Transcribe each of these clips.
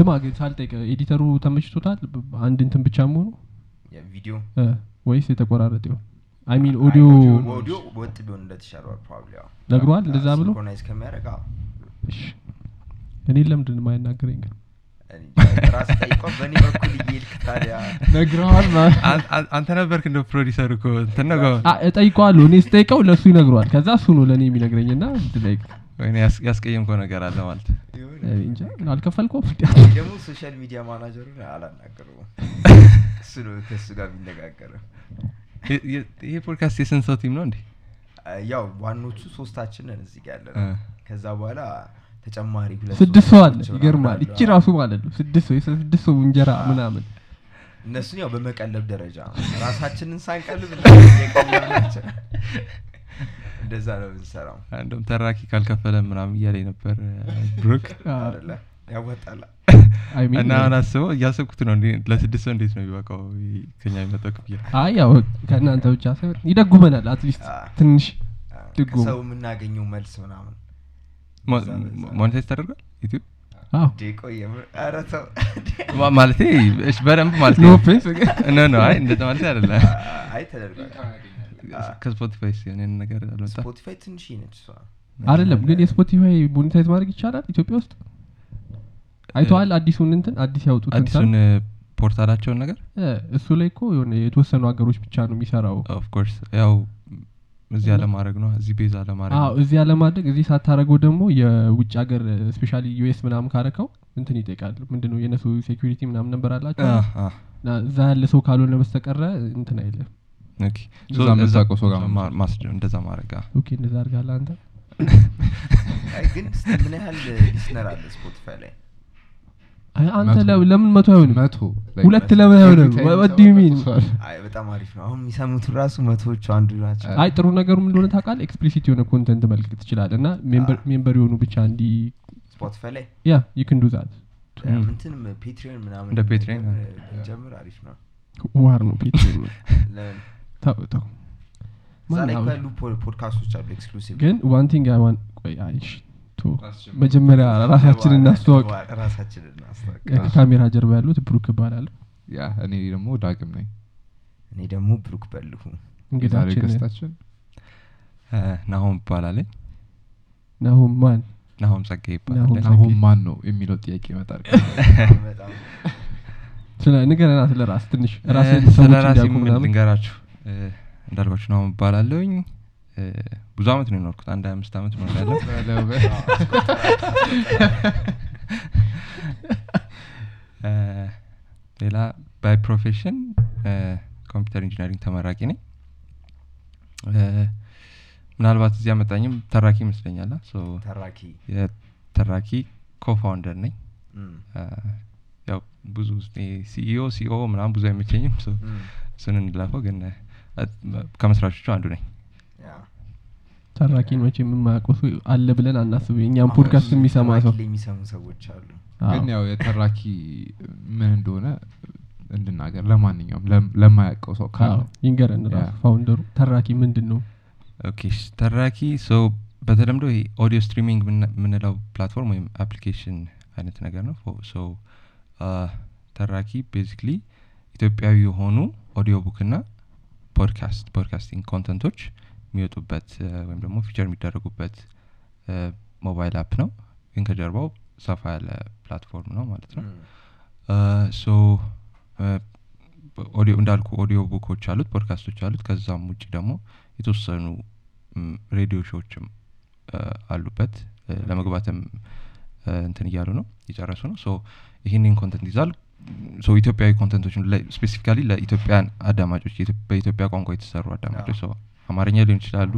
ስማ ግን ሳልጠይቅ editor ኡ ተመችቶታል? አንድ እንትን ብቻ መሆኑ? የቪዲዮ? እ፣ ወይስ የተቆራረጠ ይሆን አይ ሚን ኦዲዮ ኦዲዮ ወጥ ቢሆን እንደተሻለ probably ነግሯል? እንደዛ ብሎ? synchronize ከሚያደርግ እኔ ለምንድን ነው የማይናገረኝ ግን? ነግረዋል አንተ ነበርክ እንደ ፕሮዲሰር እኮ እንትን እጠይቀዋለሁ። እኔ ስጠይቀው ለእሱ ይነግረዋል። ከዛ እሱ ነው ለእኔ የሚነግረኝ ና ወይኔ ያስ- ያስቀየምከው ነገር አለ ማለት እንጃ አልከፈልከውም ደግሞ social media manager ኡን አላናገረውም። እሱ ነው ከእሱ ጋር የሚነጋገረው። ይሄ ፖድካስት የስንት ሰው team ነው እንዴ? ያው ዋኖቹ ሶስታችንን እዚህ ጋር ያለ እ። ከዛ በኋላ ተጨማሪ ስድስት ሰው አለ ይገርማል። እቺ ራሱ ማለት ነው ስድስት ሰው ስድስት ሰው እንጀራ ምናምን። እነሱን ያው በመቀለብ ደረጃ ራሳችንን ሳንቀልብ እንደዛ ነው የምንሰራው። እንደም ተራኪ ካልከፈለ ምናምን እያለኝ ነበር ብሩክ ያወጣላ እና አሁን አስበው እያሰብኩት ነው። ለስድስት ሰው እንዴት ነው የሚበቃው? ከኛ የሚመጣው ክፍያ? አይ ያው ከእናንተ ብቻ ሳይሆን ይደጉመናል at least ትንሽ ከሰው የምናገኘው መልስ ምናምን። monetize ተደርጓል ዩቲዩብ? አዎ። ደቆ የምር? ኧረ ተው። ማ- ማለቴ እሺ በደንብ ማለት ኖ አይ እንደዛ ማለት አይደለም። አይ ተደርጓል ከስፖቲፋይ ይህን ነገር ስፖቲፋይ ትንሽ ነች እሷ አይደለም ግን የስፖቲፋይ monetize ማድረግ ይቻላል ኢትዮጵያ ውስጥ? አይተዋል? አዲሱን እንትን አዲስ ያወጡት አዲሱን portal ኣቸውን ነገር? እሱ ላይ እኮ የሆነ የተወሰኑ ሀገሮች ብቻ ነው የሚሰራው። of course ያው እዚህ አለማድረግ ነው እዚህ base አለማድረግ እዚህ ያለማድረግ እዚህ ሳታረገው ደግሞ የውጭ ሀገር specially US ምናምን ካረከው እንትን ይጠይቃል። ምንድነው የነሱ ሴኩሪቲ ምናምን ነበር አላቸው እዛ ያለ ሰው ካልሆነ በስተቀረ እንትን አይልም። ኦኬ። እዛ የምታውቀው ሰው ጋር ማ- ማስደ እንደዛ ማድረግ ኦኬ እንደዛ አድርጋለህ አንተ? ግን ምን ያህል ሊስነር አለ ስፖቲፋይ ላይ? አንተ ለምን መቶ አይሆንም? መቶ ሁለት ለምን አይሆንም? ወዲ ሚን አይ በጣም አሪፍ ነው። አሁን የሚሰሙትን ራሱ መቶዎቹ አንዱ ናቸው። አይ ጥሩ ነገሩ እንደሆነ ታውቃለህ? ኤክስፕሊሲት የሆነ ኮንተንት መልክ ትችላለህ እና ሜምበር- ሜምበር የሆኑ ብቻ እንዲ ስፖቲፋይ ላይ? ያ ይክንዱ ዛት ምንትንም ፔትሪዮን ምናምን እንደ ነገር ጀምር አሪፍ ነው። ዋር ነው ፔትሪዮን ፖ- ፖድካስቶች አሉ ኤክስክሉሲቭ ግን ዋን ቲንግ አይ ዋን ቆይ አይሽ መጀመሪያ ራሳችንን እናስተዋወቅ ከካሜራ ጀርባ ያሉት ብሩክ እባላለሁ ያ እኔ ደግሞ ዳግም ነኝ። እኔ ደግሞ ብሩክ በልሁ እንግዳችን ናሆም ይባላል። ናሁም ማን? ናሆም ጸጋ ይባላል። ናሆም ማን ነው የሚለው ጥያቄ ይመጣል። ስለ ንገረና ስለ ራስ ትንሽ ስለ ሰዎች ራሴ እንዲያውቁ ምን ምናምን። ልንገራችሁ እ፣ እንዳልኳችሁ ናሆም ይባላለሁኝ እ፣ ብዙ አመት ነው የኖርኩት። አንድ አምስት አመት ነው ያለው። ሌላ by profession computer engineering ተመራቂ ነኝ። ምናልባት እዚህ ያመጣኝም ተራኪ ይመስለኛል። ተራኪ? co-founder ነኝ። ያው ብዙ CEO CEO ምናምን ብዙ አይመቸኝም። እሱን እንለፈው ግን ከመስራቾቹ አንዱ ነኝ። ተራኪን መቼ የምማያውቀው ሰው አለ ብለን አናስብ እኛም ፖድካስት የሚሰማ ሰው የሚሰሙ ሰዎች አሉ። አዎ። ግን ያው የተራኪ ምን እንደሆነ እንድናገር ለማንኛውም ለማያውቀው ሰው ካለ አዎ፣ ይንገረን ራሱ founder ኡ። ተራኪ ምንድን ነው okay እሺ፣ ተራኪ so በተለምዶ ይሄ audio streaming የምንለው platform ወይም application አይነት ነገር ነው። so ተራኪ basically ኢትዮጵያዊ የሆኑ audio book ና podcast podcasting content ኦች የሚወጡበት ወይም ደግሞ feature የሚደረጉበት mobile app ነው። ግን ከጀርባው ሰፋ ያለ platform ነው ማለት ነው። so audio እንዳልኩ audio book ኦች አሉት ፖድካስቶች አሉት። ከዛም ውጭ ደግሞ የተወሰኑ ሬዲዮ show ዎችም አሉበት። ለመግባትም እንትን እያሉ ነው እየጨረሱ ነው። so ይህንን content ይዛል so ኢትዮጵያዊ content ኦችን specifically ለ Ethiopian አዳማጮች በኢትዮጵያ ቋንቋ የተሰሩ አዳማጮች so አማርኛ ሊሆን ይችላሉ።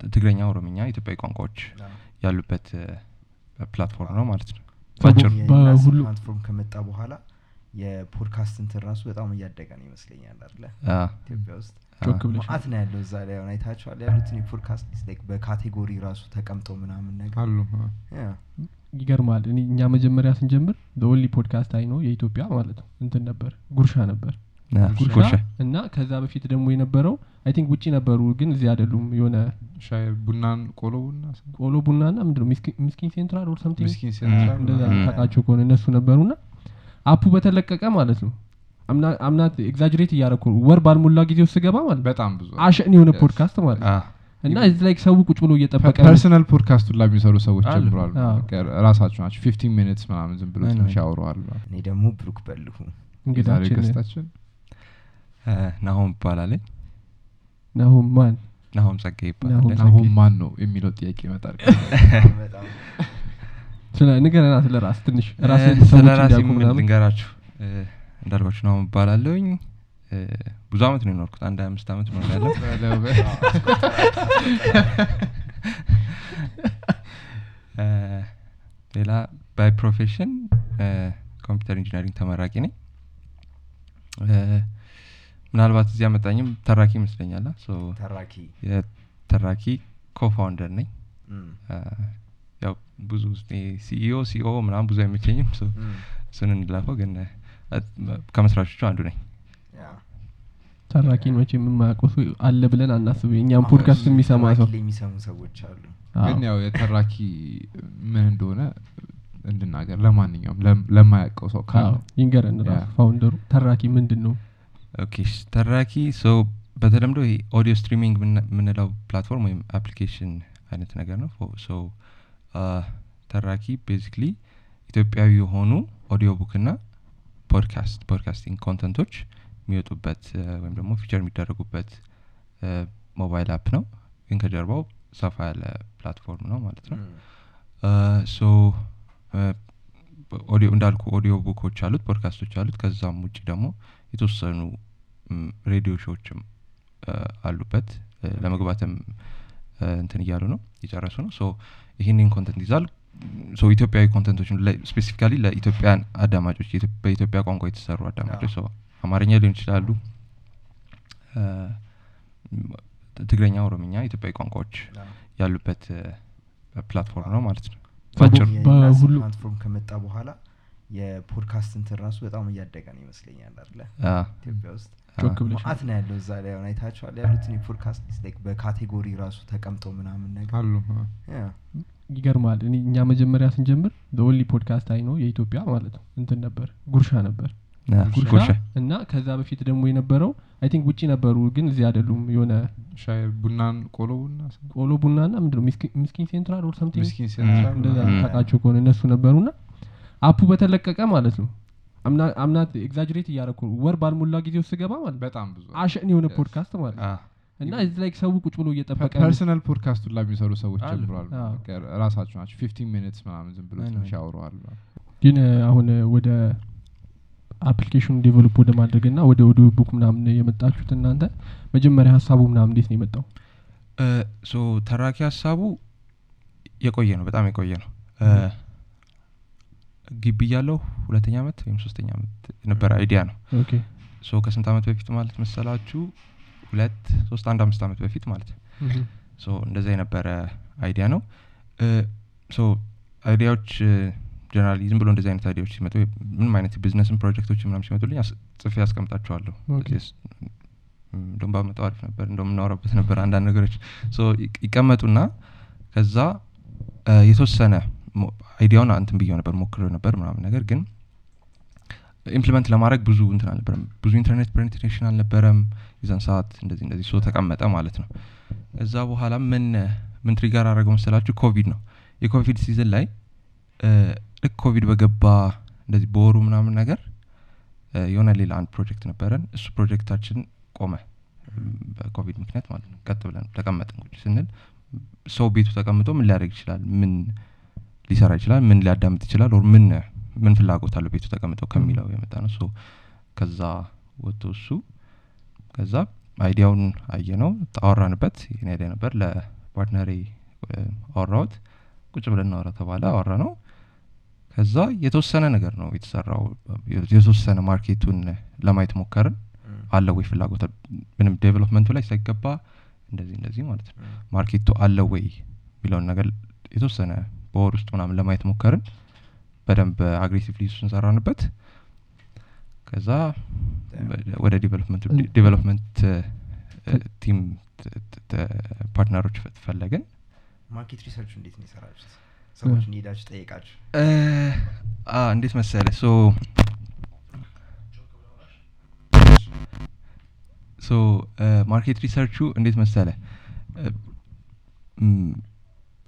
ትግረኛ ኦሮምኛ ኢትዮጵያዊ ቋንቋዎች ያሉበት platform ነው ማለት ነው። ሰው ባጭሩ platform ከመጣ በኋላ የፖድካስት እንትን ራሱ በጣም እያደገ ነው ይመስለኛል አለ ኢትዮጵያ ውስጥ ማአት ነው ያለው እዛ ላይ አይታችኋል ያሉትን የ podcast በ category ራሱ ተቀምጠው ምናምን ነገር አሉ ይገርማል። እኔ እኛ መጀመሪያ ስንጀምር በኦንሊ ፖድካስት አይ ነው የኢትዮጵያ ማለት ነው። እንትን ነበር ጉርሻ ነበር። ጉርሻ እና ከዛ በፊት ደግሞ የነበረው አይ ቲንክ ውጭ ነበሩ ግን እዚህ አይደሉም። የሆነ ሻይ ቡናን ቆሎ ቡና? ቆሎ ቡና ና ምንድነው? ሚስኪ- ሚስኪን ሴንትራል ኦር ሰምቲንግ ምስኪን ሴንትራል እንደዛ ም። ታውቃቸው ከሆነ እነሱ ነበሩና አፑ በተለቀቀ ማለት ነው። አምና- አምናት ኤግዛጅሬት እያረኩ ነው። ወር ባልሞላ ጊዜ ውስጥ ስገባ ማለት ነው በጣም ብዙ አሸን የሆነ. ፖድካስት ማለት ነው እና እዚህ ላይ ሰው ቁጭ ብሎ እየጠበቀ ነው። ፐርሰናል ፖድካስቱን ላይ የሚሰሩ ሰዎች ጀምረዋል። ራሳቸው ናቸው። fifteen minutes ምናምን ዝም ብሎ ትንሽ ያወረዋል እኔ ደግሞ ብሩክ በልሁ። እንግዳችን ናሆም ይባላለኝ ናሁም ማን? ናሆም ጸጋ ናሆም ይባላል አሁን ማን ነው የሚለው ጥያቄ ይመጣል። ስለ ንገረና ስለ ራስ ትንሽ እ፣ ራስን ስለ ልንገራችሁ እ፣ እንዳልኳችሁ ናሆም ይባላለኝ እ፣ ብዙ አመት ነው የኖርኩት። አንድ ሀያ አምስት አመት ነው ያለው። ሌላ by profession computer engineering ተመራቂ ነኝ። ምናልባት እዚህ ያመጣኝም ተራኪ ይመስለኛል። ተራኪ? co-founder ነኝ። ያው ብዙ CEO CO ምናምን ብዙ አይመቸኝም። እሱን እንለፈው ግን ከመስራቾቹ አንዱ ነኝ ተራኪን መቼ የማያውቀው ሰው አለ ብለን አናስብ አሁን ፖድካስት የሚሰማ ተራኪ ሰው የሚሰሙ ሰዎች አሉ። አዎ። ግን ያው የተራኪ ምን እንደሆነ እንድናገር ለማንኛውም ለማያውቀው ሰው ካለ አዎ፣ ይንገረን ራሱ founder ኡ። ተራኪ ምንድን ነው okay እሺ፣ ተራኪ so በተለምዶ ይሄ audio streaming የምንለው platform ወይም application አይነት ነገር ነው። so ተራኪ basically ኢትዮጵያዊ የሆኑ audio book ና ፖድካስት podcasting content ኦች የሚወጡበት ወይም ደግሞ feature የሚደረጉበት ሞባይል app ነው። ግን ከጀርባው ሰፋ ያለ platform ነው ማለት ነው። so audio እንዳልኩ audio book ኦች አሉት ፖድካስቶች አሉት። ከዛም ውጭ ደግሞ የተወሰኑ ሬዲዮ show ዎችም አሉበት። ለመግባትም እንትን እያሉ ነው እየጨረሱ ነው። so ይህንን content ይዛል። so ኢትዮጵያዊ content ኦችን specifically ለኢትዮጵያን አዳማጮች በኢትዮጵያ ቋንቋ የተሰሩ አዳማጮች አማርኛ ሊሆን ይችላሉ ትግርኛ ኦሮምኛ ኢትዮጵያዊ ቋንቋዎች ያሉበት platform ነው ማለት ነው። ፕላትፎርም ከመጣ በኋላ የፖድካስት እንትን ራሱ በጣም እያደገ ነው ይመስለኛል አለ ኢትዮጵያ ውስጥ መአት ነው ያለው እዛ ላይ አይታችኋል። ያሉትን የፖድካስት በ category ራሱ ተቀምጠው ምናምን ነገር አሉ። ይገርማል። እኔ እኛ መጀመሪያ ስንጀምር only ፖድካስት አይ ነው የኢትዮጵያ ማለት ነው እንትን ነበር ጉርሻ ነበር እና ከዛ በፊት ደግሞ የነበረው I think ውጭ ነበሩ ግን እዚህ አይደሉም። የሆነ ሻይ ቡናን ቆሎ ቡና ቆሎ ቡና ና ምንድነው? ሚስኪ- ሚስኪን central or something? እንደዛ ታውቃቸው ከሆነ እነሱ ነበሩና app ኡ በተለቀቀ ማለት ነው። አምና- አምናት exaggerate እያረኩ ነው። ወር ባልሞላ ጊዜ ውስጥ ስገባ ማለት ነው በጣም ብዙ አሸን የሆነ. ፖድካስት ማለት ነው። እና እዚህ ላይ ሰው ቁጭ ብሎ እየጠበቀ ነው። personal ፖድካስቱን ላይ የሚሰሩ ሰዎች በቃ ራሳቸው ናቸው። fifteen minutes ምናምን ዝም ብሎ ትንሽ ያወራዋል ግን አሁን ወደ application ኑ develop ወደ ማድረግ ና ወደ audio book ምናምን የመጣችሁት እናንተ? መጀመሪያ ሀሳቡ ምናምን እንዴት ነው የመጣው? so ተራኪ ሀሳቡ የቆየ ነው በጣም የቆየ ነው። ግቢ እያለሁ ሁለተኛ አመት ወይም ሶስተኛ አመት የነበረ idea ነው። so ከስንት አመት በፊት ማለት መሰላችሁ? ሁለት ሶስት አንድ አምስት አመት በፊት ማለት so እንደዛ የነበረ idea ነው። so idea ዎች generally ዝም ብሎ እንደዚህ አይነት idea ዎች ሲመጡ ምንም አይነት ቢዝነስ ና ፕሮጀክቶች ምናም ሲመጡልኝ ጽፌ አስቀምጣቸዋለሁ okay። Yes፣ ም፣ እንደውም ባመጣው አሪፍ ነበር እንደውም እናወራበት ነበር አንዳንድ ነገሮች። ይቀመጡና ከዛ የተወሰነ idea ውን እንትን ብየው ነበር ሞክሬው ነበር ምናምን። ነገር ግን implement ለማድረግ ብዙ እንትን አልነበረም። ብዙ internet penetration አልነበረም። የዛን ሰዓት እንደዚህ እንደዚህ so ተቀመጠ ማለት ነው። ከዛ በኋላ ምን ምን trigger አደረገው መሰላችሁ? ኮቪድ ነው። የኮቪድ season ላይ ልክ ኮቪድ በገባ እንደዚህ በወሩ ምናምን ነገር የሆነ ሌላ አንድ ፕሮጀክት ነበረን። እሱ ፕሮጀክታችን ቆመ በኮቪድ ምክንያት ማለት ነው። ቀጥ ብለን ተቀመጥን ቁጭ ስንል ሰው ቤቱ ተቀምጦ ምን ሊያደርግ ይችላል? ምን ሊሰራ ይችላል? ምን ሊያዳምጥ ይችላል? or ምን ምን ፍላጎት አለው ቤቱ ተቀምጠው ከሚለው የመጣ ነው ከዛ ወጥቶ እሱ ከዛ idea ውን አየ ነው አወራንበት ይህን ነበር። ለ partner ኤ አወራሁት። ቁጭ ብለን እናወራ ተባለ። አወራ ነው ከዛ የተወሰነ ነገር ነው የተሰራው። የተወሰነ market ኡን ለማየት ሞከርን። አለ ወይ ፍላጎት? ምንም development ኡ ላይ ሳይገባ እንደዚህ እንደዚህ ማለት ነው። market ኡ አለ ወይ የሚለውን ነገር የተወሰነ በወር ውስጥ ምናምን ለማየት ሞከርን። በደንብ aggressively እሱን ሰራንበት። ከዛ ወደ development team partner ኦች ፈለግን። market research እንዴት ነው የሰራችሁት ሰዎችን ሄዳችሁ ጠየቃችሁ እ፣ አ፣ እንዴት መሰለ so so market research ኡ እንዴት መሰለ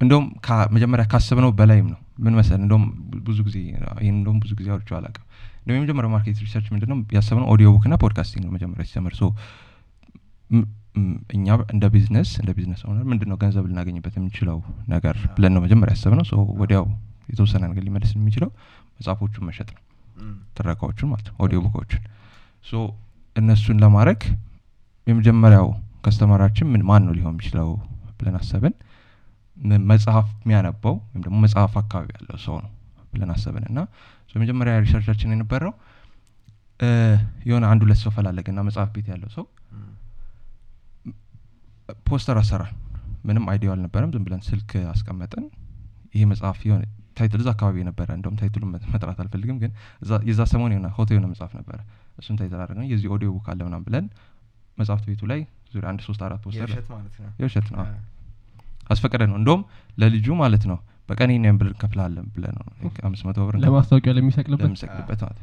እንደውም መጀመሪያ ካሰብነው በላይም ነው። ምን መሰለ እንደውም ብዙ ጊዜ ይህን እንደውም ብዙ ጊዜ አውርቼው አላውቅም። እንደውም የመጀመሪያው market research ምንድነው? ያሰብነው audio book እና podcasting ነው መጀመሪያ ሲጀምር እኛ እንደ ቢዝነስ እንደ business owner ምንድን ነው ገንዘብ ልናገኝበት የምንችለው ነገር ብለን ነው መጀመሪያ ያሰብነው። ወዲያው የተወሰነ ነገር ሊመልስ የሚችለው መጽሐፎቹን መሸጥ ነው። ትረካዎቹን ማለት ነው audio book ኦቹን so እነሱን ለማድረግ የመጀመሪያው customer አችን ምን ማን ነው ሊሆን የሚችለው ብለን አሰብን። መጽሐፍ የሚያነባው ወይም ደግሞ መጽሐፍ አካባቢ ያለው ሰው ነው ብለን አሰብን። እና የመጀመሪያ research አችን የነበረው የሆነ አንድ ሁለት ሰው ፈላለግና መጽሐፍ ቤት ያለው ሰው ፖስተር አሰራን ምንም idea ው አልነበረም። ዝም ብለን ስልክ አስቀመጥን። ይሄ መጽሐፍ የሆነ title እዛ አካባቢ ነበረ እንደውም title ኡን መ- መጥራት አልፈልግም ግን እዛ- የዛ ሰሞን የሆነ hot የሆነ መጽሐፍ ነበረ። እሱን title አድርገን የዚህ audio book አለ ምናምን ብለን መጽሐፍት ቤቱ ላይ ዙሪያ አንድ ሶስት አራት ፖስተር የውሸት ነው። አስፈቀደ ነው። እንደውም ለልጁ ማለት ነው በቀን ይህን ብር እንከፍልሃለን ብለ ነው። አምስት መቶ ብር ለማስታወቂያ ለሚሰቅልበት? ማለት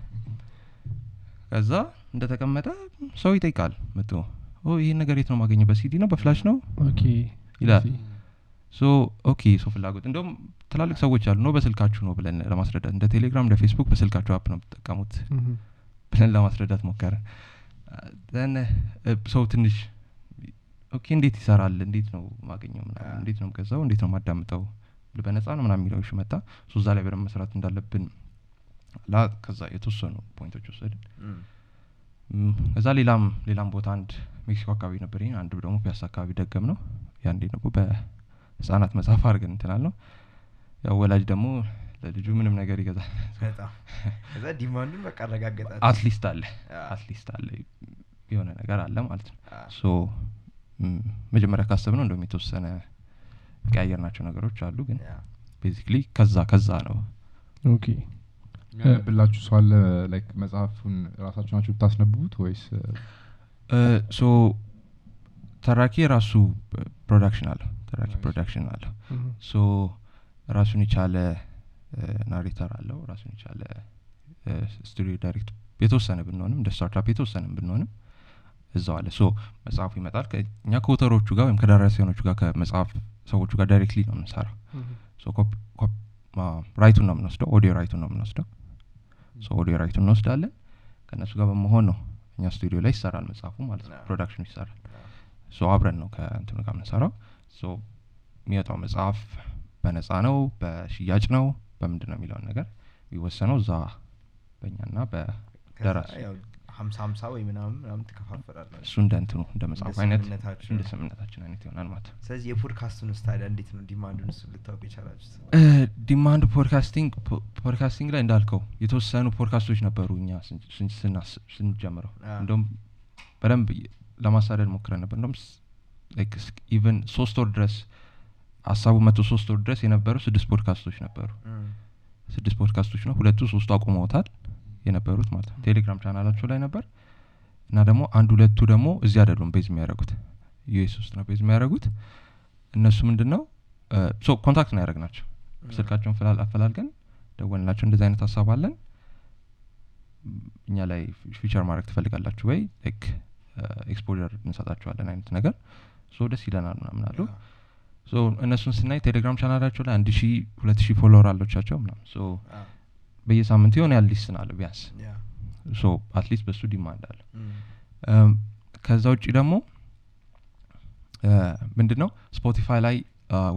ከዛ እንደተቀመጠ ሰው ይጠይቃል መጥቶ ይህን ነገር የት ነው ማገኘው በሲዲ ነው? በ flash ነው? okay ይላል። so okay so ፍላጎት። እንደውም ትላልቅ ሰዎች አሉ። ነው በስልካችሁ ነው ብለን ለማስረዳት። እንደ ቴሌግራም እንደ ፌስቡክ በስልካችሁ app ነው የምትጠቀሙት ብለን ለማስረዳት ሞከርን። ሰው ትንሽ okay እንዴት ይሰራል? እንዴት ነው ማገኘው እንዴት ነው ገዛው እንዴት ነው ማዳምጠው በነጻ ነው ምናምን የሚለው መጣ። so እዛ ላይ በደንብ መስራት እንዳለብን ላ ከዛ የተወሰኑ point ኦች ወሰድን። ከዛ ሌላም ሌላም ቦታ አንድ ሜክሲኮ አካባቢ ነበር ይሄን አንዱ ደግሞ ፒያሳ አካባቢ ደገም ነው። ያንዴ ደግሞ በህጻናት መጽሐፍ አድርገን እንትናል ነው ያው ወላጅ ደግሞ ለልጁ ምንም ነገር ይገዛል። ከዛ demand ኡን በቃ አረጋገጣችሁ at least አለ። at least አለ። የሆነ ነገር አለ ማለት ነው። so መጀመሪያ ካሰብነው እንደውም የተወሰነ የቀያየርናቸው ነገሮች አሉ ግን basically ከዛ ከዛ ነው። okay። የሚያነብላችሁ ሰው አለ? like መጽሐፉን ራሳችሁ ናችሁ ብታስነብቡት ወይስ ተራኪ የራሱ production አለው። ተራኪ. production አለው። so ራሱን የቻለ narrator አለው። ራሱን የቻለ ስቱዲዮ direct የተወሰነ ብንሆንም እንደ startup የተወሰነ ብንሆንም እዛው አለ። so መጽሐፉ ይመጣል። እኛ ከ author ኦቹ ጋር ወይም ከደራሲያኖቹ ጋር ከመጽሐፍ ሰዎቹ ጋር directly ነው የምንሰራው። right ኡን ነው የምንወስደው። audio right ኡን ነው የምንወስደው። audio right ኡን እንወስዳለን። ከእነሱ ጋር በመሆን ነው እኛ ስቱዲዮ ላይ ይሰራል መጽሐፉ ማለት ነው production ኑ ይሰራል። so አብረን ነው ከእንትኑ ጋር የምንሰራው። so የሚወጣው መጽሐፍ በነፃ ነው በሽያጭ ነው በምንድን ነው የሚለውን ነገር የሚወሰነው እዛ በእኛና በደራሲ ሀምሳ ሀምሳ ወይ ምናምን ምናምን ትከፋፈላላችሁ እሱ እንደ እንትኑ እንደ መጽሐፉ አይነት እንደ ስምምነታችን አይነት ይሆናል ማለት ነው። ስለዚህ የፖድካስቱን ውስጥ ታዲያ እንዴት ነው demand ኡን እሱ ልታወቅ የቻላችሁት demand podcasting podcasting ላይ እንዳልከው የተወሰኑ ፖድካስቶች ነበሩ እኛ ስንጀምረው አ። እንደውም በደንብ ለማሳደድ ሞክረን ነበር። እንደውም even ሶስት ወር ድረስ ሀሳቡ መጥቶ ሶስት ወር ድረስ የነበሩ ስድስት ፖድካስቶች ነበሩ። ስድስት ፖድካስቶች ነው። ሁለቱ ሶስቱ አቁመውታል የነበሩት ማለት ነው። ቴሌግራም ቻናላቸው ላይ ነበር። እና ደግሞ አንድ ሁለቱ ደግሞ እዚህ አይደሉም base የሚያደርጉት US ውስጥ ነው base የሚያደርጉት። እነሱ ምንድን ነው contact ነው ያደረግናቸው። ስልካቸውን አፈላልገን ደወልናቸው። እንደዚህ አይነት ሀሳብ አለን። እኛ ላይ feature ማድረግ ትፈልጋላችሁ ወይ? like exposure እንሰጣችኋለን አይነት ነገር። so ደስ ይለናል ምናምን አሉ። እነሱን ስናይ ቴሌግራም ቻናላቸው ላይ አንድ ሺ ሁለት ሺህ follower አሎቻቸው ምናምን በየሳምንቱ የሆነ ያህል listen አለ ቢያንስ so at least በሱ demand አለ። ከዛ ውጭ ደግሞ ምንድን ነው ስፖቲፋይ ላይ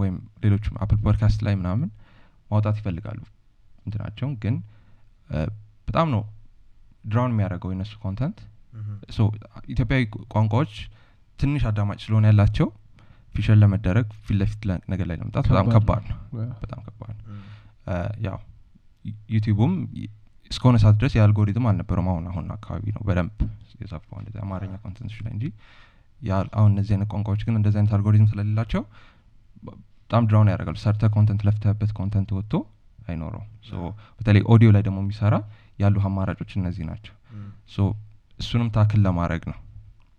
ወይም ሌሎችም አፕል ፖድካስት ላይ ምናምን ማውጣት ይፈልጋሉ እንትናቸውን ግን በጣም ነው drown የሚያደርገው የነሱ content። ኢትዮጵያዊ ቋንቋዎች ትንሽ አዳማጭ ስለሆነ ያላቸው feature ለመደረግ ፊት ለፊት ነገር ላይ ለመምጣት በጣም ከባድ ነው። በጣም ከባድ ነው። ያው ዩቲዩቡም እስከሆነ ሰዓት ድረስ የአልጎሪትም አልነበረውም። አሁን አሁን አካባቢ ነው በደንብ የሰፋው እንደዚህ አማርኛ content ኦች ላይ እንጂ አሁን እነዚህ አይነት ቋንቋዎች ግን እንደዚህ አይነት አልጎሪዝም ስለሌላቸው በጣም drown ያደርጋሉ። ሰርተህ content ለፍተህበት content ወጥቶ አይኖረውም። so በተለይ ኦዲዮ ላይ ደግሞ የሚሰራ ያሉ አማራጮች እነዚህ ናቸው። እሱንም tackle ለማድረግ ነው።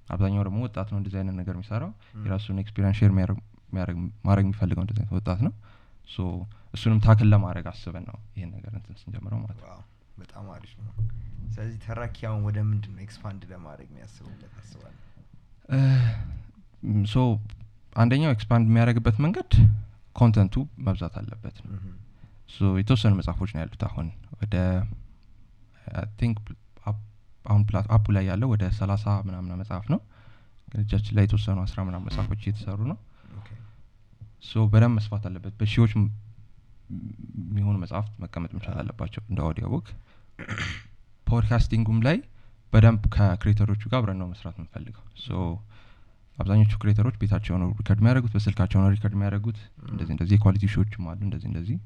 አብዛኛው ደግሞ ወጣት ነው እንደዚህ አይነት ነገር የሚሰራው። የራሱን experience share ማድረግ የሚፈልገው እንደዚህ አይነት ወጣት ነው እሱንም tackle ለማድረግ አስበን ነው ይህን ነገር እንትን ስንጀምረው ማለት ነው። በጣም አሪፍ ነው። ስለዚህ ተራኪ አሁን ወደ ምንድን ነው expand ለማድረግ የሚያስቡበት አስባለሁ? so አንደኛው expand የሚያደርግበት መንገድ content ኡ መብዛት አለበት ነው። so የተወሰኑ መጽሐፎች ነው ያሉት አሁን ወደ think አሁን app ኡ ላይ ያለው ወደ ሰላሳ ምናምን መጽሐፍ ነው። ግን እጃችን ላይ የተወሰኑ አስራ ምናምን መጽሐፎች እየተሰሩ ነው። so በደንብ መስፋት አለበት። በሺዎች የሚሆኑ መጽሐፍት መቀመጥ መቻል አለባቸው እንደ audio book podcasting ኡም ላይ በደንብ ከ creator ኦቹ ጋር አብረን ነው መስራት የምንፈልገው። አብዛኞቹ creator ኦች ቤታቸው ነው record የሚያደርጉት በስልካቸው ነው record የሚያደርጉት። እንደዚህ እንደዚህ የ quality show ዎችም አሉ እንደዚህ እንደዚህ።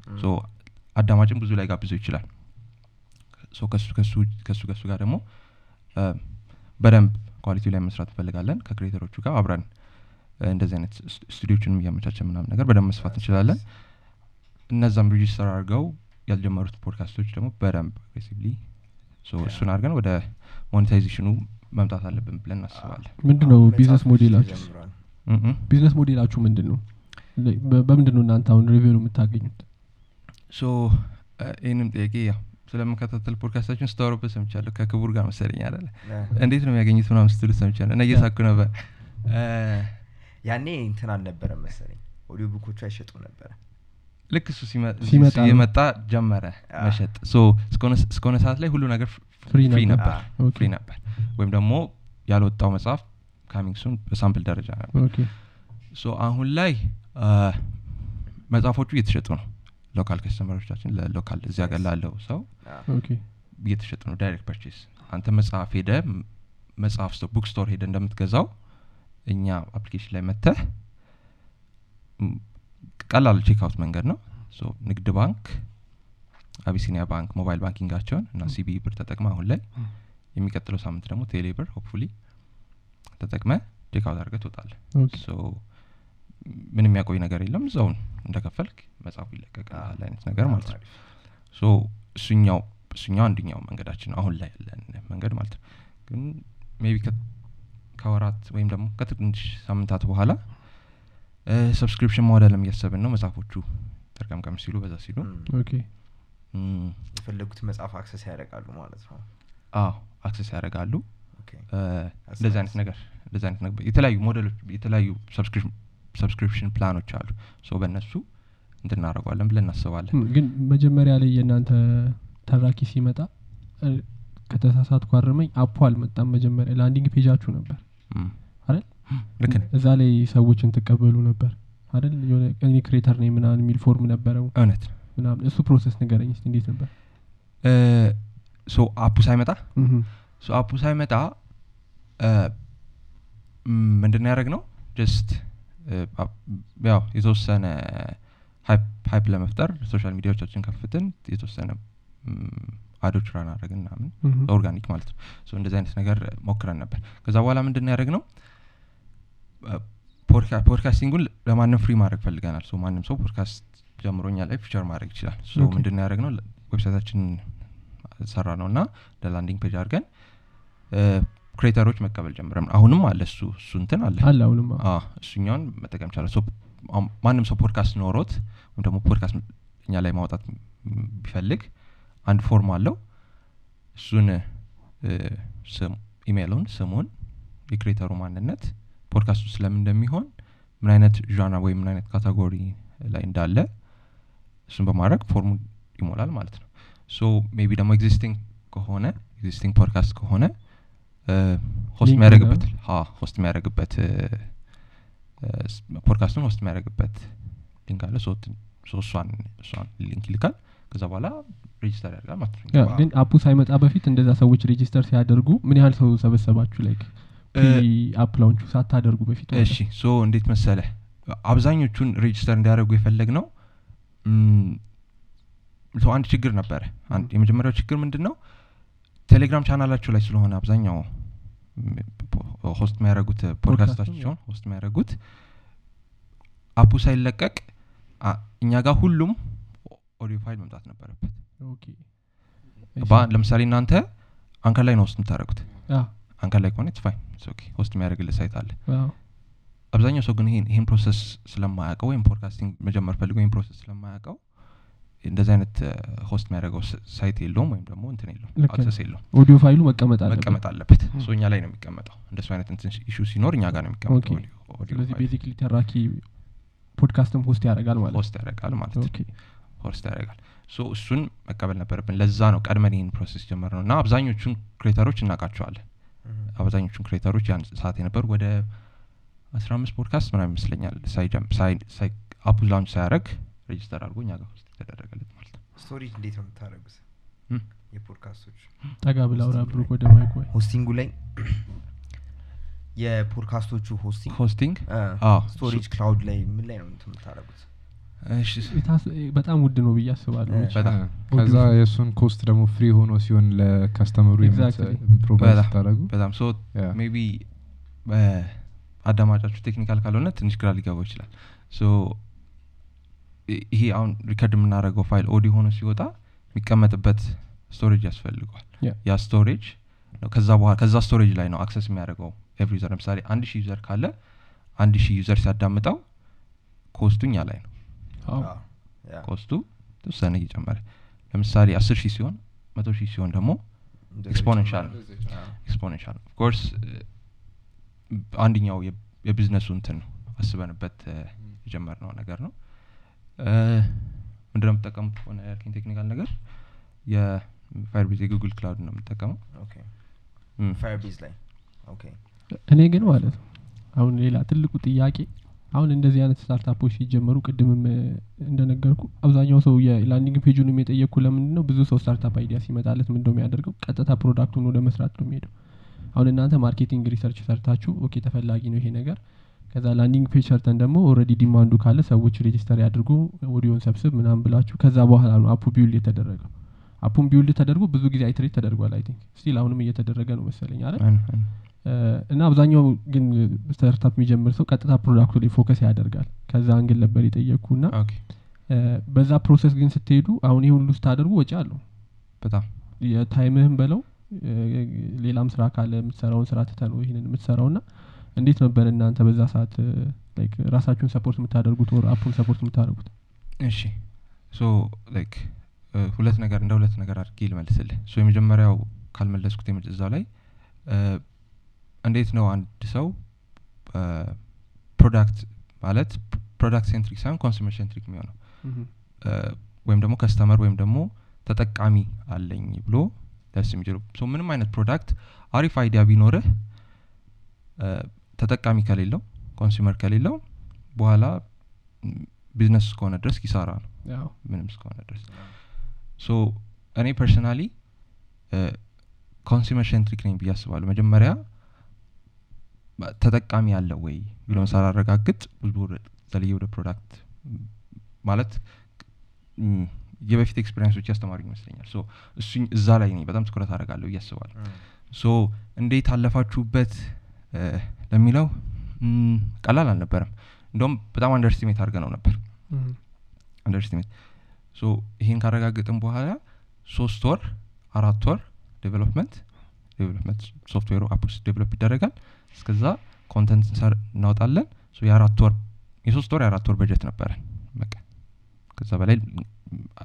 አዳማጭም ብዙ ላይ ጋብዞ ይችላል። ከሱ ከሱ ጋር ደግሞ በደንብ quality ላይ መስራት እንፈልጋለን። ከ creator ኦቹ ጋር አብረን እንደዚህ አይነት ስቱ- ስቱዲዮችንም እያመቻቸን ምናምን ነገር በደንብ መስፋት እንችላለን እነዛም register አድርገው ያልጀመሩት ፖድካስቶች ደግሞ በደንብ aggressively እሱን አድርገን ወደ monetization ኑ መምጣት አለብን ብለን እናስባለን። ምንድን ነው business model ኣችሁ business model ኣችሁ ምንድን ነው በምንድን ነው እናንተ አሁን revenue የምታገኙት? so ይህንም ጥያቄ ያው ስለምከታተል ፖድካስታችን ስታወሩበት ሰምቻለሁ። ከክቡር ጋር መሰለኝ አለ እንዴት ነው የሚያገኙት ምናምን ስትሉ ሰምቻለሁ። እና እየሳኩ ነበር። ያኔ እንትን አልነበረም መሰለኝ። audio book ኦቹ አይሸጡ ነበረ ልክ እሱ ሲመ- ሲመጣ ጀመረ መሸጥ። so እስከሆነ- ሰዓት ላይ ሁሉ ነገር free ነበር። free ነበር። ወይም ደግሞ ያልወጣው መጽሐፍ coming soon በ sample ደረጃ ነበር። okay። so አሁን ላይ መጽሐፎቹ እየተሸጡ ነው። local customer ኦቻችን ለ local እዚህ ሀገር ላለው ሰው እየተሸጡ ነው። direct purchase አንተ መጽሐፍ ሄደ መጽሐፍ ስቶ book store ሄደ እንደምትገዛው እኛ application ላይ መተህ ቀላል check out መንገድ ነው። ንግድ ባንክ አቢሲኒያ ባንክ mobile banking ኣቸውን እና ሲቢ ብር ተጠቅመ አሁን ላይ የሚቀጥለው ሳምንት ደግሞ ቴሌ ብር hopefully ተጠቅመ check out አድርገህ ትወጣለህ። Okay። So ምንም የሚያቆይ ነገር የለም። እዛውን እንደከፈልክ መጽሐፉ ይለቀቃል አይነት ነገር ማለት ነው። So እሱኛው እሱኛው አንደኛው መንገዳችን ነው አሁን ላይ ያለን መንገድ ማለት ነው። ግን maybe ከወራት ወይም ደግሞ ከትንሽ ሳምንታት በኋላ subscription model ም እያሰብን ነው መጽሐፎቹ ጠርቀምቀም ሲሉ በዛ ሲሉ። የፈለጉት መጽሐፍ access ያደርጋሉ ማለት ነው። አዎ access ያደርጋሉ። Okay። እ፣ እንደዚህ አይነት ነገር እንደዚህ አይነት ነገር የተለያዩ ሞዴሎች የተለያዩ subscription plan ኦች አሉ። So በእነሱ እንትን እናደርገዋለን ብለን እናስባለን። ግን መጀመሪያ ላይ የእናንተ ተራኪ ሲመጣ ከተሳሳትኩ አርመኝ app ኡ አልመጣም መጀመሪያ landing page ኣችሁ ነበር ልክ እዛ ላይ ሰዎችን ትቀበሉ ነበር አይደል? የሆነ እኔ creator ነኝ ምናምን የሚል form ነበረው እውነት ምናምን እሱ process ንገረኝ እስኪ እንዴት ነበር? So app ኡ ሳይመጣ so app ኡ ሳይመጣ ምንድን ያደረግነው just ያው የተወሰነ hype ለመፍጠር social media ዎቻችን ከፍትን የተወሰነ ad ኦች run አድርገን ምናምን organic ማለት ነው። እንደዚህ አይነት ነገር ሞክረን ነበር። ከዛ በኋላ ምንድን ያደረግነው podcasting ኡን ለማንም free ማድረግ ፈልገናል። So ማንም ሰው ፖድካስት ጀምሮ እኛ ላይ feature ማድረግ ይችላል። ምንድን ያደረግነው website ኣችን ሰራነው እና ለ landing page አድርገን creator ኦች መቀበል ጀምረን አሁንም አለ እሱ እሱ እንትን አለ። እሱኛውን መጠቀም ይቻላል ማንም ሰው ፖድካስት ኖሮት ወይም ደግሞ ፖድካስት እኛ ላይ ማውጣት ቢፈልግ አንድ form አለው። እሱን ኢሜይሉን ስሙን የ creator ኡ ማንነት ፖድካስቱ ስለምን እንደሚሆን ምን አይነት ዣና ወይም ምን አይነት category ላይ እንዳለ እሱን በማድረግ form ኡ ይሞላል ማለት ነው። So maybe ደግሞ existing ከሆነ existing podcast ከሆነ host ይላል። host የሚያደርግበት podcast ኡን host የሚያደርግበት link አለ። እሷን link ይልካል። ከዛ በኋላ register ያደርጋል ማለት ነው። ግን app ኡ ሳይመጣ በፊት እንደዛ ሰዎች register ሲያደርጉ ምን ያህል ሰው ሰበሰባችሁ? Like app launch ኡ ሳታደርጉ በፊት እሺ So እንዴት መሰለ አብዛኞቹን register እንዲያደርጉ የፈለግነው so አንድ ችግር ነበረ። አንድ የመጀመሪያው ችግር ምንድን ነው ቴሌግራም ቻናላቸው ላይ ስለሆነ አብዛኛው host የሚያደርጉት podcast ኣቸውን host የሚያደርጉት app ኡ ሳይለቀቅ እኛ ጋር ሁሉም audio file መምጣት ነበረበት። ለምሳሌ እናንተ አንከር ላይ ነው host የምታደረጉት አ፣ አንከር ላይ ከሆነ fine host የሚያደርግልህ site አለ። አብዛኛው ሰው ግን ይሄን process ስለማያውቀው ወይም podcasting መጀመር ፈልገው ይህን process ስለማያውቀው እንደዚህ አይነት host የሚያደርገው ስ- site የለውም ወይም ደግሞ እንትን የለውም access የለውም። audio file ኡ መቀመጥ አለበት። መቀመጥ አለበት። ም። So እኛ ላይ ነው የሚቀመጠው። እንደሱ አይነት እንትን issue ሲኖር እኛ ጋር ነው የሚቀመጠው ስለዚህ basically ተራኪ podcast ም host ያደርጋል ማለት host ያደርጋል ማለት host ያደርጋል። So እሱን መቀበል ነበረብን። ለዛ ነው ቀድመን ይህን process ጀመርነው እና አብዛኞቹን creator ኦች እናውቃቸዋለን አብዛኞቹን creator ኦች ያን ሰዓት የነበሩ ወደ አስራ አምስት ፖድካስት ምናምን ይመስለኛል ሳይጀም- ሳይ- ሳይ- app ኡ launch ሳያደርግ register አድርጎ እኛ ጋር ውስጥ የተደረገለት ማለት ነው። Store እንዴት ነው የምታደረጉት የፖድካስቶች ጠጋ ብላ አውራ ብሩክ ወደ mic ወይ? hosting ኡ ላይ የ podcast ኦቹ hosting? hosting? storage cloud ላይ ምን ላይ ነው እንትን የምታደረጉት በጣም ውድ ነው ብዬ አስባለሁ። ከዛ የእሱን cost ደግሞ free ሆኖ ሲሆን ለ customer ኡ Exactly. provide በጣም ስታደረጉ በጣም so አዳማጫችሁ technical ካልሆነ ትንሽ ግራ ሊገባው ይችላል። So ይሄ አሁን record የምናደርገው file audio ሆኖ ሲወጣ የሚቀመጥበት storage ያስፈልገዋል። Yeah። storage ነው። ከዛ በኋላ ከዛ storage ላይ ነው access የሚያደርገው every user። ለምሳሌ አንድ ሺህ user ካለ አንድ ሺህ user ሲያዳምጠው cost ኡ እኛ ላይ ነው cost ኡ ተወሰነ እየጨመረ ለምሳሌ አስር ሺህ ሲሆን መቶ ሺህ ሲሆን ደግሞ exponential exponential of course አንደኛው የ- የቢዝነሱ እንትን ነው። አስበንበት የጀመርነው ነገር ነው። እ፣ ምንድነው የምጠቀሙት ከሆነ ያልከኝ technical ነገር የ Firebase የ Google Cloud ነው የምጠቀመው Firebase ላይ እኔ ግን ማለት ነው። አሁን ሌላ ትልቁ ጥያቄ አሁን እንደዚህ አይነት startup ኦች ሲጀመሩ ቅድምም እንደነገርኩ አብዛኛው ሰው የ landing page ኡንም የጠየቅኩ ለምንድን ነው ብዙ ሰው startup idea ሲመጣለት ምንድነው የሚያደርገው? ቀጥታ product ኡን ወደ መስራት ነው የሚሄደው። አሁን እናንተ marketing research ሰርታችሁ okay ተፈላጊ ነው ይሄ ነገር። ከዛ landing page ሰርተን ደግሞ already demand ኡ ካለ ሰዎች register ያድርጉ ኦዲዮን ሰብስብ ምናምን ብላችሁ ከዛ በኋላ ነው app ኡ build የተደረገው። app ኡን build ተደርጎ ብዙ ጊዜ iterate ተደርጓል I think። Still አሁንም እየተደረገ ነው መሰለኝ እ፣ እና አብዛኛው ግን startup የሚጀምር ሰው ቀጥታ product ኡ ላይ focus ያደርጋል። ከዛ angle ነበር የጠየቅኩ ና በዛ process ግን ስትሄዱ አሁን ይህ ሁሉ ስታደርጉ ወጪ አለው። በጣም የ time ህም በለው ሌላም ስራ ካለ የምትሰራውን ስራ ትተ ነው ይህንን የምትሰራው። ና እንዴት ነበር እናንተ በዛ ሰዓት ራሳችሁን support የምታደርጉት ወር app ኡን support የምታደርጉት? እሺ። so like ሁለት ነገር እንደ ሁለት ነገር አድርጌ ልመልስልህ። so የመጀመሪያው ካልመለስኩት እዛው ላይ እንዴት ነው አንድ ሰው product ማለት product centric ሳይሆን consumer centric የሚሆነው? ወይም ደግሞ customer ወይም ደግሞ ተጠቃሚ አለኝ ብሎ ደስ የሚችሉ ምንም አይነት product አሪፍ idea ቢኖርህ ተጠቃሚ ከሌለው consumer ከሌለው በኋላ ቢዝነስ እስከሆነ ድረስ ኪሳራ ነው። ምንም እስከሆነ ድረስ። so እኔ personally consumer centric ነኝ ብዬ አስባለሁ። መጀመሪያ ተጠቃሚ አለው ወይ ብለን ሳላረጋግጥ ብዙ ዘልዬ ወደ product ማለት የበፊት experience ኦች ያስተማሩ ይመስለኛል። so እሱ እዛ ላይ እኔ በጣም ትኩረት አደርጋለሁ እም፣ so እንዴት አለፋችሁበት? ለሚለው ቀላል አልነበረም። እንደውም በጣም underestimate አድርገነው ነበር። underestimate so ይሄን ካረጋገጥን በኋላ ሶስት ወር አራት ወር development development software ኡ app ውስጥ develop ይደረጋል እስከዛ content እናወጣለን። የአራት ወር የሶስት ወር የአራት ወር በጀት ነበረን። በቃ ከዛ በላይ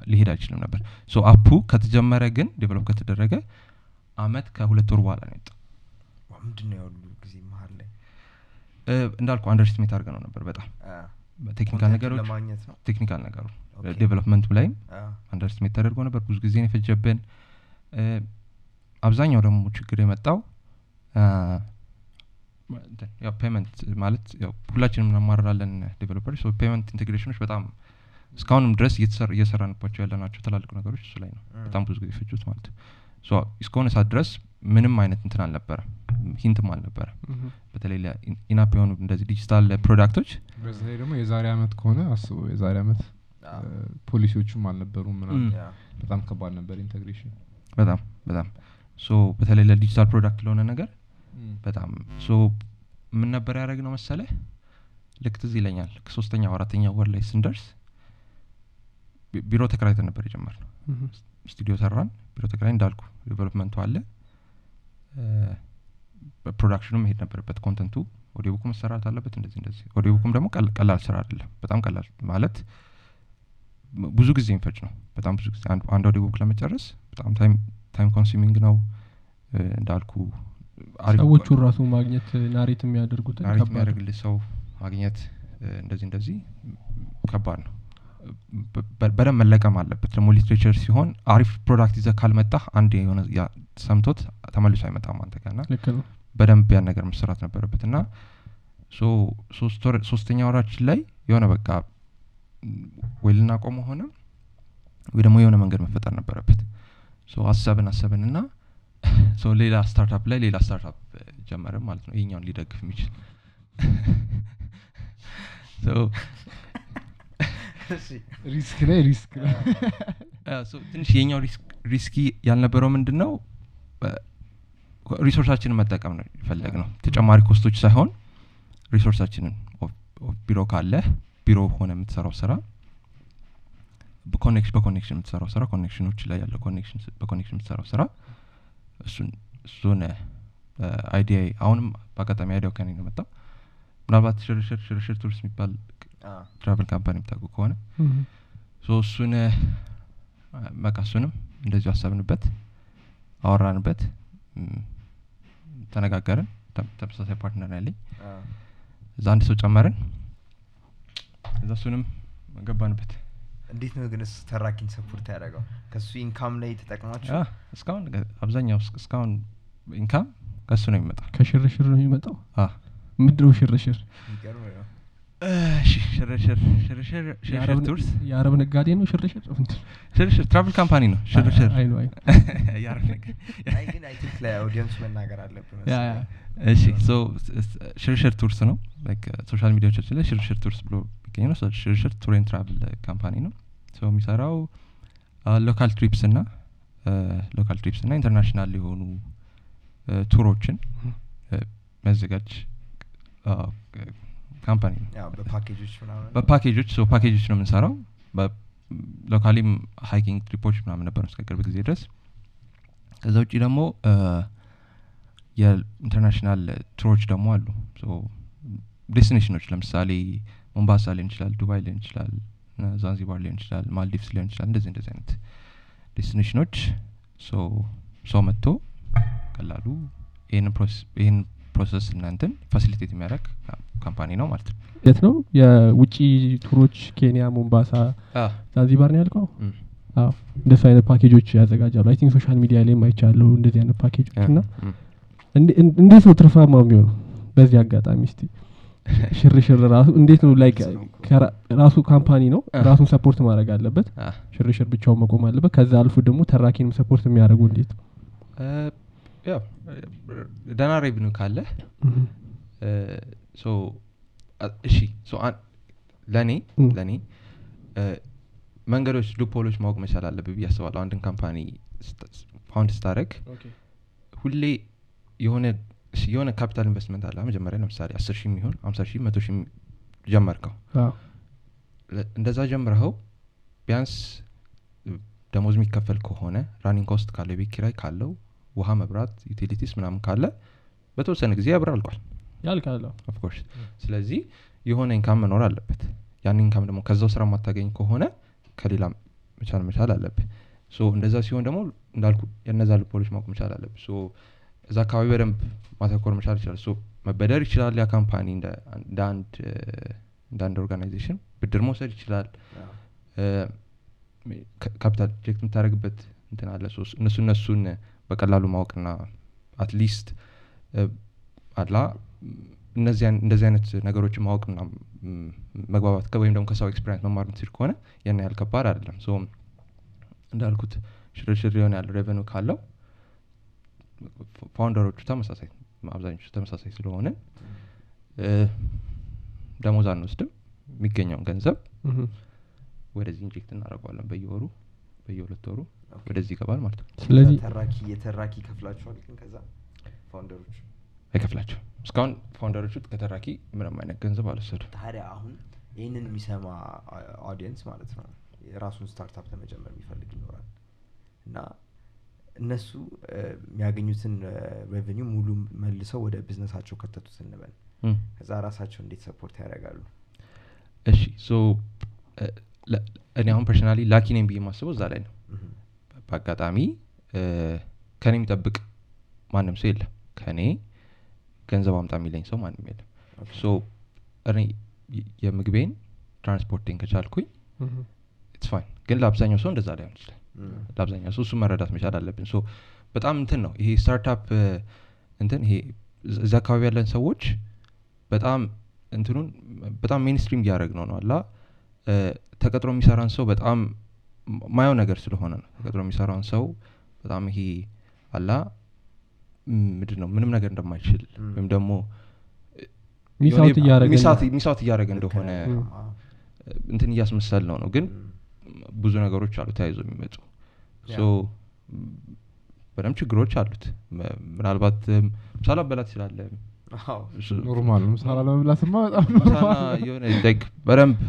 ሊሄድ አይችልም ነበር። so app ኡ ከተጀመረ ግን develop ከተደረገ አመት ከሁለት ወር በኋላ ነው የወጣው። wow፣ ምንድን ነው ያሉ ጊዜ መሀል ላይ? እንዳልኩ underestimate አድርገነው ነበር በጣም። technical ነገሮች technical ነገሩ development ኡ ላይም underestimate ተደርጎ ነበር። ብዙ ጊዜ የፈጀብን። አብዛኛው ደግሞ ችግር የመጣው ያው payment ማለት ያው ሁላችንም እናማርራለን developer ኦች payment integration ኦች በጣም እስካሁንም ድረስ እየተሰራ- እየሰራንባቸው ያለናቸው ትላልቅ ነገሮች እሱ ላይ ነው በጣም ብዙ ጊዜ ፈጁት ማለት ነው። so እስከሆነ ሰዓት ድረስ ምንም አይነት እንትን አልነበረም hint ም አልነበረም። እም፣ በተለይ in-app የሆኑ እንደዚህ digital product ኦች በዚህ ላይ ደግሞ የዛሬ አመት ከሆነ አስበው የዛሬ አመት አ፣ እ፣ ፖሊሲዎቹም አልነበሩም ምናምን በጣም ከባድ ነበር integration በጣም በጣም so በተለይ ለ digital product ለሆነ ነገር በጣም so ምን ነበር ያደረግነው መሰለ ልክ ትዝ ይለኛል ልክ ሶስተኛ አራተኛ ወር ላይ ስንደርስ ቢሮ ተከራይተን ነበር የጀመርነው ስቱዲዮ ሰራን ቢሮ ተከራይ እንዳልኩ development ኡ አለ። production ኡ መሄድ ነበረበት content ኡ audio book ኡ መሰራት አለበት እንደዚህ እንደዚህ audio book ኡም ደግሞ ቀላል ስራ አይደለም በጣም ቀላል ማለት ብዙ ጊዜ የሚፈጅ ነው በጣም ብዙ ጊዜ አንድ- audio book ለመጨረስ በጣም time consuming ነው። እንዳልኩ ሰዎቹን ራሱ ማግኘት narrate የሚያደርጉትን narrate ከባድ ነው። የሚያደርግልህ ሰው ማግኘት እንደዚህ እንደዚህ ከባድ ነው። በደንብ መለቀም አለበት። ደግሞ literature ሲሆን አሪፍ product ይዘህ ካልመጣህ አንድ የሆነ ሰምቶት ተመልሶ አይመጣም አንተ ጋር። እና ልክ ነው። በደንብ ያን ነገር መሰራት ነበረበት። እና ሶስተኛ ወራችን ላይ የሆነ በቃ ወይ ልናቆመው ሆነ ወይ ደግሞ የሆነ መንገድ መፈጠር ነበረበት። አሰብን አሰብን እና ሌላ startup ላይ ሌላ startup ጀመርን ማለት ነው። ይሄኛውን ሊደግፍ የሚችል risk ላይ risk ትንሽ የኛው risk- risky ያልነበረው ምንድን ነው resource ኣችንን መጠቀም ነው የፈለግነው ተጨማሪ cost ኦች ሳይሆን resource ኣችንን ቢሮ ካለ ቢሮ ሆነ የምትሰራው ስራ በ connection በ connection የምትሰራው ስራ connection ኦች ላይ ያለው በ connection የምትሰራው ስራ እሱን እሱን idea አሁንም በአጋጣሚ idea ው ከኔ ነው የመጣው። ምናልባት ሽርሽር ሽርሽር tours የሚባል travel company የምታውቁ ከሆነ እሱን በቃ እሱንም እንደዚሁ አሰብንበት አወራንበት ተነጋገርን ተም- ተመሳሳይ partner ያለኝ። እዛ አንድ ሰው ጨመርን። እዛ እሱንም ገባንበት እንዴት ነው ግን ተራኪን ሰፖርት ያደረገው? ከሱ ኢንካም ላይ ተጠቅማችሁ? እስካሁን አብዛኛው እስ- እስካሁን ኢንካም ከእሱ ነው የሚመጣው። ከሽርሽር ነው የሚመጣው? ምድረው ሽርሽር? የአረብ- ነጋዴ ነው ሽርሽር? ትራቭል ካምፓኒ ነው ሽርሽር። አይ ነው አይ ነው። የአረብ ነገር አይ ግን አይ ቲንክ ለኦዲየንሱ መናገር አለብን ያ ያ። እሺ ሶ ሽርሽር ቱርስ ነው? like social media ዎቻችን ላይ ሽርሽር tours ብሎ የሚገኝ ነው? so ሽርሽር tour and travel company ነው so የሚሰራው local trips እና local trips እና international የሆኑ tour ኦችን የሚያዘጋጅ company ነው። በ package ኦች so package ኦች ነው የምንሰራው። locally ም hiking trip ኦች ምናምን ነበሩ እስከ ቅርብ ጊዜ ድረስ። ከዛ ውጭ ደግሞ የ international tour ኦች ደግሞ አሉ። destination ኦች ለምሳሌ ሞምባሳ ሊሆን ይችላል ዱባይ ሊሆን ይችላል ዛንዚባር ሊሆን ይችላል ማልዲቭስ ሊሆን ይችላል እንደዚህ እንደዚህ አይነት destination ኦች። ሰው መጥቶ ቀላሉ ይህን process እና እንትን facilitate የሚያደርግ company ነው ማለት ነው። የት ነው? የውጭ tour ኦች ኬንያ ሞምባሳ ዛንዚባር ነው ያልከው? እንደሱ አይነት ፓኬጆች ያዘጋጃሉ። I think social media ላይም አይቻለሁ እንደዚህ አይነት ፓኬጆች እና እንዴት ነው ትርፋማ የሚሆነው? በዚህ አጋጣሚ እስቲ ሽርሽር ራሱ እንዴት ነው like ራሱ company ነው ራሱን support ማድረግ አለበት ሽርሽር ብቻውን መቆም አለበት ከዛ አልፎ ደግሞ ተራኪንም support የሚያደርጉ እንዴት ነው ያው ደህና revenue ካለ እሺ ለእኔ ለእኔ መንገዶች loophole ኦች ማወቅ መቻል አለብህ ብዬ አስባለሁ አንድን company found ስታደርግ ሁሌ የሆነ የሆነ ካፒታል ኢንቨስትመንት አለ። መጀመሪያ ለምሳሌ አስር ሺህ የሚሆን ሀምሳ ሺህ መቶ ሺህ ጀመርከው። እንደዛ ጀምረኸው ቢያንስ ደሞዝ የሚከፈል ከሆነ running cost ካለው የቤት ኪራይ ካለው ውሃ መብራት utilities ምናምን ካለ በተወሰነ ጊዜ ያ ብር አልቋል። ያልቃል። አዎ። of course ስለዚህ የሆነ income መኖር አለበት። ያን income ደግሞ ከዛው ስራ የማታገኝ ከሆነ ከሌላ መቻል መቻል አለብህ። እንደዛ ሲሆን ደግሞ እንዳልኩ የነዛ loophole ኦች ማወቅ መቻል አለብህ እዛ አካባቢ በደንብ ማተኮር መቻል ይችላል። መበደር ይችላል። ያ company እንደ አንድ organization ብድር መውሰድ ይችላል። ካፒታል ፕሮጀክት የምታደርግበት እንትን አለ። እነሱ እነሱን በቀላሉ ማወቅና at least አላ እንደዚህ አይነት ነገሮችን ማወቅና መግባባት ወይም ደግሞ ከሰው experience መማር ምትችል ከሆነ ያን ያህል ከባድ አይደለም። እንዳልኩት ሽርሽር የሆነ ያለው revenue ካለው founder ኦቹ ተመሳሳይ አብዛኞቹ ተመሳሳይ ስለሆነ ደሞዝ አንወስድም። የሚገኘውን ገንዘብ ወደዚህ inject እናደርገዋለን በየወሩ በየሁለት ወሩ ወደዚህ ይገባል ማለት ነው። ስለዚህ ተራኪ የተራኪ ከፍላችኋል ግን ከዛ founder ኦች አይከፍላቸው እስካሁን founder ኦቹ ከተራኪ ምንም አይነት ገንዘብ አልወሰዱ ታዲያ አሁን ይህንን የሚሰማ audience ማለት ነው የራሱን startup ለመጀመር የሚፈልግ ይኖራል። እና እነሱ የሚያገኙትን revenue ሙሉ መልሰው ወደ ቢዝነሳቸው ከተቱት እንበል። ከዛ ራሳቸው እንዴት support ያደርጋሉ? እሺ so እኔ አሁን personally lucky ነኝ ብዬ የማስበው እዛ ላይ ነው። በአጋጣሚ ከኔ የሚጠብቅ ማንም ሰው የለም። ከኔ ገንዘብ አምጣ የሚለኝ ሰው ማንም የለም። so እኔ የምግቤን ትራንስፖርቴን ከቻልኩኝ it's fine ግን ለአብዛኛው ሰው እንደዛ ላይሆን ይችላል ለአብዛኛው ሰው እሱ መረዳት መቻል አለብን። so በጣም እንትን ነው ይሄ startup እንትን ይሄ እዚ- አካባቢ ያለን ሰዎች በጣም እንትኑን በጣም ሜንስትሪም እያደረግ ነው ነው አላ ተቀጥሮ የሚሰራን ሰው በጣም ማየው ነገር ስለሆነ ነው። ተቀጥሮ የሚሰራውን ሰው በጣም ይሄ አላ ምንድን ነው ምንም ነገር እንደማይችል ወይም ደግሞ የሆነ እያደረገ እንደሆነ እንትን እያስመሰል ነው። ነው ግን ብዙ ነገሮች አሉ ተያይዞ የሚመጡ በደንብ ችግሮች አሉት ምናልባት አበላት ትችላለ አዎ። ኖርማል ነው ምሳላ ለመብላትማ በጣም የሆነ በደንብ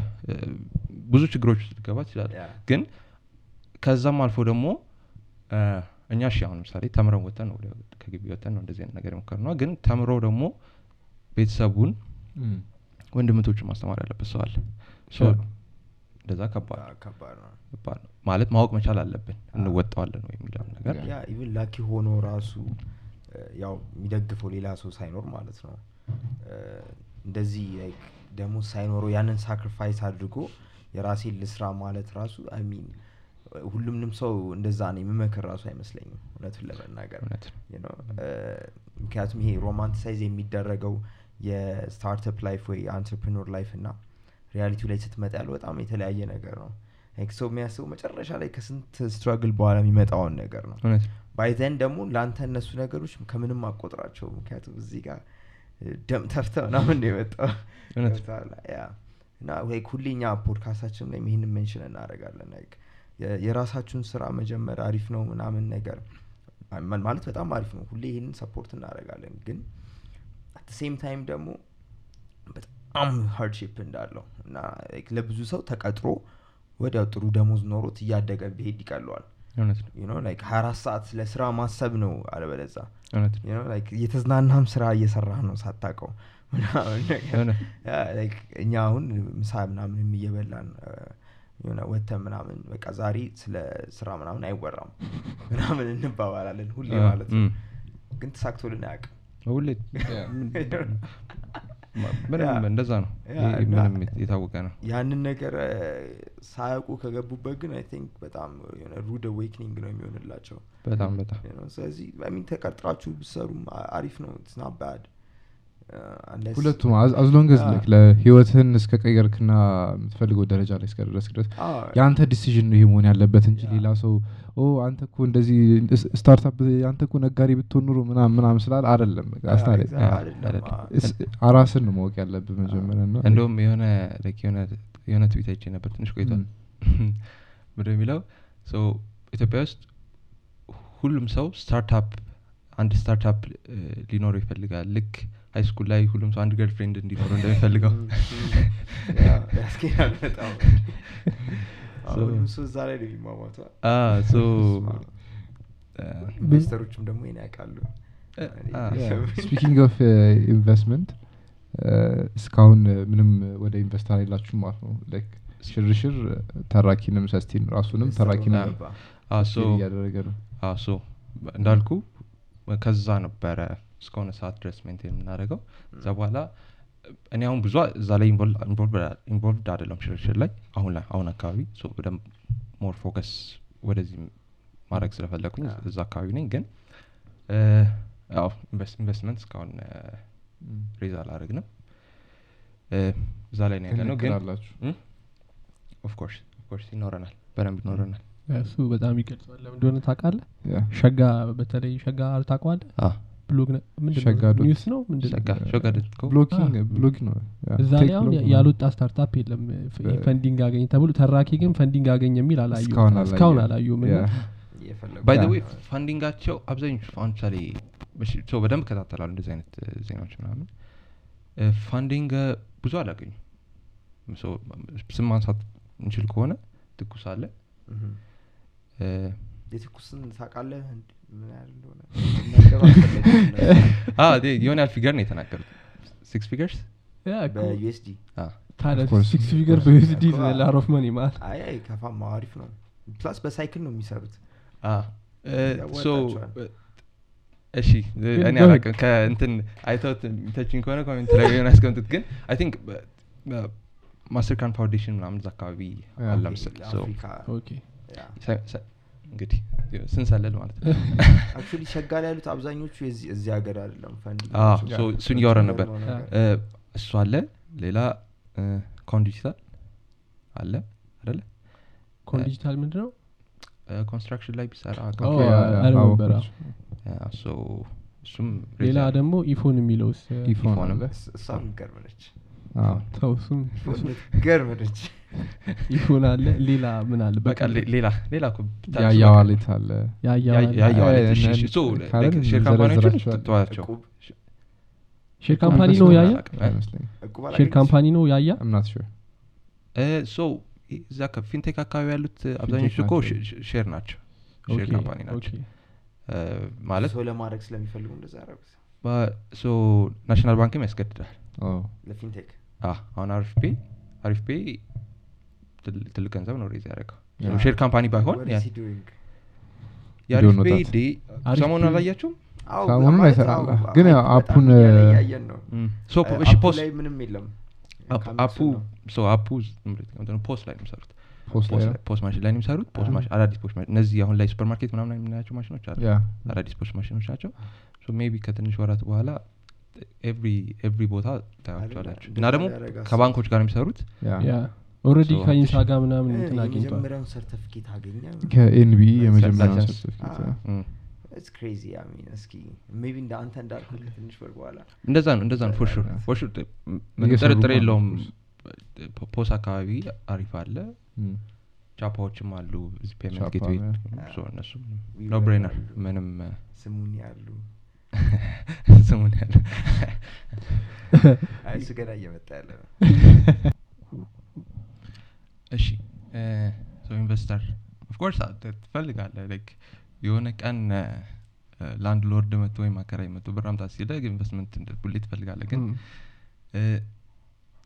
ብዙ ችግሮች ውስጥ ልገባ ያ። ግን ከዛም አልፎ ደግሞ እኛ እሺ አሁን ምሳሌ ተምረን ወተን ነው ወደ- ከግቢ ወተን ነው እንደዚህ አይነት ነገር የሞከር ነው ግን ተምሮ ደግሞ ቤተሰቡን እም። ወንድምቶቹን ማስተማር ያለበት ሰው አለ ሶ Sure. እንደዛ ከባድ ነው። ማለት ማወቅ መቻል አለብን። እንወጣዋለን ወይ የሚለውን ነገር። yeah even lucky ሆኖ ራሱ ያው የሚደግፈው ሌላ ሰው ሳይኖር ማለት ነው። እንደዚህ ደሞዝ ሳይኖረው ያንን sacrifice አድርጎ የራሴን ልስራ ማለት ራሱ I mean ሁሉንም ሰው እንደዛ ነው የምመክር ራሱ አይመስለኝም። እውነቱን ለመናገር ምክንያቱም ይሄ romanticize የሚደረገው የ startup life ወይ entrepreneur life እና reality ው ላይ ስትመጣ ያለው በጣም የተለያየ ነገር ነው። ሰው የሚያስበው መጨረሻ ላይ ከስንት struggle በኋላ የሚመጣውን ነገር ነው። by then ደግሞ ለአንተ እነሱ ነገሮች ከምንም አቆጥራቸው ምክንያቱም እዚህ ጋር ደም ተፍተህ ምናምን የመጣው። እና ወይ ሁሌ እኛ ፖድካስታችን ላይ ይህንን mention የ- የራሳችሁን ስራ መጀመር አሪፍ ነው ምናምን ነገር ማለት በጣም አሪፍ ነው። ሁሌ ይህንን support እናደርጋለን። ግን at same time ደግሞ በጣም hardship እንዳለው እና ለብዙ ሰው ተቀጥሮ ወዲያው ጥሩ ደሞዝ ኖሮት እያደገ ቢሄድ ይቀለዋል። like 24 ሰዓት ለስራ ማሰብ ነው አለበለዛ። እውነት ነው። You know like እየተዝናናም ስራ እየሰራህ ነው like እኛ አሁን ምሳ ምናምን እየበላን የሆነ ወተን ምናምን በቃ ዛሬ ስለ ስራ ምናምን አይወራም ምናምን እንባባላለን ሁሌ ማለት ነው። ግን ተሳክቶልን አያውቅም ምንም እንደዛ ነው። ምንም የታወቀ ነው። ያንን ነገር ሳያውቁ ከገቡበት ግን I think በጣም የሆነ rude awakening ነው የሚሆንላቸው። በጣም በጣም ስለዚህ mean ተቀጥራችሁ ብትሰሩም አሪፍ ነው። but ሁለቱም as long as ህይወትህን እስከ ቀየርክና የምትፈልገው ደረጃ ላይ እስከደረስክ ድረስ የአንተ decision ነው ይሄ መሆን ያለበት እንጂ ሌላ ሰው oh አንተ እኮ እንደዚህ startup አንተ እኮ ነጋዴ ብትሆን ኑሮ ምናምን ምናምን ስላል አይደለም በቃ አስታሪ- እስ- ራስን ነው ማወቅ ያለብህ መጀመሪያ እና እንደውም የሆነ like የሆነ የሆነ ትዊት አይቼ ነበር ትንሽ ቆይቷል። ምንድን የሚለው? ኢትዮጵያ ውስጥ ሁሉም ሰው startup አንድ startup ሊኖረው ይፈልጋል። ልክ high school ላይ ሁሉም ሰው አንድ girlfriend እንዲኖረው እንደሚፈልገው ያስኬዳል በጣም እዛ ላይ ነው investor ኦችም ደግሞ ይሄን ያውቃሉ። speaking of investment እስካሁን ምንም ወደ investor የላችሁም ማለት ነው። like ሽርሽር ተራኪንም sustain ራሱንም so እያደረገ ነው። አዎ so እንዳልኩ ከዛ ነበረ እስከሆነ ሰዓት ድረስ maintain የምናደርገው። እዛ በኋላ እኔ አሁን ብዙ እዛ ላይ involved አይደለም ሽርሽር ላይ አሁን ላይ አሁን አካባቢ so በደንብ more focus ወደዚህ ማድረግ ስለፈለግኩኝ እዛ አካባቢ ነኝ። ግን ያው ኢንቨስትመንት እስካሁን raise አላደረግንም። እዛ ላይ ነው ያለ ነው ግን of course of course ይኖረናል በደንብ ይኖረናል። እሱ በጣም ይገልጸዋል። ለምን እንደሆነ ታውቃለህ? ሸጋ በተለይ ሸጋ ታውቀዋለህ አ፣ ብሎግ ነ- ምንድን ሸጋ ነው። እዛ ላይ አሁን ያልወጣ startup የለም። funding አገኘ ተብሎ ተራኪ ግን funding አገኘ የሚል አላየሁም። እስካሁን እስካሁን አላየሁም። by the way funding ኣቸው አብዛኞቹ አሁን ምሳሌ ሰው በደንብ እከታተላሉ እንደዚህ አይነት ዜናዎች ምናምን። funding ብዙ አላገኙም። so፣ ስም ማንሳት እንችል ከሆነ ትኩስ አለ። የትኩስን ታውቃለህ የሆነ ያህል figure ነው የተናገሩት። six figures በ USD። ታዲያ. ሲክስ ፊገር ላር ኦፍ መኒ ማለት አይ አይ ከፋማ አሪፍ ነው። plus በሳይክል ነው የሚሰሩት። እሺ እኔ. አላውቅም። ከእንትን አይተውት የሚተችኝ ከሆነ comment ላይ ሆን ያስቀምጡት። ግን አይ ቲንክ ማስተር ካርድ ፋውንዴሽን ምናምን እዛ አካባቢ ሳይ- እንግዲህ ስንሰለል ማለት ነው። አክቹዋሊ ሸጋ ላይ ያሉት አብዛኞቹ እዚህ ሀገር አይደለም እሱን እያወራን ነበር። እሱ አለ ሌላ ኮንዲጂታል አለ አደለ ኮንዲጂታል ምንድን ነው ኮንስትራክሽን ላይ ቢሰራ እሱም ሌላ ደግሞ ኢፎን የሚለውስ ኢፎን እሷም የሚገርም ነች። አዎ። አለ ሌላ ምን አለ? ሌላ ሌላ እኮ ብታነሱ ያያ በቃ- ዋሌት አለ። ሼር ካምፓኒዎችን ካምፓኒ ነው ያያ ሼር? ካምፓኒ ነው ያያ እምናት ሹር ሶ እዛ ፊንቴክ አካባቢ ያሉት አብዛኞቹ እኮ share ናቸው። share company ናቸው። ማለት ሰው ለማድረግ ስለሚፈልጉ እንደዛ ያደረጉት? so National Bank ም ያስገድዳል። ለ fintech? አሁን አሪፍ ፔይ አሪፍ ፔይ ትልቅ ገንዘብ ነው raise ያደረገው። share company ባይሆን ሰሞኑን አላያችሁም? አዎ፣ ሰሞኑን አይሰራም። አዎ፣ ግን app ኡን፣ POS ላይ ምንም የለም። app- ካሚክሱ app ኡ ነው። so app ኡ POS ላይ ነው? የሚሰሩት POS machine ላይ ነው የሚሰሩት POS አዎ። ማሽን አዳዲስ POS machine እነዚህ አሁን ላይ ሱፐር ማርኬት ምናምን የምናያቸው ማሽኖች አሉ። አዳዲስ POS machine ኦች ናቸው። so maybe ከትንሽ ወራት በኋላ every every ቦታ ታያቸዋላችሁ። እና ደግሞ ከባንኮች ጋር ነው የሚሰሩት already ከኢንሳ ጋር ምናምን እንትን አግኝቷል። የመጀመሪያውን ሰርተፊኬት አገኘ ከ NBE. የመጀመሪያውን crazy ሚን እስኪ maybe እንደ አንተ ወር በኋላ እንደዛ ነው እንደዛ ነው ጥርጥር የለውም። ፖስ አካባቢ አሪፍ አለ። ቻፓዎችም አሉ ፔመንት ጌትዌይ እነሱ ኖ ብሬነር ምንም ስሙን ያሉ ስሙን አይ እሱ ገና እየመጣ ያለ ነው እሺ ሰው ኢንቨስተር ኦፍኮርስ ትፈልጋለህ? ላይክ የሆነ ቀን landlord መጥቶ ወይም አከራይ መጥቶ ብር አምጣ ሲልህ ኢንቨስትመንት ሁሌ ትፈልጋለህ። ግን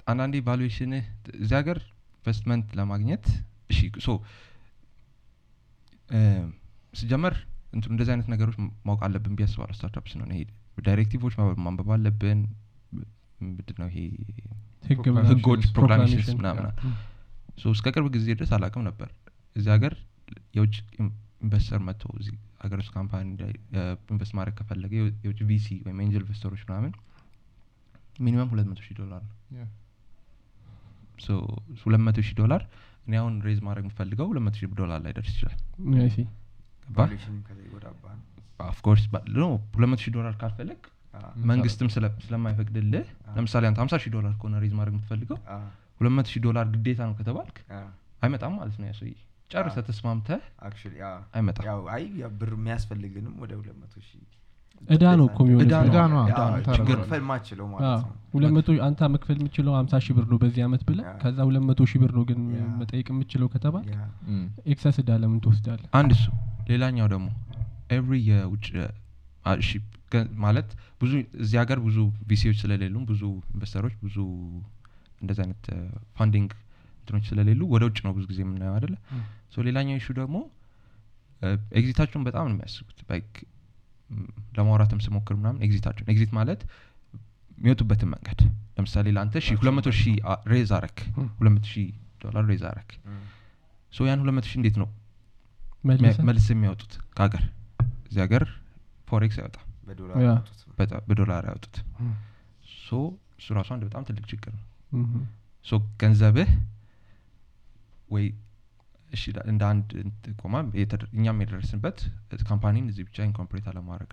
አንዳንዴ valuation ህ እዚህ ሀገር ኢንቨስትመንት ለማግኘት እሺ so እንትን እንደዚህ አይነት ነገሮች ማወቅ አለብን ብዬ አስባለሁ። startup ስንሆን ይሄ directive ኦች ማንበብ- አለብን። ምንድን ነው ይሄ ህጎች proclamations so እስከ ቅርብ ጊዜ ድረስ አላውቅም ነበር። እዚህ ሀገር የውጭ in- investor መጥቶ እዚህ ሀገር ውስጥ company ላይ invest ማድረግ ከፈለገ የው- የውጭ VC ወይም angel investor ኦች ምናምን minimum ሁለት መቶ ሺህ ዶላር ነው። ሁለት መቶ ሺህ ዶላር እኔ አሁን raise ማድረግ የምፈልገው ሁለት መቶ ሺህ ዶላር ላይ ደርስ ይችላል። of course no ሁለት መቶ ሺህ ዶላር ካልፈለግ መንግስትም ስለ- ስለማይፈቅድልህ ለምሳሌ አንተ ሀምሳ ሺህ ዶላር ከሆነ raise ማድረግ የምትፈልገው ሁለት መቶ ሺህ ዶላር ግዴታ ነው ከተባልክ አይመጣም ማለት ነው ያ ሰውዬ ጨርሰህ አዎ። ተስማምተህ አይመጣም አይ ብር የሚያስፈልግንም ወደ ሁለት መቶ ሺህ እዳ ነው እኮ የሚሆንብህ። እዳ ነው። እዳ ነው፣ እዳ ነው። አዎ፣ ችግር መክፈል ማችለው አዎ፣ ማለት ነው ሁለት መቶ አንተ መክፈል የምችለው ሀምሳ ሺህ ብር ነው በዚህ አመት ብለህ ያ። ከዛ ሁለት መቶ ሺህ ብር ነው ግን መጠየቅ የምችለው ከተባል excess እዳ ለምን ትወስዳለህ አንድ እሱ ሌላኛው ደግሞ every የውጭ ማለት ብዙ እዚህ ሀገር ብዙ VC ዎች ስለሌሉም ብዙ investor ኦች ብዙ እንደዚህ አይነት funding እንትኖች ስለሌሉ ወደ ውጭ ነው ብዙ ጊዜ የምናየው አይደለ? so ሌላኛው issue ደግሞ exit ኣቸውን በጣም ነው የሚያስቡት። like ም፣ ለማውራትም ስሞክር ምናምን exit ኣቸውን exit ማለት የሚወጡበትን መንገድ። ለምሳሌ ለአንተ ሺ ሁለት መቶ ሺህ አ- raise አረክ ሁለት መቶ ሺህ ዶላር raise አረክ so ያን ሁለት መቶ ሺህ እንዴት ነው መልስ የሚያወጡት? ከሀገር። እዚህ ሀገር forex አይወጣም። በዶላር ያወጡት so እሱ ራሱ አንድ በጣም ትልቅ ችግር ነው ገንዘብህ ወይ እሺ እንደ አንድ ቆማ እኛም የደረስንበት company ን እዚህ ብቻ incorporate አለማድረግ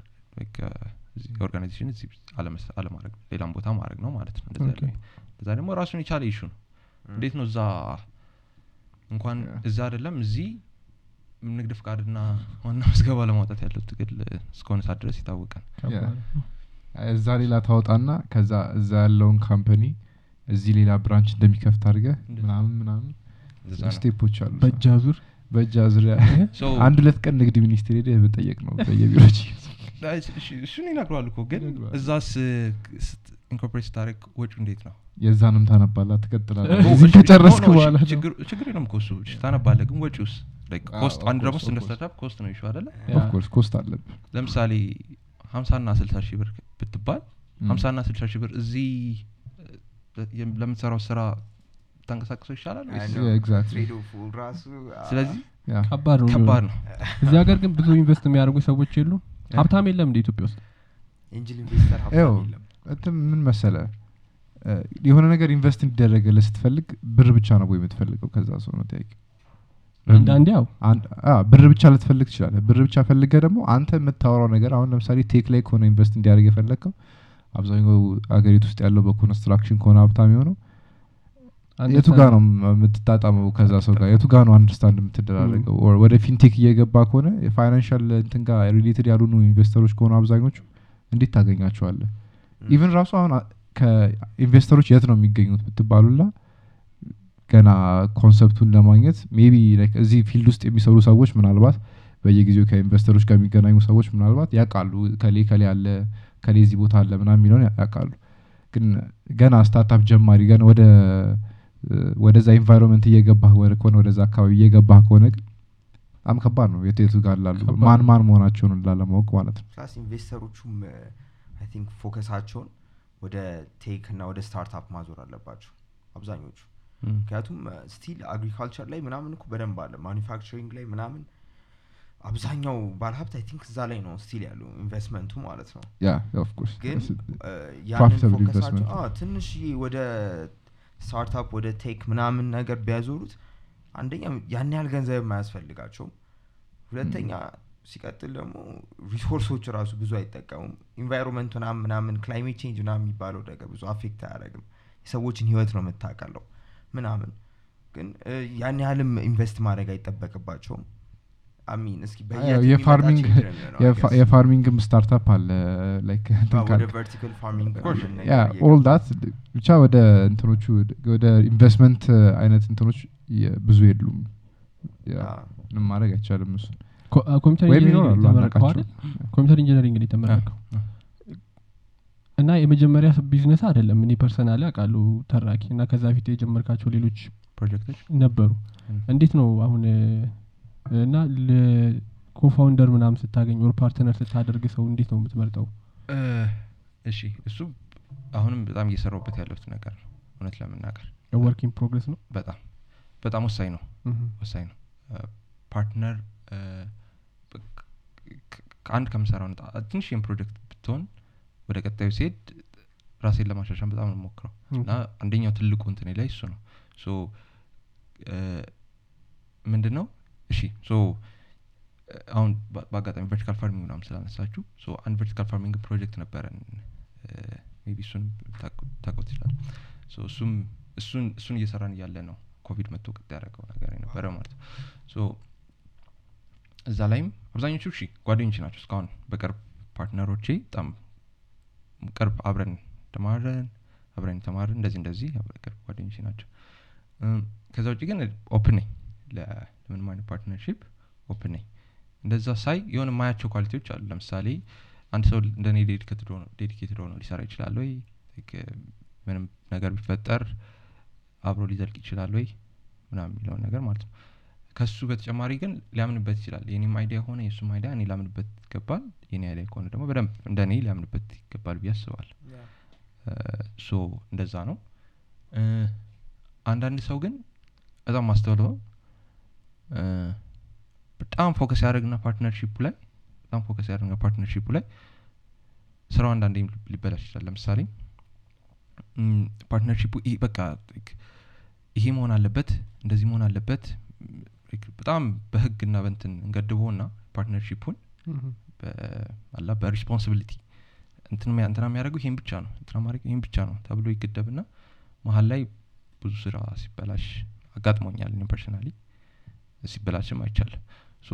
organization እዚህ አለማድረግ ነው። ሌላም ቦታ ማድረግ ነው ማለት ነው። እንደዛ ደግሞ ራሱን የቻለ issue ነው። እንዴት ነው እዛ እንኳን. እዛ አይደለም እዚህ ንግድ ፍቃድና ዋና ምዝገባ ለማውጣት ያለው ትግል እስከሆነ ሰዓት ድረስ ይታወቃል እዛ ሌላ ታወጣና ከዛ እዛ ያለውን company እዚህ ሌላ branch እንደሚከፍት አድርገህ እንደዛ። ምናምን ምናምን step ኦች አሉ። በእጅ አዙር? በእጅ አዙር ያ So- አንድ ሁለት ቀን ንግድ ሚኒስቴር ሄደ መጠየቅ ነው በየቢሮች። እሱን ይነግረዋል እኮ ግን እዛስ incorporate ስታደርግ ወጪ እንዴት ነው? የዛንም ታነባላ ትቀጥላለ ኦ፣ እዚህ እሺ፣ ከጨረስክ በኋላ ችግር- የለም እኮ እሱ። ታነባለህ ግን ወጪውስ? ኮስት of አንድ ደግሞ course, እንደ. ስታርታፕ ኮስት ነው ይሹ አደለ ኦፍኮርስ ኮስት አለብህ። ለምሳሌ ሀምሳ ና ስልሳ ሺህ ብር ብትባል ም። ሀምሳ ና ስልሳ ሺህ ብር እዚህ ለምትሰራው ስራ ታንቀሳቅሰው ይሻላል ስለዚህ ከባድ ነው። ከባድ ነው። እዚህ ሀገር ግን ብዙ ኢንቨስት የሚያደርጉ ሰዎች የሉ ሀብታም የለም እንደ ኢትዮጵያ ውስጥ? እንትን ምን መሰለ? የሆነ ነገር invest እንዲደረግልህ ስትፈልግ ብር ብቻ ነው ወይ የምትፈልገው። ከዛ ሰው ነው ጥያቄ አንዳንዴ ያው። አንድ- አ፣ ብር ብቻ ልትፈልግ ትችላለህ። ብር ብቻ ፈልገህ ደግሞ አንተ የምታወራው ነገር አሁን ለምሳሌ tech ላይ ከሆነ invest እንዲያደርግ የፈለግከው አብዛኛው አገሪቱ ውስጥ ያለው በ construction ከሆነ ሀብታም የሆነው የቱ ጋር ነው የምትጣጣመው ከዛ ሰው ጋር? የቱ ጋር ነው understand የምትደራረገው? ወደ fintech እየገባ ከሆነ የ financial እንትን ጋር related ያልሆኑ investor ኦች ከሆኑ አብዛኞቹ እንዴት ታገኛቸዋለህ? even ራሱ አሁን ከ investor ኦች የት ነው የሚገኙት ብትባል ገና concept ኡን ለማግኘት maybe እዚህ field ውስጥ የሚሰሩ ሰዎች ምናልባት በየጊዜው ከ investor ኦች ጋር የሚገናኙ ሰዎች ምናልባት ያውቃሉ። እከሌ እከሌ አለ እከሌ እዚህ ቦታ አለ ምናምን የሚለውን ያውቃሉ። ግን ገና startup ጀማሪ ገና ወደ ወደዛ environment እየገባህ ወደ ከሆነ ወደዛ አካባቢ እየገባህ ከሆነ ግን በጣም ከባድ ነው። የት የቱ ጋር ላሉ ማን ማን መሆናቸውን ላለማወቅ ማለት ነው። plus investor ኦቹም I think focus ኣቸውን ወደ tech እና ወደ startup ማዞር አለባቸው አብዛኞቹ። ምክንያቱም still agriculture ላይ ምናምን እኮ በደንብ አለ። manufacturing ላይ ምናምን አብዛኛው ባለሀብት I think እዛ ላይ ነው still ያሉ ኢንቨስትመንቱ ማለት ነው። ግን ያንን focus ኣቸው ትንሽ ወደ startup ወደ tech ምናምን ነገር ቢያዞሩት አንደኛ ያን ያህል ገንዘብ የማያስፈልጋቸውም ሁለተኛ ሲቀጥል ደግሞ ሪሶርሶች ራሱ ብዙ አይጠቀሙም። ኢንቫይሮንመንት ምናምን ምናምን ክላይሜት ቼንጅ ምናምን የሚባለው ነገር ብዙ አፌክት አያደርግም። የሰዎችን ህይወት ነው የምታቀለው ምናምን። ግን ያን ያህልም ኢንቨስት ማድረግ አይጠበቅባቸውም አሚን እስኪ የፋርሚንግ change ነው ነው, I የፋ- guess። የፋርሚንግ ስታርታፕ አለ ኦል ዳት ብቻ ወደ እንትኖቹ ወደ ኢንቨስትመንት አይነት እንትኖች ብዙ የሉም። ምንም ማድረግ አይቻልም እሱ ኮ- አ- computer engineering ነው የተመረቀው እና የመጀመሪያ ቢዝነስ አይደለም። እኔ personally አውቃሉ ተራኪ እና ከዛ ፊት የጀመርካቸው ሌሎች ፕሮጀክቶች? ነበሩ። እንዴት ነው አሁን እና cofounder ምናምን ስታገኝ ወይ partner ስታደርግ ሰው እንዴት ነው የምትመርጠው? እሺ እሱ አሁንም በጣም እየሰራውበት ያለሁት ነገር ነው። እውነት ለመናገር work in progress ነው? በጣም በጣም ወሳኝ ነው። ወሳኝ ነው። partner ከአንድ ከምሰራው ነጣ ትንሽም ፕሮጀክት ብትሆን ወደ ቀጣዩ ሲሄድ ራሴን ለማሻሻል በጣም ነው የምሞክረው እና አንደኛው ትልቁ እንትኔ ላይ እሱ ነው። so ምንድን ነው እሺ so አሁን በአጋጣሚ vertical farming ምናምን ስላነሳችሁ so አንድ vertical farming ፕሮጀክት ነበረን። maybe እሱን ትችላል so እሱም እሱን እሱን እየሰራን እያለ ነው። ኮቪድ መጥቶ ቀጥ ያደረገው ነገር የነበረ ማለት ነው። so እዛ ላይም አብዛኞቹ እሺ ጓደኞች ናቸው እስካሁን በቅርብ partner ኦቼ። በጣም ቅርብ አብረን ተማረን አብረን ተማርን እንደዚህ እንደዚህ ቅርብ ጓደኞቼ ናቸው። ከዛ ውጭ ግን open ነኝ ለምንም አይነት partnership open ነኝ። እንደዛ ሳይ የሆነ የማያቸው quality ዎች አሉ። ለምሳሌ አንድ ሰው እንደኔ dedicated ሆኖ ሊሰራ ይችላል ወይ? ምንም ነገር ቢፈጠር አብሮ ሊዘልቅ ይችላል ወይ? ምናምን የሚለውን ነገር ማለት ነው። ከሱ በተጨማሪ ግን ሊያምንበት ይችላል። የኔም idea ሆነ የእሱም idea እኔ ላምንበት ይገባል። የኔ idea ከሆነ ደግሞ በደንብ እንደ እኔ ሊያምንበት ይገባል ብዬ አስባለሁ። so እንደዛ ነው። አንዳንድ ሰው ግን በጣም ማስተውለው በጣም focus ያደረግና partnership ኡ ላይ በጣም focus ያደረግና partnership ኡ ላይ ስራው አንዳንዴ ሊበላሽ ይችላል። ለምሳሌ partnership ኡ ይሄ በቃ ይሄ መሆን አለበት እንደዚህ መሆን አለበት በጣም በህግና በእንትን እንገድበውና partnership ኡን አላ በ responsibility እንትና የሚያደርገው ይሄን ብቻ ነው እንትና ማድረግ ይሄን ብቻ ነው ተብሎ ይገደብና መሀል ላይ ብዙ ስራ ሲበላሽ አጋጥሞኛል personally ሲበላሽም አይቻልም። so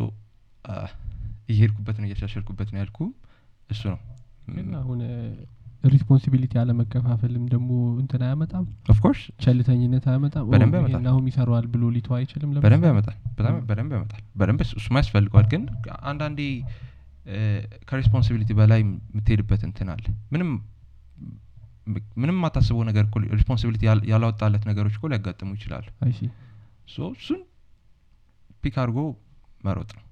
እየሄድኩበት ነው እያሻሸልኩበት ነው ያልኩ እሱ ነው። ግን አሁን responsibility አለመከፋፈልም ደግሞ እንትን አያመጣም? of course ቸልተኝነት አያመጣም? በደንብ ይሄን ያመጣል። አሁን ይሰራዋል ብሎ ሊተው አይችልም በደንብ? ያመጣል። በጣም በደንብ ያመጣል። በደንብ እሱ- እሱማ ያስፈልገዋል። ግን አንዳንዴ ከ responsibility በላይ የምትሄድበት እንትን አለ። ምንም ምንም የማታስበው ነገር እኮ responsibility ያላወጣለት ነገሮች እኮ ሊያጋጥሙ ይችላሉ። እሱን pick አድርጎ መሮጥ ነው።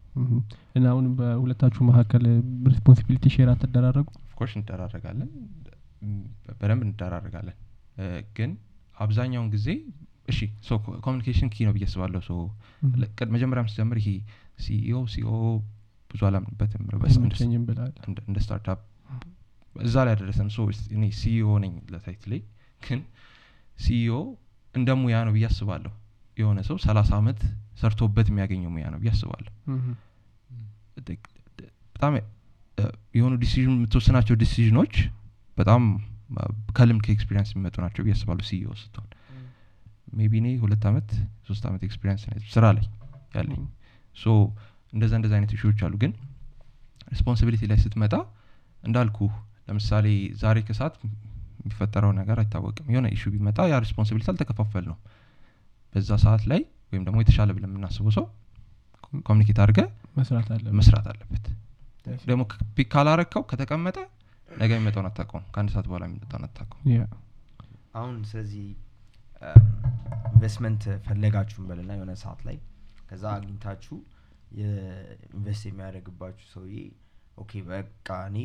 እና አሁን በሁለታችሁ መካከል responsibility share አትደራረጉ of course እንደራረጋለን በደንብ እንደራረጋለን። ግን አብዛኛውን ጊዜ እሺ so communication key ነው ብዬ አስባለሁ። so መጀመሪያም ስጀምር ይሄ CEO CEO ብዙ አላምንበትም እንደ- startup እዛ ላይ ያደረሰን so እኔ CEO ነኝ ለ site ላይ ግን CEO እንደ ሙያ ነው ብዬ አስባለሁ። የሆነ ሰው ሰላሳ አመት ሰርቶበት የሚያገኘው ሙያ ነው ብዬ አስባለሁ። በጣም የሆኑ decision የምትወስናቸው decision ኦች በጣም ከልምድ ከ experience የሚመጡ ናቸው ብዬ አስባለሁ CEO ስትሆን። Maybe እኔ ሁለት አመት ሶስት አመት experience ስራ ላይ ያለኝ። So እንደዛ እንደዛ አይነት issue ዎች አሉ። ግን responsibility ላይ ስትመጣ እንዳልኩ ለምሳሌ ዛሬ ከሰዓት የሚፈጠረው ነገር አይታወቅም። የሆነ issue ቢመጣ ያ responsibility አልተከፋፈል ነው በዛ ሰዓት ላይ ወይም ደግሞ የተሻለ ብለን የምናስበው ሰው communicate አድርገ መስራት አለ መስራት አለበት። ደግሞ pick ካላረከው ከተቀመጠ ነገ የሚመጣውን አታውቀውም። ከአንድ ሰዓት በኋላ የሚመጣውን አታውቀውም። ያ አሁን ስለዚህ ኢንቨስትመንት ፈለጋችሁን በልና የሆነ ሰዓት ላይ ከዛ አግኝታችሁ የ invest የሚያደርግባችሁ ሰውዬ okay በቃ እኔ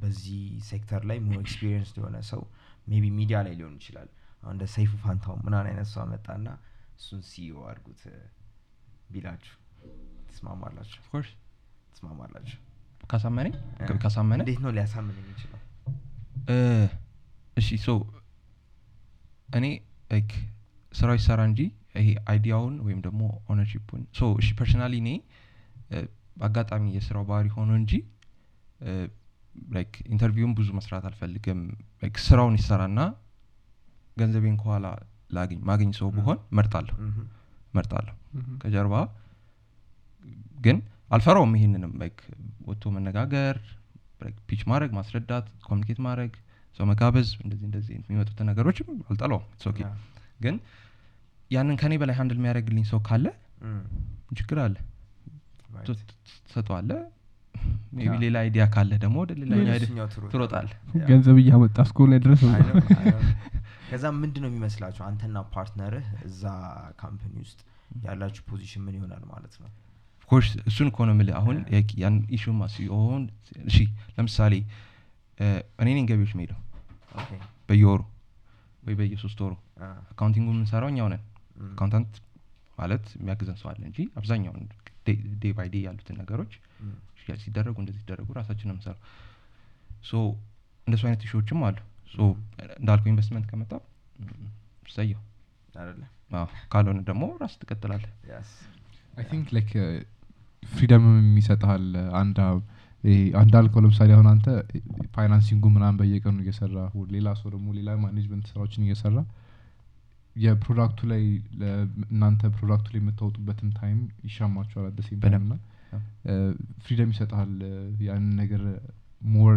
በዚህ ሴክተር ላይ more experience የሆነ ሰው maybe ሚዲያ ላይ ሊሆን ይችላል። አሁን እንደ ሰይፉ ፋንታው ምናን አይነት ሰው አመጣና እሱን CEO አድርጉት። ቢላችሁ ትስማማላችሁ? Of course ትስማማላችሁ? ካሳመነኝ? ካሳመነ? እንዴት ነው ሊያሳምን የሚችለው? እሺ so እኔ like ስራው ይሰራ እንጂ ይሄ idea ውን ወይም ደግሞ ownership ኡን so እሺ personally እኔ አጋጣሚ የስራው ባህሪ ሆኖ እንጂ like interview ን ብዙ መስራት አልፈልግም። Like ስራውን ይሰራና ገንዘቤን ከኋላ ላግኝ ማገኝ ሰው ብሆን መርጣለሁ መርጣለሁ ከጀርባ ግን አልፈራውም ይሄንንም like ወጥቶ መነጋገር pitch ማድረግ ማስረዳት communicate ማድረግ ሰው መጋበዝ እንደዚህ እንደዚህ የሚመጡትን ነገሮችም አልጠላውም It's okay። Yeah። ግን ያንን ከኔ በላይ handle የሚያደርግልኝ ሰው ካለ ችግር አለ. ትሰጠዋለ yeah። ሌላ idea ካለ ደግሞ ወደ ሌላኛው Yeah። ገንዘብ እያመጣ እስከሆነ ድረስ ከዛ ምንድን ነው የሚመስላችሁ? አንተና partner ህ እዛ company ውስጥ ያላችሁ position ምን ይሆናል ማለት ነው? ኮርስ እሱን ነው የምልህ አሁን ያን issue ማ ሲሆን እሺ ለምሳሌ እኔ ነኝ ገቢዎች የምሄደው በየወሩ ወይ በየሶስት ወሩ accounting ኡ የምንሰራው እኛው ነን። Accountant ማለት የሚያግዘን ሰው አለ እንጂ አብዛኛውን day by day ያሉትን ነገሮች ሲደረጉ እንደዚህ ሲደረጉ ራሳችን ነው የምንሰራው። So እንደሱ አይነት issue ዎችም አሉ እንዳልኩ ኢንቨስትመንት ከመጣ ሰየው። አይደለ? አዎ፣ ካልሆነ ደግሞ ራስ I think like freedom ም የሚሰጥሃል አንድ ይሄ እንዳልከው ለምሳሌ አሁን አንተ financing ኡ ምናምን በየቀኑ እየሰራ ሌላ ሰው ደግሞ ሌላ management ስራዎችን እየሰራ የ product ኡ ላይ እናንተ product ኡ ላይ የምታወጡበትን time ይሻማቸዋል at the same time በደንብ። እና freedom ይሰጥሃል ያንን ነገር more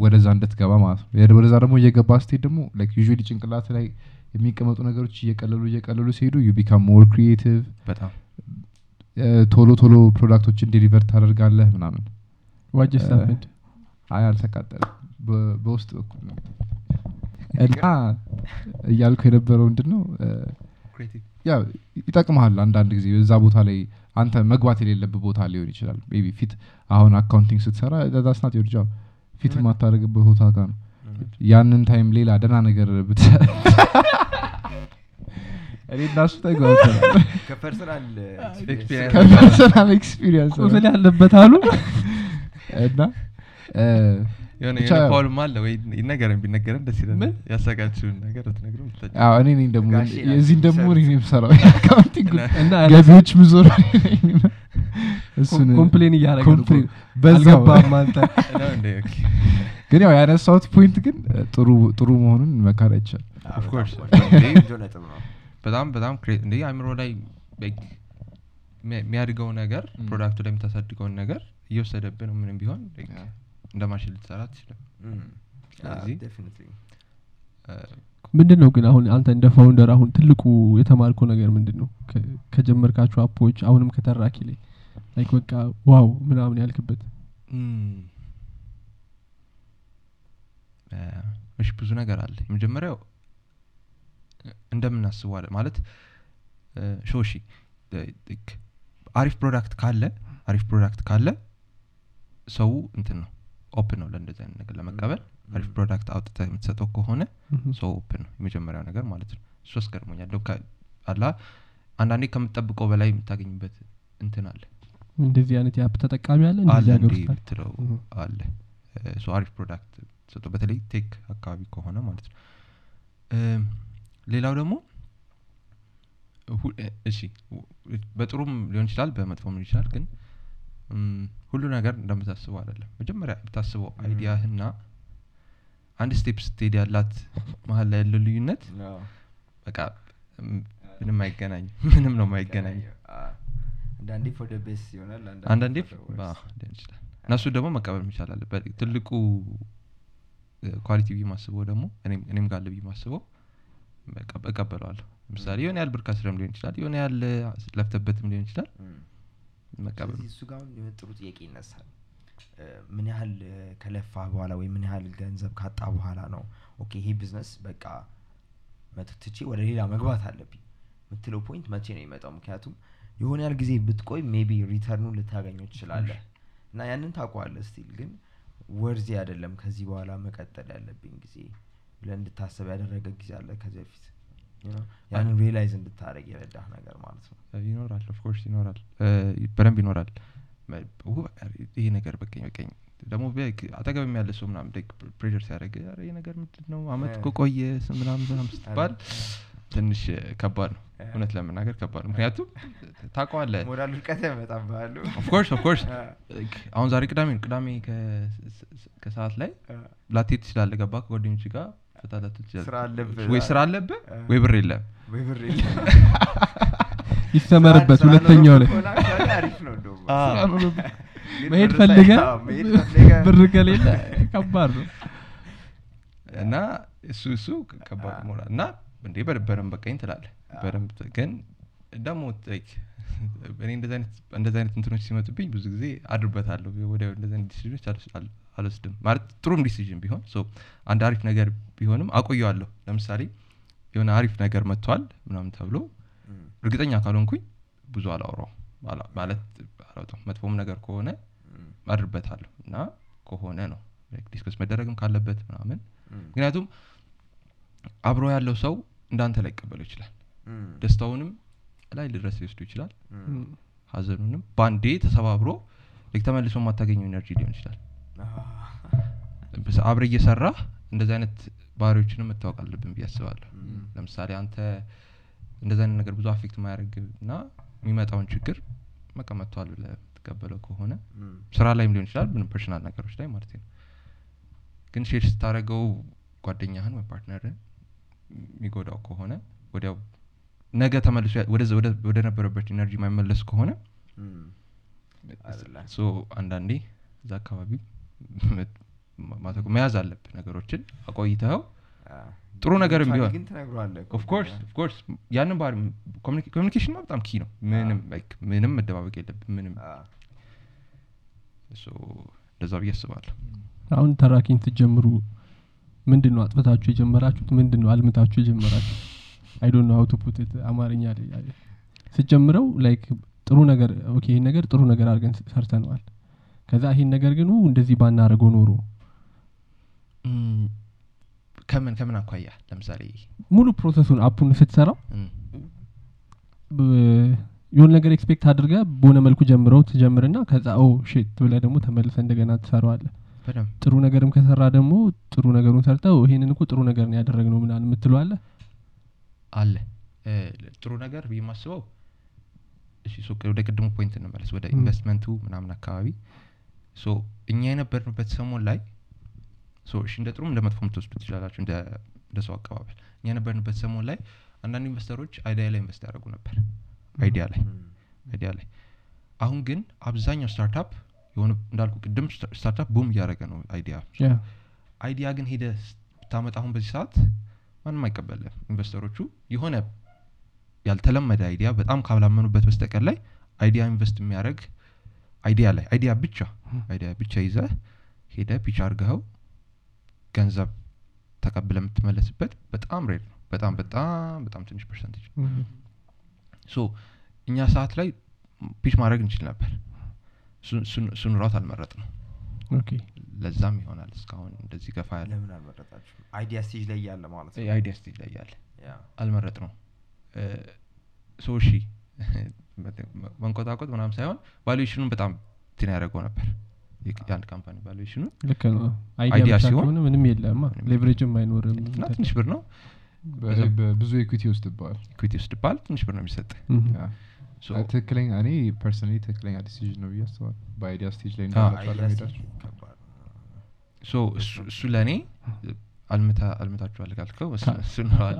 ወደዛ እንድትገባ ማለት ነው። ወደዛ ደግሞ እየገባ ስትሄድ ደግሞ usually ጭንቅላት ላይ የሚቀመጡ ነገሮች እየቀለሉ እየቀለሉ ሲሄዱ you become more creative በጣም ቶሎ ቶሎ product ኦችን deliver ታደርጋለህ ምናምን። What just Uh, happened? አይ አልተቃጠልም በ- በውስጥ በኩል ነው። እና እያልኩ የነበረው ምንድን ነው ያ ይጠቅመሃል አንዳንድ ጊዜ። እዛ ቦታ ላይ አንተ መግባት የሌለብህ ቦታ ሊሆን ይችላል። ቢ ፊት አሁን አካውንቲንግ ስትሰራ ዛስናት ዮር ጆብ ፊት የማታደርግበት ቦታ ጋር ነው። ያንን ታይም ሌላ ደህና ነገር ብትሰራ እኔ እናሱ ከፐርሰናል ኤክስፒሪየንስ ቁስል ያለበት አሉ? እና የሆነ ብቻ የሆነ ያው- ፓውልም አለ ወይ? ይነገረን ቢነገረን ደስ ነገር ትነግሩ እኔ ነኝ ደግሞ ደግሞ እኔ የምሰራው accounting እና- ገቢዎች ምዞር complain እያደረገ አንተ። ግን ያው ያነሳሁት point ግን ጥሩ ጥሩ መሆኑን መካድ አይቻል. በጣም እንደ አእምሮ ላይ የሚያድገው ነገር. Product ኡ ላይ የምታሳድገውን ነገር እየወሰደብህ ነው ምንም ቢሆን. እንደ ማሽን ልትሰራ ስለዚህ እ፣ ምንድን ነው ግን አሁን አንተ እንደ founder አሁን ትልቁ የተማርከው ነገር ምንድን ነው ከጀመርካቸው app ኦች አሁንም ከተራኪ ላይ like በቃ wow ምናምን ያልክበት። እሺ ብዙ ነገር አለ። የመጀመሪያው እንደምናስበው አለ ማለት እ፣ ሾሺ አሪፍ product ካለ አሪፍ product ካለ ሰው እንትን ነው open ነው ለእንደዚህ አይነት ነገር ለመቀበል። አሪፍ product አውጥተ የምትሰጠው ከሆነ ሰው open ነው የመጀመሪያው ነገር ማለት ነው። እሱ አስገርሞኛል። ከ- አላ አንዳንዴ ከምትጠብቀው በላይ የምታገኝበት እንትን አለ። እንደዚህ አይነት የ app ተጠቃሚ አለ? ውስጥ አለ? አሪፍ product ሰጡ በተለይ tech አካባቢ ከሆነ ማለት ነው። ሌላው ደግሞ እሺ በጥሩም ሊሆን ይችላል በመጥፎም ሊሆን ይችላል ግን ሁሉ ነገር እንደምታስበው አይደለም። መጀመሪያ የምታስበው idea ህና አንድ step ስትሄድ ያላት መሀል ላይ ያለው ልዩነት በቃ ምንም አይገናኝም ምንም ነው የማይገናኝ። አንዳንዴ ሊሆን ይችላል። እና እሱ ደግሞ መቀበል መቻል አለበት። ትልቁ quality ብዬ ማስበው ደግሞ እኔም አለ ብዬ ማስበው እቀበለዋለሁ። ለምሳሌ የሆነ ያህል ብር ከስረም ሊሆን ይችላል የሆነ ያህል ለፍተበትም ሊሆን ይችላል መቀበል እሱ ጋር ጥሩ ጥያቄ ይነሳል። ምን ያህል ከለፋ በኋላ ወይ ምን ያህል ገንዘብ ካጣ በኋላ ነው okay ይሄ ቢዝነስ በቃ ትቼ ወደ ሌላ መግባት አለብኝ የምትለው point መቼ ነው የሚመጣው? ምክንያቱም የሆነ ያህል ጊዜ ብትቆይ maybe return ኡን ልታገኘው ትችላለህ። እና ያንን ታውቀዋለህ still ግን worth it አይደለም ከዚህ በኋላ መቀጠል ያለብኝ ጊዜ ብለህ እንድታሰብ ያደረገ ጊዜ አለ ከዚህ በፊት? ያንን realize እንድታደረግ የረዳህ ነገር ማለት ነው. ይኖራል of course ይኖራል. እ፣ በደንብ ይኖራል. ይሄ ነገር በቀኝ በቀኝ ደግሞ አጠገብም ያለ ሰው ምናምን prayer ሲያደርግ "ኧረ ይሄ ነገር ምንድን ነው አመት እ። እኮ ቆየ ስ- ምናምን ምናምን ስትባል ትንሽ እ፣ ከባድ ነው። እውነት ለመናገር ከባድ ነው። ምክንያቱም ያመጣብሃሉ of course አሁን ዛሬ ቅዳሜ ነው። ቅዳሜ ከሰዓት ላይ ላትሄድ ትችላለህ። ገባ ከጓደኞች ጋር ፈታላት ትችላለህ ወይ ስራ አለብህ ወይ ብር የለም። ይሰመርበት ሁለተኛው ላይ። መሄድ ፈልገ ብር ከሌለ ከባድ ነው። እና እሱ እሱ ከባድ ሞራል እና እንዴ በደ- በደንብ በቃኝ ትላለህ። በደንብ ግን ደግሞ እኔ እንደዚህ አይነት እንትኖች ሲመጡብኝ ብዙ ጊዜ አድርበታለሁ። ወደ እንደዚህ አይነት decisionኦች አልወስድም። ማለት ጥሩም decision ቢሆን አንድ አሪፍ ነገር ቢሆንም አቆየዋለሁ። ለምሳሌ የሆነ አሪፍ ነገር መጥቷል ምናምን ተብሎ እርግጠኛ ካልሆንኩኝ ብዙ አላውራው ማለት አላውጣም መጥፎም ነገር ከሆነ አድርበታለሁ እና ከሆነ ነው discuss መደረግም ካለበት ምናምን። ምክንያቱም አብሮ ያለው ሰው እንዳንተ ላይ ይቀበለው ይችላል ደስታውንም ላይ ልድረስ ሊወስዱ ይችላል። ሀዘኑንም በአንዴ ተሰባብሮ ልክ ተመልሶ የማታገኘው ኤነርጂ ሊሆን ይችላል አብረ እየሰራ እንደዚህ አይነት ባህሪዎችንም መታወቅ አለብን ብዬ አስባለሁ። ለምሳሌ አንተ እንደዚህ አይነት ነገር ብዙ አፌክት ማያደርግ እና የሚመጣውን ችግር በቃ መጥቷል ብለህ የምትቀበለው ከሆነ ስራ ላይም ሊሆን ይችላል ምንም personal ነገሮች ላይ ማለት ነው። ግን share ስታደረገው ጓደኛህን ወይ partner ን የሚጎዳው ከሆነ ወዲያው ነገ ተመልሶ ወደ ነበረበት energy የማይመለስ ከሆነ አንዳንዴ እዛ አካባቢ መያዝ አለብህ ነገሮችን አቆይተኸው። ጥሩ ነገርም ቢሆን of course of course ያንን ባህሪ communication በጣም key ነው። ምንም ምንም መደባበቅ የለብን ምንም እንደዛ ብዬ አስባለሁ። አሁን ተራኪን ስትጀምሩ ምንድን ነው አጥፍታችሁ የጀመራችሁት? ምንድን ነው አልምታችሁ የጀመራችሁት? I don't know how to put it አማርኛ ስትጀምረው like ጥሩ ነገር okay ይሄን ነገር ጥሩ ነገር አድርገን ሰርተነዋል ከዛ ይሄን ነገር ግን እንደዚህ ባናደርገው ኖሮ። ከምን ከምን አኳያ? ለምሳሌ ሙሉ process ኡን app ኡን ስትሰራው የሆነ ነገር expect አድርገ በሆነ መልኩ ጀምረው ትጀምርና ከዛ oh shit ብለ ደግሞ ተመልሰ እንደገና ትሰራዋለ ጥሩ ነገርም ከሰራ ደግሞ ጥሩ ነገሩን ሰርተው ይሄንን እኮ ጥሩ ነገር ነው ያደረግነው ምናምን የምትለዋለ አለ? ጥሩ ነገር ብዬ so ወደ ቅድሙ point እንመለስ። ወደ ኢንቨስትመንቱ ምናምን አካባቢ እኛ የነበርንበት ሰሞን ላይ so እሺ እንደ ጥሩም እንደ መጥፎ ምትወስዱ ትችላላችሁ እንደ እንደ ሰው አቀባበል። እኛ የነበርንበት ሰሞን ላይ አንዳንድ investor ኦች idea ላይ invest ያደርጉ ነበር። idea ላይ idea ላይ። አሁን ግን አብዛኛው startup የሆነ እንዳልኩ ቅድም ስታ- startup boom እያደረገ ነው idea idea ግን ሄደ ብታመጣ አሁን በዚህ ሰዓት ማንም አይቀበልም investor ኦቹ። የሆነ ያልተለመደ idea በጣም ካላመኑበት በስተቀር ላይ idea invest የሚያደርግ idea ላይ idea ብቻ idea ብቻ ይዘህ ሄደ pitch አርገኸው ገንዘብ ተቀብለ የምትመለስበት በጣም rare ነው። በጣም በጣም በጣም ትንሽ percentage so እኛ ሰዓት ላይ pitch ማድረግ እንችል ነበር። እሱን- አልመረጥ ነው okay። ለዛም ይሆናል እስካሁን እንደዚህ ገፋ ያለ ለምን አልመረጣችሁ idea stage ላይ እያለ ማለት ነው። idea stage ላይ ያለ አልመረጥ ነው so እሺ። መንቆጣቆጥ ምናምን ሳይሆን valuation ኡን በጣም ትን ያደረገው ነበር። የአንድ company valuation ኡን ልክ ነው። idea ሲሆን ምንም የለም። leverage ም አይኖርም። እና ትንሽ ብር ነው። በ- በብዙ equity ይወስድብሃል equity ወስድባል ትንሽ ብር ነው የሚሰጥ። ትክክለኛ እኔ personally ትክክለኛ decision ነው ብዬ አስባለሁ። በ idea stage ላይ so እሱ- እሱ ለእኔ አልምታ አልምታችኋል ካልከው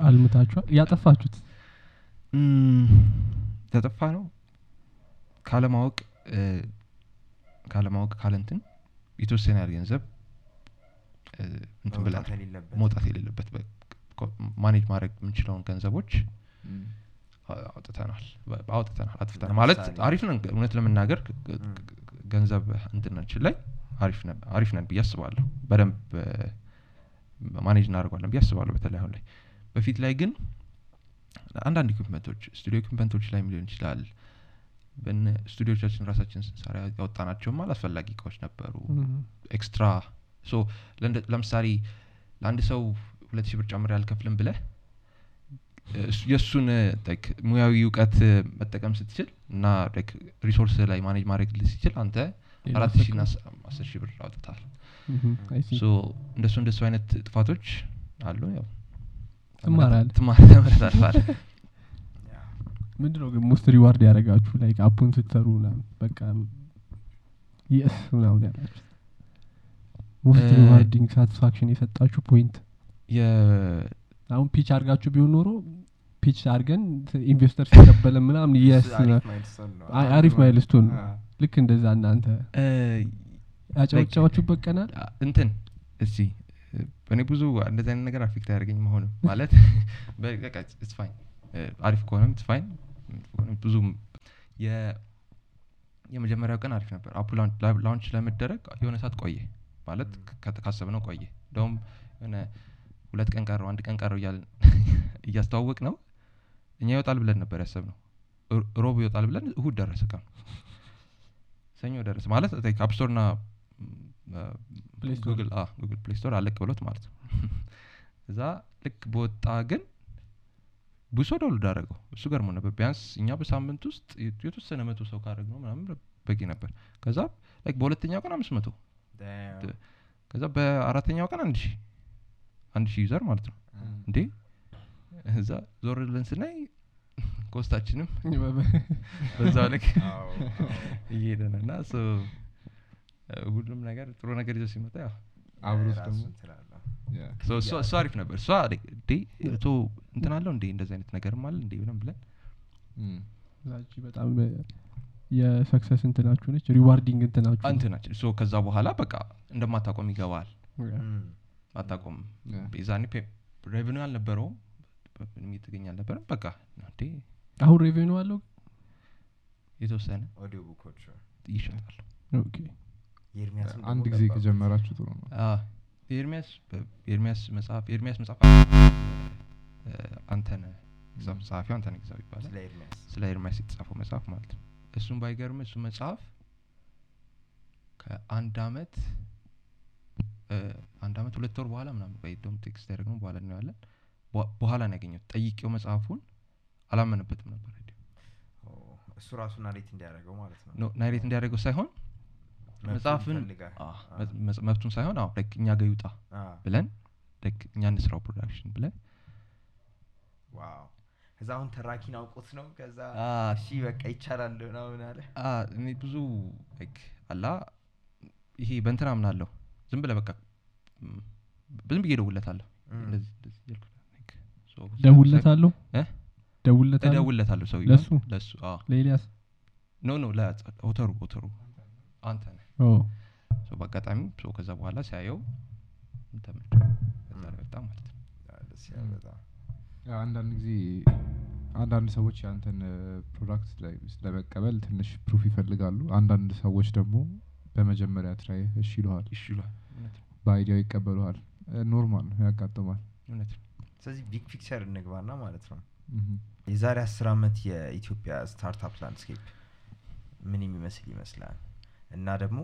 አልምታችኋል? ያጠፋችሁት? ተጠፋ ነው። ካለማወቅ ካለማወቅ ካለንትን የተወሰነ ያህል ገንዘብ እንትን መውጣት የሌለበት ማኔጅ ማድረግ የምንችለውን ገንዘቦች አውጥተናል። አውጥተናል አጥፍተናል? ማለት አሪፍ ነን። እውነት ለመናገር ገንዘብ እንትናችን ላይ አሪፍ ነን ብዬ አስባለሁ። በደንብ manage እናደርጓለን ብዬ አስባለሁ በተለይ አሁን ላይ። በፊት ላይ ግን አንዳንድ equipment ኦች ስቱዲዮ equipment ኦች ላይ ሊሆን ይችላል በነ ስቱዲዮቻችን ራሳችን ስንሰራ ያወጣናቸውም አላስፈላጊ እቃዎች ነበሩ። extra so ለምሳሌ ለአንድ ሰው ሁለት ሺህ ብር ጨምር ያልከፍልም ብለህ እሱ- የእሱን ሙያዊ እውቀት መጠቀም ስትችል እና resource ላይ manage ማድረግ ሲችል አንተ አራት እና አስ- አስር ሺህ ብር አውጥታል እንደሱ እንደሱ አይነት ጥፋቶች አሉ። ያው ትማራለህ። ትማር yeah። ምንድነው ግን most reward ያደረጋችሁ? ላይ app ኡን ስትሰሩ ምናምን? በቃ yes ምናምን ያላችሁ most rewarding satisfaction የሰጣችሁ point የ- አሁን pitch አድርጋችሁ ቢሆን ኖሮ pitch አድርገን investor ሲቀበለ ምናምን yes አሪፍ milestone ልክ እንደዛ እናንተ እ፣ ያጨበጨባችሁበት ቀናል አ- እንትን እስቲ እኔ ብዙ እንደዚህ አይነት ነገር affect አያደርገኝ መሆንም ማለት በቃ fine አሪፍ ከሆነም fine ብዙ የ- የመጀመሪያው ቀን አሪፍ ነበር። app ኡ launch ለመደረግ የሆነ ሰዓት ቆየ። ማለት ካሰብነው ቆየ። እንደውም የሆነ ሁለት ቀን ቀረው አንድ ቀን ቀረው እያልን እያስተዋወቅ ነው እኛ ይወጣል ብለን ነበር ያሰብነው። ሮ- ሮብ ይወጣል ብለን እሁድ ደረሰ ቀኑ። ሰኞ ደረሰ ማለት App Store ና Play Store። Google Google Play Store አለቅ ብሎት ማለት ነው። እዛ ልክ በወጣ ግን ብዙ ሰው download አደረገው እሱ ገርሞ ነበር ቢያንስ እኛ በሳምንት ውስጥ የተወሰነ መቶ ሰው ካደረግ ነው ምናምን በቂ ነበር ከዛ like በሁለተኛው ቀን አምስት መቶ. ከዛ በአራተኛው ቀን አንድ ሺህ አንድ ሺህ user ማለት ነው እንዴ እዛ ዞር ብለን ስናይ cost ኣችንም በዛው ልክ አዎ፣ አዎ። እየሄደ ነው እና ሁሉም ነገር ጥሩ ነገር ይዞ ሲመጣ ያው አብሮት ደግሞ እሷ አሪፍ ነበር. እሷ እንዴ ቶ እንትን አለው እንዴ? እንደዚህ አይነት ነገርም አለ እንዴ? ብለን? ብለን በጣም የ success እንትናችሁ ነች? rewarding እንትናችሁ እንትናችን so ከዛ በኋላ በቃ እንደማታቆም ይገባል። አታቆም። ዛኔ revenue ው አልነበረውም? ምንም እየተገኘ አልነበረም? በቃ እንዴ? አሁን revenue ኡ አለው? የተወሰነ audio book ኦች ይሸጣል። አንድ ጊዜ ከጀመራችሁ ጥሩ ነው። አዎ። የኤርሚያስ የኤርሚያስ መጽሐፍ የኤርሚያስ መጽሐፍ አንተነ ጸሐፊው አንተነ ግዛው ይባላል። ስለ ኤርሚያስ የተጻፈው መጽሐፍ ማለት ነው። እሱም ባይገርም እሱ መጽሐፍ ከአንድ አመት አንድ አመት ሁለት ወር በኋላ ምናምን ደግሞ text ያደረግነው በኋላ ነው ያለን በኋላ ነው ያገኘሁት። ጠይቄው መጽሐፉን አላመነበትም ነበር። እሱ ራሱ narrate እንዲያደርገው ማለት ነው። no narrate እንዲያደርገው ሳይሆን መጽሐፍን መብቱን ሳይሆን አዎ like እኛ ጋር ይውጣ ብለን like እኛ እንስራው production ብለን ከዛ አሁን ተራኪን አውቆት ነው? ከዛ እሺ በቃ ይቻላል ምናምን አለ? አ፣ እኔ ብዙ like አላ ይሄ በእንትና ምናለሁ ዝም ብለህ በቃ ዝም ብዬ ደውለታለሁ እ? ደውለታለሁ እደውልለታለሁ ሰው ለሱ? ለሱ? ለኤልያስ? no no ለ author ኡ author ኡ። አንተ ነህ ኦ። So በአጋጣሚ so ከዛ በኋላ ሲያየው ከዛ ወጣ ማለት ነው። ደስ ይላል በጣም። ያ አንዳንድ ጊዜ አንዳንድ ሰዎች ያንተን product ላይ ለመቀበል ትንሽ proof ይፈልጋሉ። አንዳንድ ሰዎች ደግሞ በመጀመሪያ try እሺ ይለዋል በ idea ው ይቀበሉሃል። normal ነው ያጋጥማል እውነት ነው። ስለዚህ big picture እንግባና ማለት ነው። የዛሬ አስር አመት የኢትዮጵያ startup landscape ምን የሚመስል ይመስላል እና ደግሞ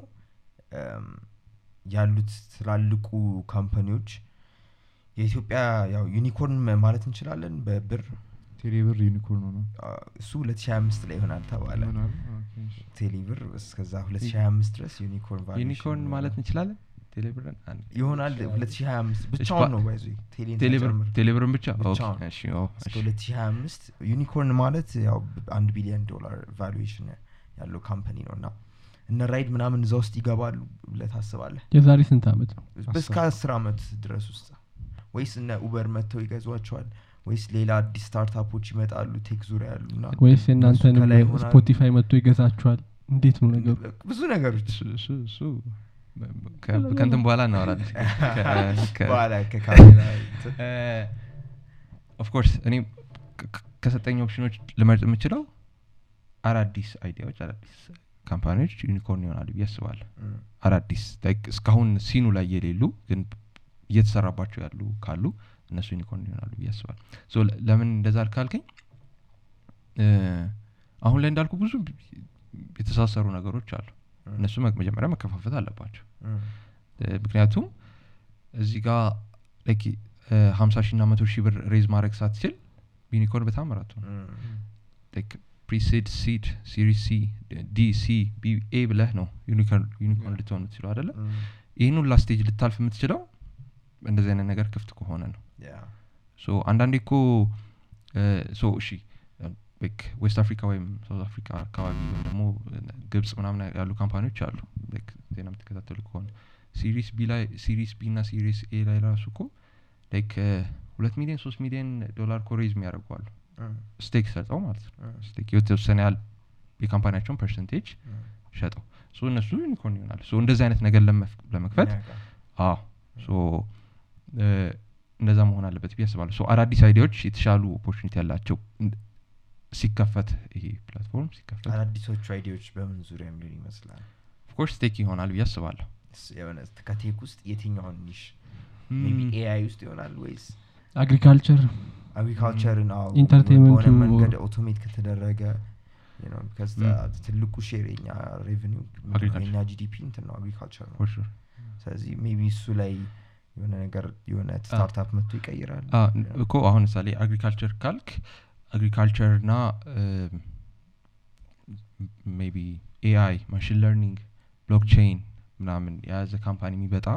ያሉት ትላልቁ company ዎች የኢትዮጵያ ያው unicorn ማለት እንችላለን በብር? ቴሌብር unicorn ሆነ አ፣ እሱ 2025 ላይ ይሆናል ተባለ። ቴሌብር እስከዛ 2025 ድረስ unicorn unicorn ማለት እንችላለን? ቴሌብርን ይሆናል 2025 እሺ፣ ብቻውን ነው ሳይጨምር። ቴሌብርን ብቻ? okay፣ ብቻውን። እሺ ኦ፣ እስከ እሺ። 2025 unicorn ማለት ያው አንድ ቢሊዮን ዶላር valuation ያለው company ነው እና እነ ራይድ ምናምን እዛ ውስጥ ይገባሉ ብለህ ታስባለህ? የዛሬ ስንት አመት? ነው እስከ አስር አመት ድረስ ውስጥ። ወይስ እነ ኡበር መጥተው ይገዟቸዋል? ወይስ ሌላ አዲስ startup ኦች ይመጣሉ tech ዙሪያ ያሉ እና ወይስ ይሆናሉ? ስፖቲፋይ መጥቶ ይገዛችኋል? እንዴት ነው ነገሩ? ብዙ ነገሮች እሱ እሱ እሱ ከ- ከእንትን በኋላ እናወራለን። of course እኔ ከሰጠኝ ኦፕሽኖች ልመርጥ የምችለው አዳዲስ idea ዎች አዳዲስ company ዎች unicorn ይሆናሉ ብዬ አስባለሁ። አዳዲስ እስካሁን scene ኑ ላይ የሌሉ ግን እየተሰራባቸው ያሉ ካሉ እነሱ unicorn ይሆናሉ ብዬ አስባለሁ። ለምን እንደዛ ካልከኝ እ፣ አሁን ላይ እንዳልኩ ብዙ የተሳሰሩ ነገሮች አሉ። እነሱ መጀመሪያ መከፋፈት አለባቸው። ምክንያቱም እዚህ ጋር ሀምሳ ሺ ና መቶ ሺህ ብር raise ማድረግ ሳትችል unicorn በታምራቱ ነው እም፣ pre-seed seed series C D C B A ብለህ ነው unicorn ልትሆን የምትችለው አደለ ይህን ሁላ stage ልታልፍ የምትችለው እንደዚህ አይነት ነገር ክፍት ከሆነ ነው። so አንዳንዴ እኮ so እሺ West አፍሪካ ወይም South አፍሪካ አካባቢ ወይም ደግሞ ግብጽ ምናምን ያሉ company ዎች አሉ። ዜና የምትከታተሉ ከሆነ series B ላይ series B እና series A ላይ ራሱ እኮ like ሁለት ሚሊዮን ሶስት ሚሊዮን ዶላር እኮ raise የሚያደርጉ አሉ። እም፣ stake ሰጠው ማለት ነው stake የተወሰነ ያህል የ company ያቸውን percentage ሸጠው so እነሱ unicorn ይሆናሉ so እንደዚህ አይነት ነገር ለመክፈት ያውቃል። አዎ so እ፣ እንደዛ መሆን አለበት ብዬ አስባለሁ so አዳዲስ idea ዎች የተሻሉ opportunity ያላቸው ሲከፈት ይሄ platform ሲከፈት አዳዲሶቹ idea ዎች በምን ዙሪያ የሚሆን ይመስላል of course tech ይሆናል ብዬ አስባለሁ ከ tech ውስጥ የትኛውን niche ም፣ AI ውስጥ ይሆናል ወይስ አግሪካልቸር አግሪካልቸርን entertainment ኡ- መንገድ automate ከተደረገ ም። the- ትልቁ share የኛ revenue. የኛ GDP እንትን ነው agriculture ነው. ስለዚህ maybe እሱ ላይ የሆነ ነገር የሆነ startup መጥቶ ይቀይራል. ን- እኮ አሁን ምሳሌ agriculture ካልክ agriculture ና maybe AI machine learning blockchain ምናምን የያዘ company የሚመጣ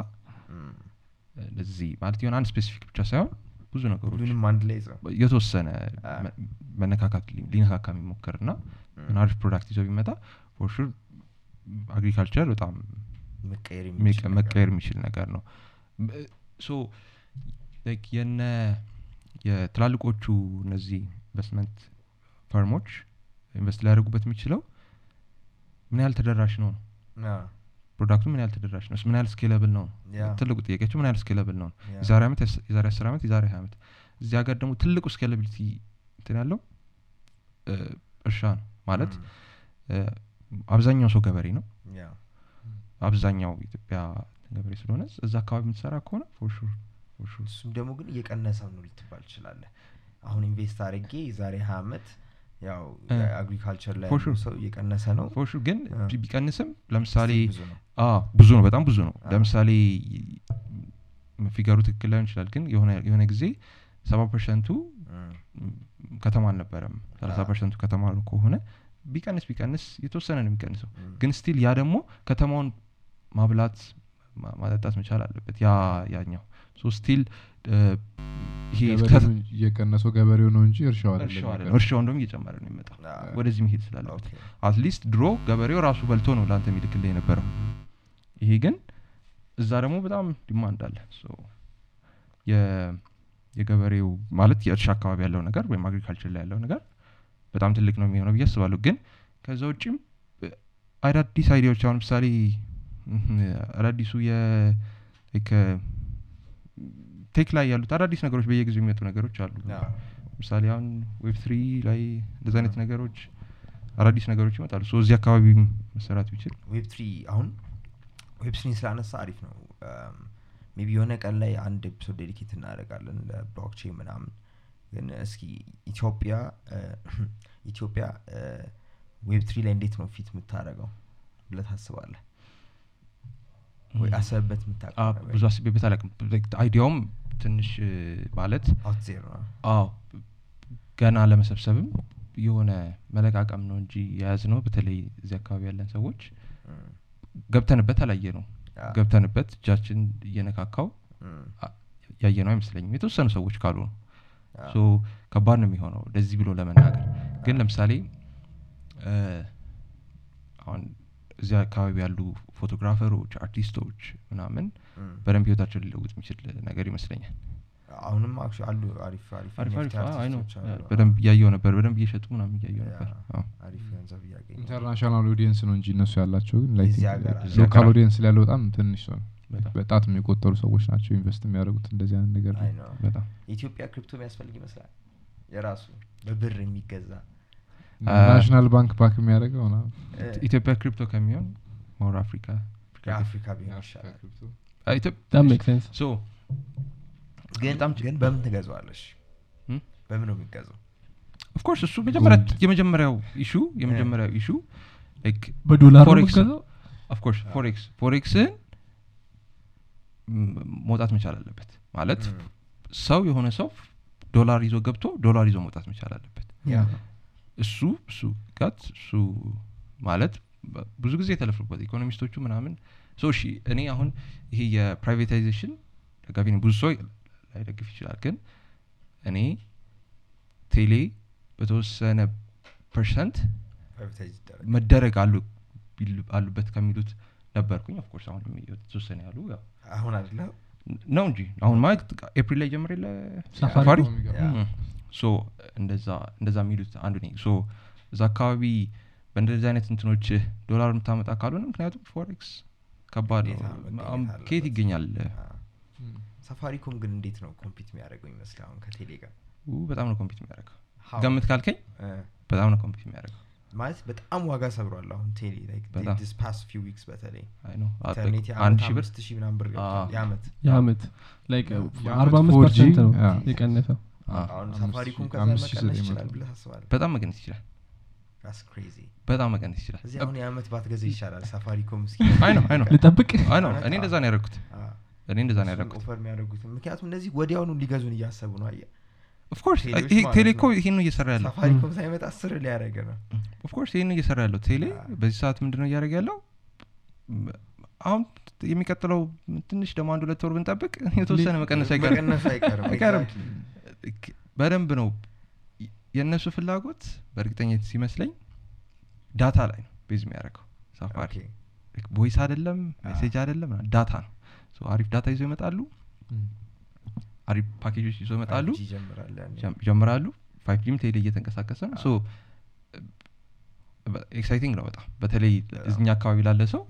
እንደዚህ ማለት የሆነ አንድ specific ብቻ ሳይሆን ብዙ ነገሮች ሁሉንም አንድ ላይ የተወሰነ መነካካት ሊነካካ የሚሞክር ና እም፣ አሪፍ product ይዞ ቢመጣ for sure agriculture በጣም መቀየር የሚችል ነገር ነው። so የነ የትላልቆቹ እነዚህ investment firm ኦች invest ሊያደርጉበት የሚችለው ምን ያህል ተደራሽ ነው? ነው product ኡ ምን ያህል ተደራሽ ነው? ምን ያህል scalable ነው? ትልቁ ጥያቄያቸው ምን ያህል scalable ነው? የዛሬ ዓመት የዛሬ አስር ዓመት የዛሬ ሀያ ዓመት እዚህ ሀገር ደግሞ ትልቁ scalability እንትን ያለው እርሻ ነው ማለት አብዛኛው ሰው ገበሬ ነው። አብዛኛው ኢትዮጵያ ገበሬ ስለሆነ እዛ አካባቢ የምትሰራ ከሆነ ፎር ሹር ፎር ሹር። እሱም ደግሞ ግን እየቀነሰ ነው ልትባል ትችላለህ። አሁን invest አድርጌ የዛሬ ሀያ አመት ያው agriculture ላይ. ሰው እየቀነሰ ነው። for sure ግን ቢቀንስም ለምሳሌ ብዙ ነው። በጣም ብዙ ነው። ለምሳሌ figure ኡ ትክክል ላይሆን ይችላል ግን የሆነ ጊዜ ሰባ percent ኡ ከተማ አልነበረም። ሰላሳ percent ኡ ከተማ ከሆነ ቢቀንስ ቢቀንስ የተወሰነ ነው የሚቀንሰው። ግን still ያ ደግሞ ከተማውን ማብላት ማጠጣት መቻል አለበት። ያ ያኛው so still ነው እየቀነሰው ገበሬው ነው እንጂ እርሻው እንደውም እየጨመረ ነው የሚመጣው። አ፣ ወደዚህ መሄድ ስላለበት። at least ድሮ ገበሬው ራሱ በልቶ ነው ለአንተ የሚልክልህ የነበረው። ይሄ ግን እዛ ደግሞ በጣም demand አለ። የገበሬው ማለት የእርሻ አካባቢ ያለው ነገር ወይም agriculture ላይ ያለው ነገር በጣም ትልቅ ነው የሚሆነው ብዬ አስባለሁ። ግን ከዛ ውጭም አዳዲስ idea ዎች አሁን ምሳሌ አዳዲሱ tech ላይ ያሉት አዳዲስ ነገሮች በየጊዜው የሚመጡ ነገሮች አሉ። ምሳሌ አሁን ዌብ ትሪ ላይ እንደዚ አይነት ነገሮች አዳዲስ ነገሮች ይመጣሉ። so እዚህ አካባቢ መሰራት ቢችል? ዌብ ትሪ አሁን ዌብ ትሪን ስላነሳ አሪፍ ነው። maybe የሆነ ቀን ላይ አንድ episode dedicate እናደርጋለን ለ blockchain ምናምን። ግን እስኪ ኢትዮጵያ ኢትዮጵያ ዌብ ትሪ ላይ እንዴት ነው ፊት የምታደርገው ብለህ ታስባለህ? ወይ አሰብበት አ፣ ብዙ አስቤበት አላውቅም። idea ውም ትንሽ ማለት አዎ ገና ለመሰብሰብም የሆነ መለቃቀም ነው እንጂ የያዝነው በተለይ እዚህ አካባቢ ያለን ሰዎች ገብተንበት አላየነው ገብተንበት እጃችን እየነካካው ያየነው አይመስለኝም። የተወሰኑ ሰዎች ካሉ ነው። so ከባድ ነው የሚሆነው እንደዚህ ብሎ ለመናገር። ግን ለምሳሌ አሁን እዚህ አካባቢ ያሉ photographer ኦች artist ኦች ምናምን በደንብ ህይወታቸውን ሊለውጥ የሚችል ነገር ይመስለኛል። አሁንም አሉ አሪፍ አሪፍ በደንብ እያየው ነበር በደንብ እየሸጡ ምናምን እያየው yeah፣ ነበር። international audience ነው እንጂ እነሱ ያላቸው local audience ላይ ያለው በጣም ትንሽ ሰው ነው በጣት የሚቆጠሩ ሰዎች ናቸው invest የሚያደርጉት እንደዚህ አይነት ነገር በጣም ኢትዮጵያ crypto የሚያስፈልግ ይመስላል። የራሱ በብር የሚገዛ national bank back የሚያደርገው ኢትዮጵያ crypto ከሚሆን more አፍሪካ የአፍሪካ ቢሆን ይሻላል ግን በምን ትገዛዋለሽ? እም? በምን ነው የሚገዛው? of course እሱ የመጀመሪያው issue የመጀመሪያው issue like በዶላር ነው forex የምትገዛው? of course forex forex ን መውጣት መቻል አለበት. ማለት እም፣ ሰው የሆነ ሰው ዶላር ይዞ ገብቶ ዶላር ይዞ መውጣት መቻል አለበት እሱ እሱ ጋት እሱ ማለት ብዙ ጊዜ የተለፈለፉበት economist ኦቹ ምናምን so እሺ እኔ አሁን ይሄ የ privatization ደጋፊ ነኝ ብዙ ሰው ላይደግፍ ይችላል ግን እኔ ቴሌ በተወሰነ ፐርሰንት መደረግ አሉበት ከሚሉት ነበርኩኝ ኦፍኮርስ አሁን የተወሰነ ያሉ ያው አሁን አይደለ ነው እንጂ አሁን ማለት ኤፕሪል ላይ ጀምር የለ ሳፋሪ ሳፋሪ ያ። ም። ሶ እንደዛ እንደዛ የሚሉት አንዱ ነኝ። ሶ እዛ አካባቢ በእንደዚህ አይነት እንትኖች ዶላር የምታመጣ ካልሆነ ምክንያቱም ፎሬክስ ከባድ ከየት ይገኛል? ሳፋሪኮም ግን እንዴት ነው compete የሚያደርገው ይመስል አሁን ከቴሌ ጋር? በጣም ነው compete የሚያደርገው? ገምት ካልከኝ በጣም ነው compete የሚያደርገው። ማለት በጣም ዋጋ ሰብሯል አሁን ቴሌ past few weeks በተለይ አንድ ሺህ ብር? አምስት ሺህ ምናምን ብር የአመት like አርባ አምስት 4G percent ነው የቀነሰው አሁን ሳፋሪኮም ከዛ መቀነስ ይችላል ብለህ ታስባለህ? በጣም መቀነስ ይችላል። በጣም መቀነስ ይችላል። እዚህ አሁን የአመት ባትገዛ ይሻላል ሳፋሪኮም እስኪ አይ ነው አይ ነው። ልጠብቅ? አይ ነው? እኔ እንደዛ ነው ያደረኩት። እኔ እንደዛ ነው ያደረኩት። offer የሚያደርጉትም ምክንያቱም እነዚህ ወዲያውኑ ሊገዙን እያሰቡ ነው። አየ of course ቴሌዎች ይሄ ማለት ቴሌ ነው። እኮ ይሄን ነው እየሰራ ያለው። ሳፋሪኮም ሳይመጣ አስር እያደረገ ነው። of course ይህን እየሰራ ያለው። ቴሌ በዚህ ሰዓት ምንድነው እያደረገ ያለው? አሁን የሚቀጥለው ትንሽ ደግሞ አንድ ሁለት ወር ብንጠብቅ የተወሰነ መቀነስ አይቀርም። አይቀርም በደንብ ነው የእነሱ ፍላጎት በእርግጠኝነት ሲመስለኝ data ላይ ነው base የሚያደርገው ሳፋሪ voice አይደለም message አይደለም data ነው። so አሪፍ data ይዞ ይመጣሉ። አሪፍ ፓኬጆች ይዞ ይመጣሉ። 5G ይጀምራል ያኔ። ጀም- ይጀምራሉ። 5G ም ቴሌ እየተንቀሳቀሰ ነው። exciting ነው በጣም። በተለይ እዚኛ አካባቢ ላለ ሰው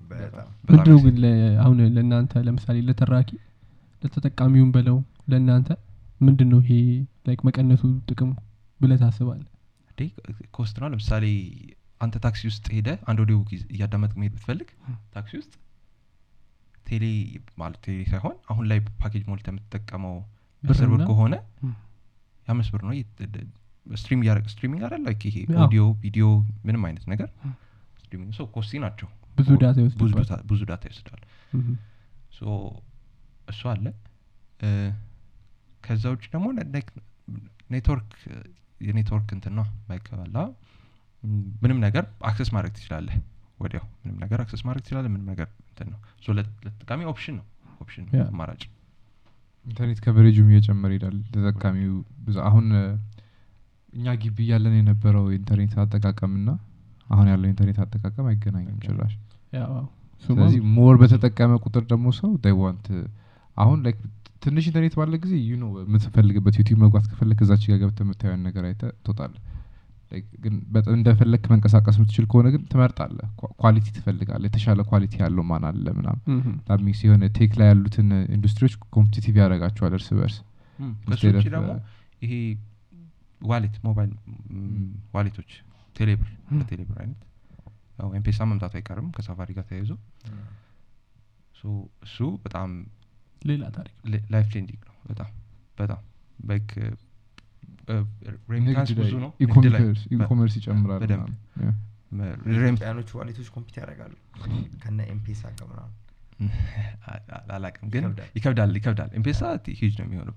ምንድነው ግን አሁን ለእናንተ ለምሳሌ ለተራኪ ለተጠቃሚውን በለው ለእናንተ ምንድን ነው ይሄ like መቀነሱ ጥቅሙ ብለህ ታስባለህ cost ነው። ለምሳሌ አንተ ታክሲ ውስጥ ሄደ አንድ ኦዲዮ ጊዜ እያዳመጥክ መሄድ ብትፈልግ ታክሲ ውስጥ ቴሌ ማለት ቴሌ ሳይሆን አሁን ላይ ፓኬጅ ሞልተ የምትጠቀመው ብር የአስር ብር ከሆነ የአምስት ብር ነው። stream እያደረግ streaming አይደል? like ይሄ audio video ምንም አይነት ነገር streaming ሰው costly ናቸው። ብዙ data ብዙ ይወስዳል። so እሱ አለ ከዛ ውጭ ደግሞ network የ network እንትን ነው ማይከባላ ምንም ነገር access ማድረግ ትችላለህ ወዲያው። ምንም ነገር access ማድረግ ትችላለህ ምንም ነገር እንትን ነው። ለተጠቃሚ option ነው። option አማራጭ። ኢንተርኔት coverage ኡም እየጨመረ ይሄዳል ተጠቃሚው ብዙ። አሁን እኛ ግቢ እያለን የነበረው የኢንተርኔት አጠቃቀም ና አሁን ያለው ኢንተርኔት አጠቃቀም አይገናኝም ጭራሽ። ስለዚህ more በተጠቀመ ቁጥር ደግሞ ሰው want አሁን like ትንሽ ኢንተርኔት ባለ ጊዜ ዩ ነው የምትፈልግበት ዩቲዩብ መግባት ከፈለግ ከዛች ጋር ገብተህ የምታየውን ነገር አይተ ትወጣለ Like ግን በጣም እንደፈለክ መንቀሳቀስ የምትችል ከሆነ ግን ትመርጣለህ። quality ትፈልጋለህ። የተሻለ quality ያለው ማን አለ ምናምን። ዳሚክስ የሆነ tech ላይ ያሉትን ኢንዱስትሪዎች competitive ያደርጋቸዋል እርስ በርስ ከሱ ውጭ ደግሞ uh, ይሄ wallet mobile wallet ኦች ቴሌብር ቴሌብር አይነት ኤምፔሳ መምጣቱ አይቀርም ከሳፋሪ ጋር ተያይዞ። እሱ በጣም ሌላ ታሪክ life changing ነው። በጣም በጣም like remittance ብዙ ነው። e-commerce ይጨምራል ኢትዮጵያኖች wallet ኦች compete ያደርጋሉ። ከነ ኤምፔሳ ከምናምን አላቅም ግን ይከብዳል። ይከብዳል ኤምፔሳ ሂጅ ነው የሚሆነው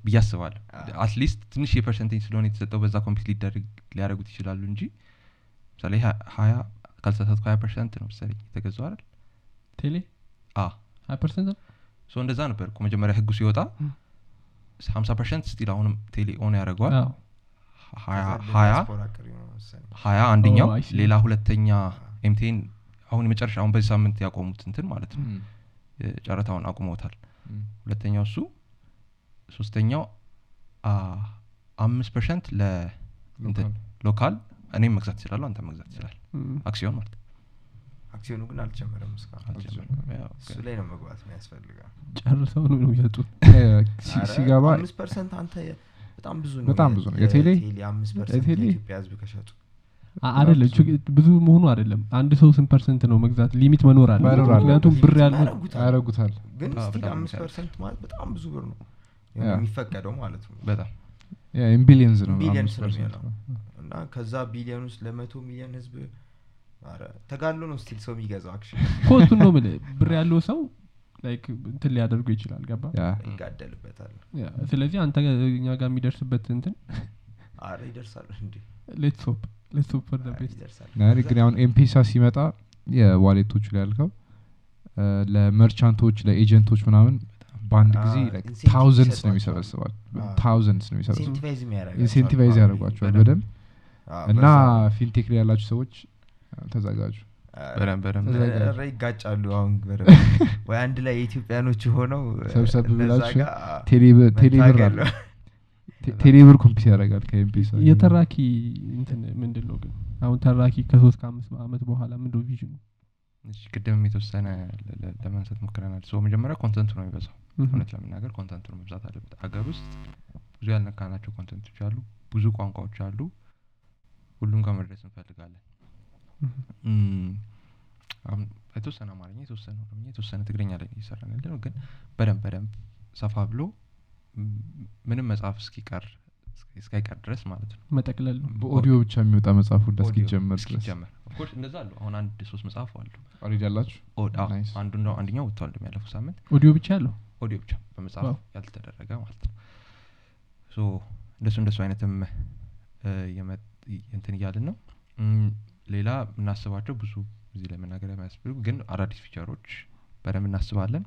አዎ። at least ትንሽ የ percentage ስለሆነ የተሰጠው በዛ compete ሊደረግ ሊያደርጉት ይችላሉ እንጂ ምሳሌ ሀያ ካልተሳሳትኩ ሀያ percent ነው ምሳሌ የተገዛው አይደል? ቴሌ? ሀያ percent ነው እንደዛ ነበር እኮ መጀመሪያ ህጉ ሲወጣ ሀምሳ percent still አሁንም ቴሌ own ያደርገዋል ሀያ አንደኛው Oh. ሌላ ሁለተኛ ኤምቲኤን አሁን የመጨረሻ አሁን በዚህ ሳምንት ያቆሙት እንትን ማለት ነው. ጨረታውን አቁመውታል Mm. ሁለተኛው እሱ ሶስተኛው አምስት percent ለእንትን local። local እኔም መግዛት ይችላለሁ አንተ መግዛት ይችላል አክሲዮን ማለት ነው። አክሲዮኑ ግን ያው እሱ ላይ ነው መግባት ነው ያስፈልጋል ጨርሰው ነው የሚሰጡት ሲገባ አምስት percent አንተ በጣም ብዙ ነው በጣም ብዙ ነው። የቴሌ- የቴሌ አምስት percent የቴሌ- የኢትዮጵያ ህዝብ ከሸጡ። አ- አይደለም ችግ- ብዙ መሆኑ አይደለም። አንድ ሰው ስንት percent ነው መግዛት limit መኖር አለ መኖር አለ። ምክንያቱም ብር ያደረጉታል ግን still አምስት percent ማለት በጣም ብዙ ብር ነው የሚፈቀደው ማለት ነው። በጣም in billions ነው billions ነው እና ከዛ ቢሊየን ውስጥ ለመቶ ሚሊዮን ህዝብ ተጋድሎ ነው still ሰው የሚገዛው አክሲዮን cost ኡን ነው የምልህ። ብር ያለው ሰው like እንትን ሊያደርገው ይችላል። ገባ ያ ይጋደልበታል። ስለዚህ አንተ እኛ ጋር የሚደርስበት እንትን አረ ግን አሁን ኤምፔሳ ሲመጣ የ wallet ኦቹ ላይ ያልከው ለመርቻንቶች ለኤጀንቶች ምናምን በአንድ ጊዜ thousands ነው የሚሰበስባል። thousands ነው የሚሰበስባል incentivize ያደርጓቸዋል በደንብ። እና fintech ላይ ያላችሁ ሰዎች ተዘጋጁ። ኧረ ይጋጫሉ አሁን ወይ አንድ ላይ የኢትዮጵያኖች ሆነው ሰብሰብ ብላችሁ ቴሌብር compete ያደርጋል ከኤምፔሳ የተራኪ እንትን ምንድን ነው ግን? አሁን ተራኪ ከሶስት ከአምስት አመት በኋላ ምንድነው vision ኡ? እሺ፣ ቅድም የተወሰነ ለማንሳት ሞክረናል። ሰው መጀመሪያ content ኡ ነው የሚበዛው። እውነት ለመናገር content ኡ ነው መብዛት አለበት። አገር ውስጥ ብዙ ያልነካናቸው content ኦች አሉ ብዙ ቋንቋዎች አሉ። ሁሉም ጋር መድረስ እንፈልጋለን የተወሰነ አማርኛ የተወሰነ ኦሮምኛ የተወሰነ ትግርኛ ላይ እየሰራን ያለ ነው ግን በደንብ በደንብ ሰፋ ብሎ ምንም መጽሐፍ እስኪቀር እስኪ- እስካይቀር ድረስ ማለት ነው። መጠቅለል በኦዲዮ ብቻ የሚወጣ መጽሐፍ ሁላ እስኪጀመር እስኪጀመር of course እንደዛ አሉ። አሁን አንድ ሶስት መጽሐፍ አሉ። already Nice. አንዱ አንደኛው ወጥቷል እንደሚያለፉ ሳምንት። ኦዲዮ ብቻ ያለው ኦዲዮ ብቻ በመጽሐፍ ያልተደረገ ማለት ነው። so እንደሱ እንደሱ አይነትም እንትን እያልን ነው ሌላ የምናስባቸው ብዙ እዚህ ላይ መናገር የሚያስፈልጉ ግን አዳዲስ feature ኦች በደንብ እናስባለን።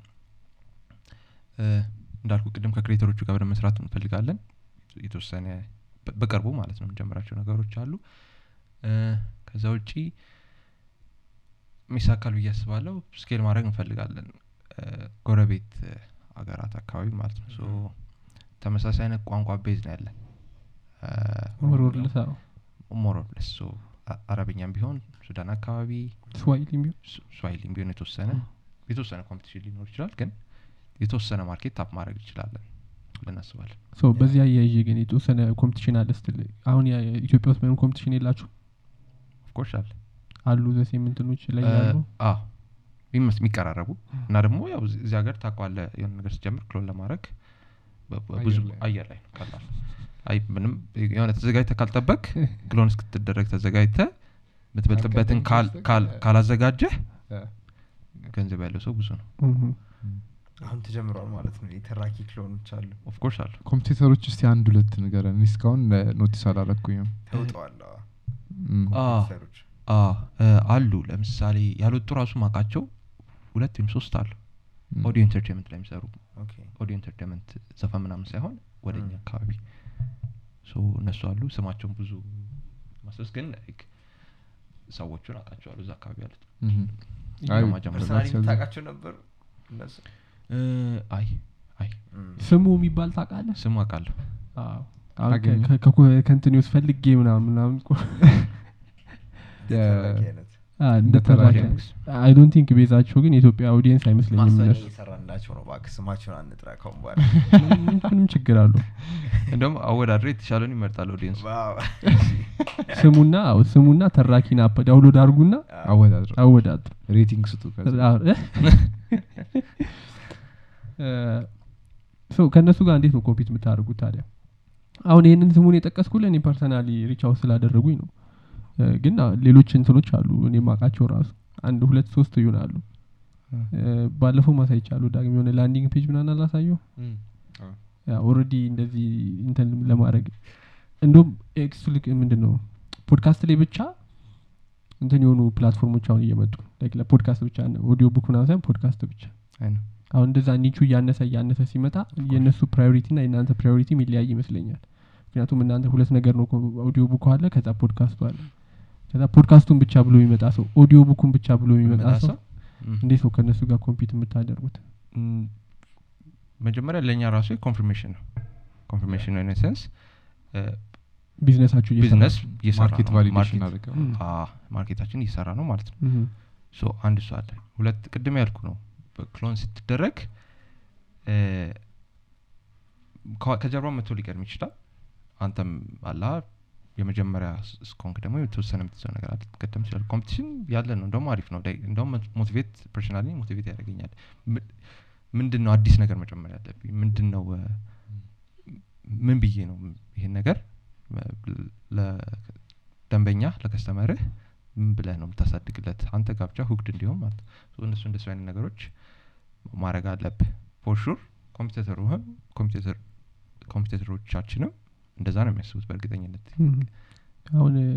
እንዳልኩ ቅድም ከ creator ኦቹ ጋር በደንብ መስራት እንፈልጋለን። የተወሰነ በቅርቡ ማለት ነው የምንጀምራቸው ነገሮች አሉ። ከዛ ውጪ ይሳካል ብዬ አስባለሁ። scale ማድረግ እንፈልጋለን። ጎረቤት ሀገራት አካባቢ ማለት ነው። ተመሳሳይ አይነት ቋንቋ base ነው ያለን። more or less አረብኛም ቢሆን ሱዳን አካባቢ ስዋሂሊም ቢሆን? ስ- ስዋሂሊም ቢሆን የተወሰነ የተወሰነ competition ሊኖር ይችላል ግን የተወሰነ market tap ማድረግ እናስባለን። so በዚህ አያይዤ ግን የተወሰነ competition አለ ስትል አሁን ኢትዮጵያ ውስጥ ምንም competition የላችሁ of course አለ። አሉ the same እንትኖች ላይ ያሉ? የሚቀራረቡ እና ደግሞ ያው እዚህ ሀገር ታውቀዋለህ የሆነ ነገር ሲጀምር clone ለማድረግ ብዙ አየር ላይ። ነው ምንም የሆነ ተዘጋጅተህ ካልጠበቅ clone እስክትደረግ ተዘጋጅተህ የምትበልጥበትን ካላዘጋጀህ ገንዘብ ያለው ሰው ብዙ ነው። አሁን ተጀምሯል ማለት ነው። የተራኪ clone ኦች አሉ። of course አሉ። competitor ኦች እስቲ አንድ ሁለት ንገረን። እኔ እስካሁን notice አላረኩኝም። ተውጠዋል። አሉ። ለምሳሌ ያልወጡ ራሱ ማቃቸው ሁለት ወይም ሶስት አሉ። audio entertainment ላይ የሚሰሩ audio entertainment ዘፈን ምናምን ሳይሆን ወደ እኛ ም። አካባቢ እነሱ አሉ ስማቸውን ብዙ ማስበስ ግን like ሰዎቹን አውቃቸዋለሁ እዛ አካባቢ ያሉት የምታውቃቸው ነበሩ እነሱ እ፣ አይ አይ ስሙ የሚባል ታውቃለህ ስሙ አውቃለሁ አዎ። አሁን ከ- አገኘ? ከ- ከኮ- ከእንትን ውስጥ ፈልጌ ምናምን ምናምን ተራኪ I don't think base ኣቸው ግን የኢትዮጵያ audience አይመስለኝም እነሱ እየሰራንላቸው ነው እባክህ ስማቸውን አንጥራ ካሁን በኋላ። ምንም- ችግር አለው። እንደውም አወዳድረ የተሻለውን ይመርጣል audience ስሙና አዎ፣ ስሙና ተራኪን app download አድርጉና አወዳድሩ rating ስጡ ከዛ። አዎ፣ እ? እ፣ so ከእነሱ ጋር እንዴት ነው compete የምታደርጉት ታዲያ? አሁን ይህንን ስሙን የጠቀስኩልህ እኔ personally reach out ስላደረጉኝ ነው ግን ሌሎች እንትኖች አሉ። እኔ ማቃቸው ራሱ አንድ ሁለት ሶስት ይሆናሉ። ባለፈው ማሳይቻሉ ዳግም የሆነ landing page ምናምን አላሳየው already እንደዚህ እንትን ለማድረግ። እንዲሁም ኤክስ ልክ ምንድን ነው ፖድካስት ላይ ብቻ እንትን የሆኑ platform ኦች አሁን እየመጡ ለፖድካስት ብቻ audio book ምናምን ሳይሆን ፖድካስት ብቻ። አሁን እንደዛ ኒቹ እያነሰ እያነሰ ሲመጣ የእነሱ priority ና የእናንተ priority የሚለያይ ይመስለኛል። ምክንያቱም እናንተ ሁለት ነገር ነው audio book ኡ አለ ከዛ ፖድካስቱ አለ ከዛ ፖድካስቱን ብቻ ብሎ የሚመጣ ሰው audio book ኡን ብቻ ብሎ የሚመጣ ሰው እንዴት ነው ከእነሱ ጋር compete የምታደርጉት? መጀመሪያ ለእኛ ራሱ confirmation ነው። confirmation ነው in a sense business ኣችሁ business market ኣችን እየሰራ ነው ማለት ነው። so አንድ እሱ አለ። ሁለት ቅድም ያልኩ ነው። clone ስትደረግ ከጀርባ መጥቶ ሊቀድም ይችላል። አንተም አላ የመጀመሪያ እስከሆንክ ደግሞ የተወሰነ የምትይዘው ነገር አለ ቀደም ይችላል competition ያለ ነው። እንደውም አሪፍ ነው። እንደውም motivate personally motivate ያደርገኛል። ምንድን ነው አዲስ ነገር መጨመር ያለብኝ? ምንድን ነው ምን ብዬ ነው ይሄን ነገር ለደንበኛ ለ customer ህ ምን ብለህ ነው የምታሳድግለት? አንተ ጋር ብቻ hooked እንዲሆን ማለት እነሱ እንደሱ አይነት ነገሮች ማድረግ አለብህ። for sure competitor ኦቻችንም እንደዛ ነው የሚያስቡት በእርግጠኝነት።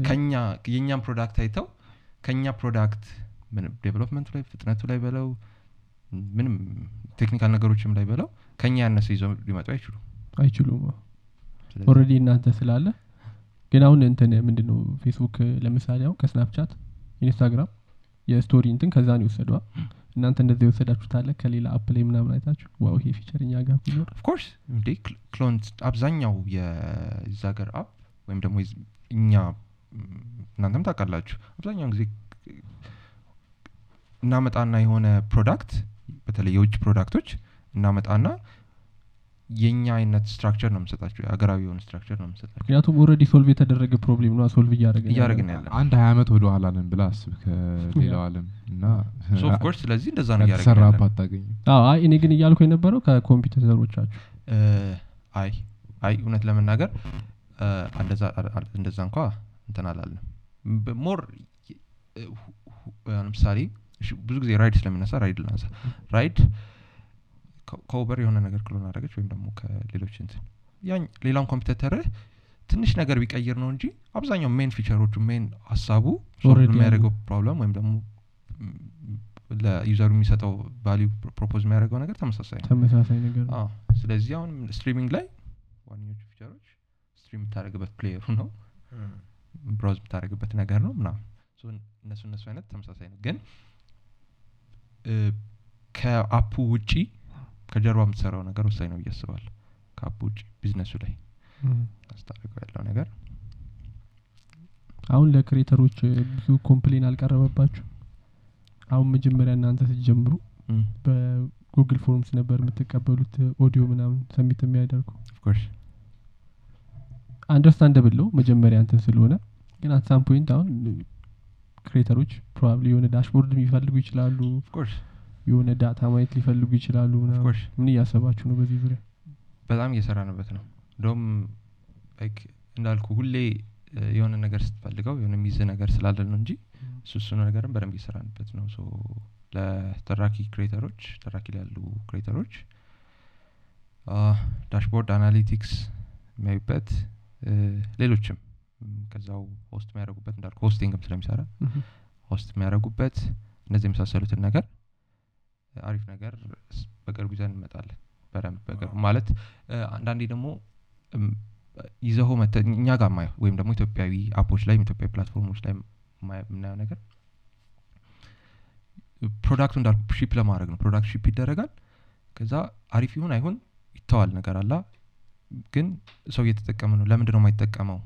ከኛ የእኛም product አይተው ከኛ product development ኡ ላይ ፍጥነቱ ላይ በለው ምንም technical ነገሮችም ላይ በለው ከኛ ያነሰ ይዘው ሊመጡ አይችሉም። አይችሉም። already እናንተ ስላለ ግን አሁን እንትን ምንድን ነው ፌስቡክ ለምሳሌ አሁን ከስናፕቻት ኢንስታግራም የ story እንትን ከዛ ነው የወሰደዋ እናንተ እንደዚ የወሰዳችሁት አለ? ከሌላ app ላይ ምናምን አይታችሁ wow ይሄ feature እኛ ጋር ቢኖር? Of course እንዴ! clone አብዛኛው የዛ ሀገር app ወይም ደግሞ እኛ እናንተም ታውቃላችሁ አብዛኛውን ጊዜ እናመጣና የሆነ product በተለይ የውጭ product ኦች እናመጣና የእኛ አይነት structure ነው የምንሰጣቸው ሀገራዊ የሆነ structure ነው የምንሰጣቸው ምክንያቱም already solve የተደረገ problem ነው solve እያደረግን ያለ አንድ ሀያ ዓመት ወደ ኋላ ነን ብለህ አስብ ከሌላው ዓለም እና of course ስለዚህ እንደዛ ነው ያለ አታገኝም አዎ አይ እኔ ግን እያልኩ የነበረው ከ competitor ኦቻችሁ። አይ አይ እውነት ለመናገር እንደዛ እንኳ እንትን አላልንም። በ- more ለምሳሌ እሺ፣ ብዙ ጊዜ ራይድ ስለሚነሳ ራይድ ልናንሳ ራይድ ከኡበር የሆነ ነገር clone አደረገች ወይም ደግሞ ከሌሎች እንትን ያኝ ሌላውን competitor ህ ትንሽ ነገር ቢቀይር ነው እንጂ አብዛኛው main feature ኦቹ main ሀሳቡ የሚያደርገው problem ወይም ደግሞ ለ user ኡ የሚሰጠው value propose የሚያደርገው ነገር ተመሳሳይ ነው። ተመሳሳይ ነገር ስለዚህ አሁን streaming ላይ ዋነኞቹ feature ኦች stream የምታደርግበት player ኡ ነው። browse የምታደርግበት ነገር ነው ምናምን። እነሱ እነሱ አይነት ተመሳሳይ ነው። ግን ከ app ኡ ውጪ ከጀርባ የምትሰራው ነገር ወሳኝ ነው ብዬ አስባለሁ። ከ app ኡ ውጪ ቢዝነሱ ላይ አስታርቀው ያለው ነገር። አሁን ለ creator ኦች ብዙ complain አልቀረበባችሁ? አሁን መጀመሪያ እናንተ ስትጀምሩ በጉግል ፎርምስ ነበር የምትቀበሉት ኦዲዮ ምናምን submit የሚያደርጉ? Of course. understandable ነው መጀመሪያ እንትን ስለሆነ ግን at some point አሁን creator ኦች probably የሆነ dashboard የሚፈልጉ ይችላሉ። Of course የሆነ data ማየት ሊፈልጉ ይችላሉ ምን እያሰባችሁ ነው በዚህ ዙሪያ? በጣም እየሰራንበት ነው። እንደውም እንዳልኩ ሁሌ የሆነ ነገር ስትፈልገው የሆነ የሚይዝ ነገር ስላለ ነው እንጂ እሱ እሱ ነገርም በደንብ እየሰራንበት ነው። ለተራኪ creator ኦች ተራኪ ላይ ያሉ creator ኦች dashboard analytics የሚያዩበት ሌሎችም ከዛው host የሚያደርጉበት እንዳልኩ hosting ም ስለሚሰራ host የሚያደርጉበት እነዚህ የመሳሰሉትን ነገር አሪፍ ነገር በቅርቡ ይዘን እንመጣለን። በደንብ በቅርቡ ማለት አንዳንዴ ደግሞ እም፣ ይዘኸው መጥተህ እኛ ጋር ማየው ወይም ደግሞ ኢትዮጵያዊ app ኦች ላይ ኢትዮጵያዊ platform ኦች ላይ የምናየው ነገር product ኡ እንዳልኩ ship ለማድረግ ነው። product ship ይደረጋል። ከዛ አሪፍ ይሁን አይሁን ይተዋል ነገር አላ ግን ሰው እየተጠቀመ ነው። ለምንድን ነው የማይጠቀመው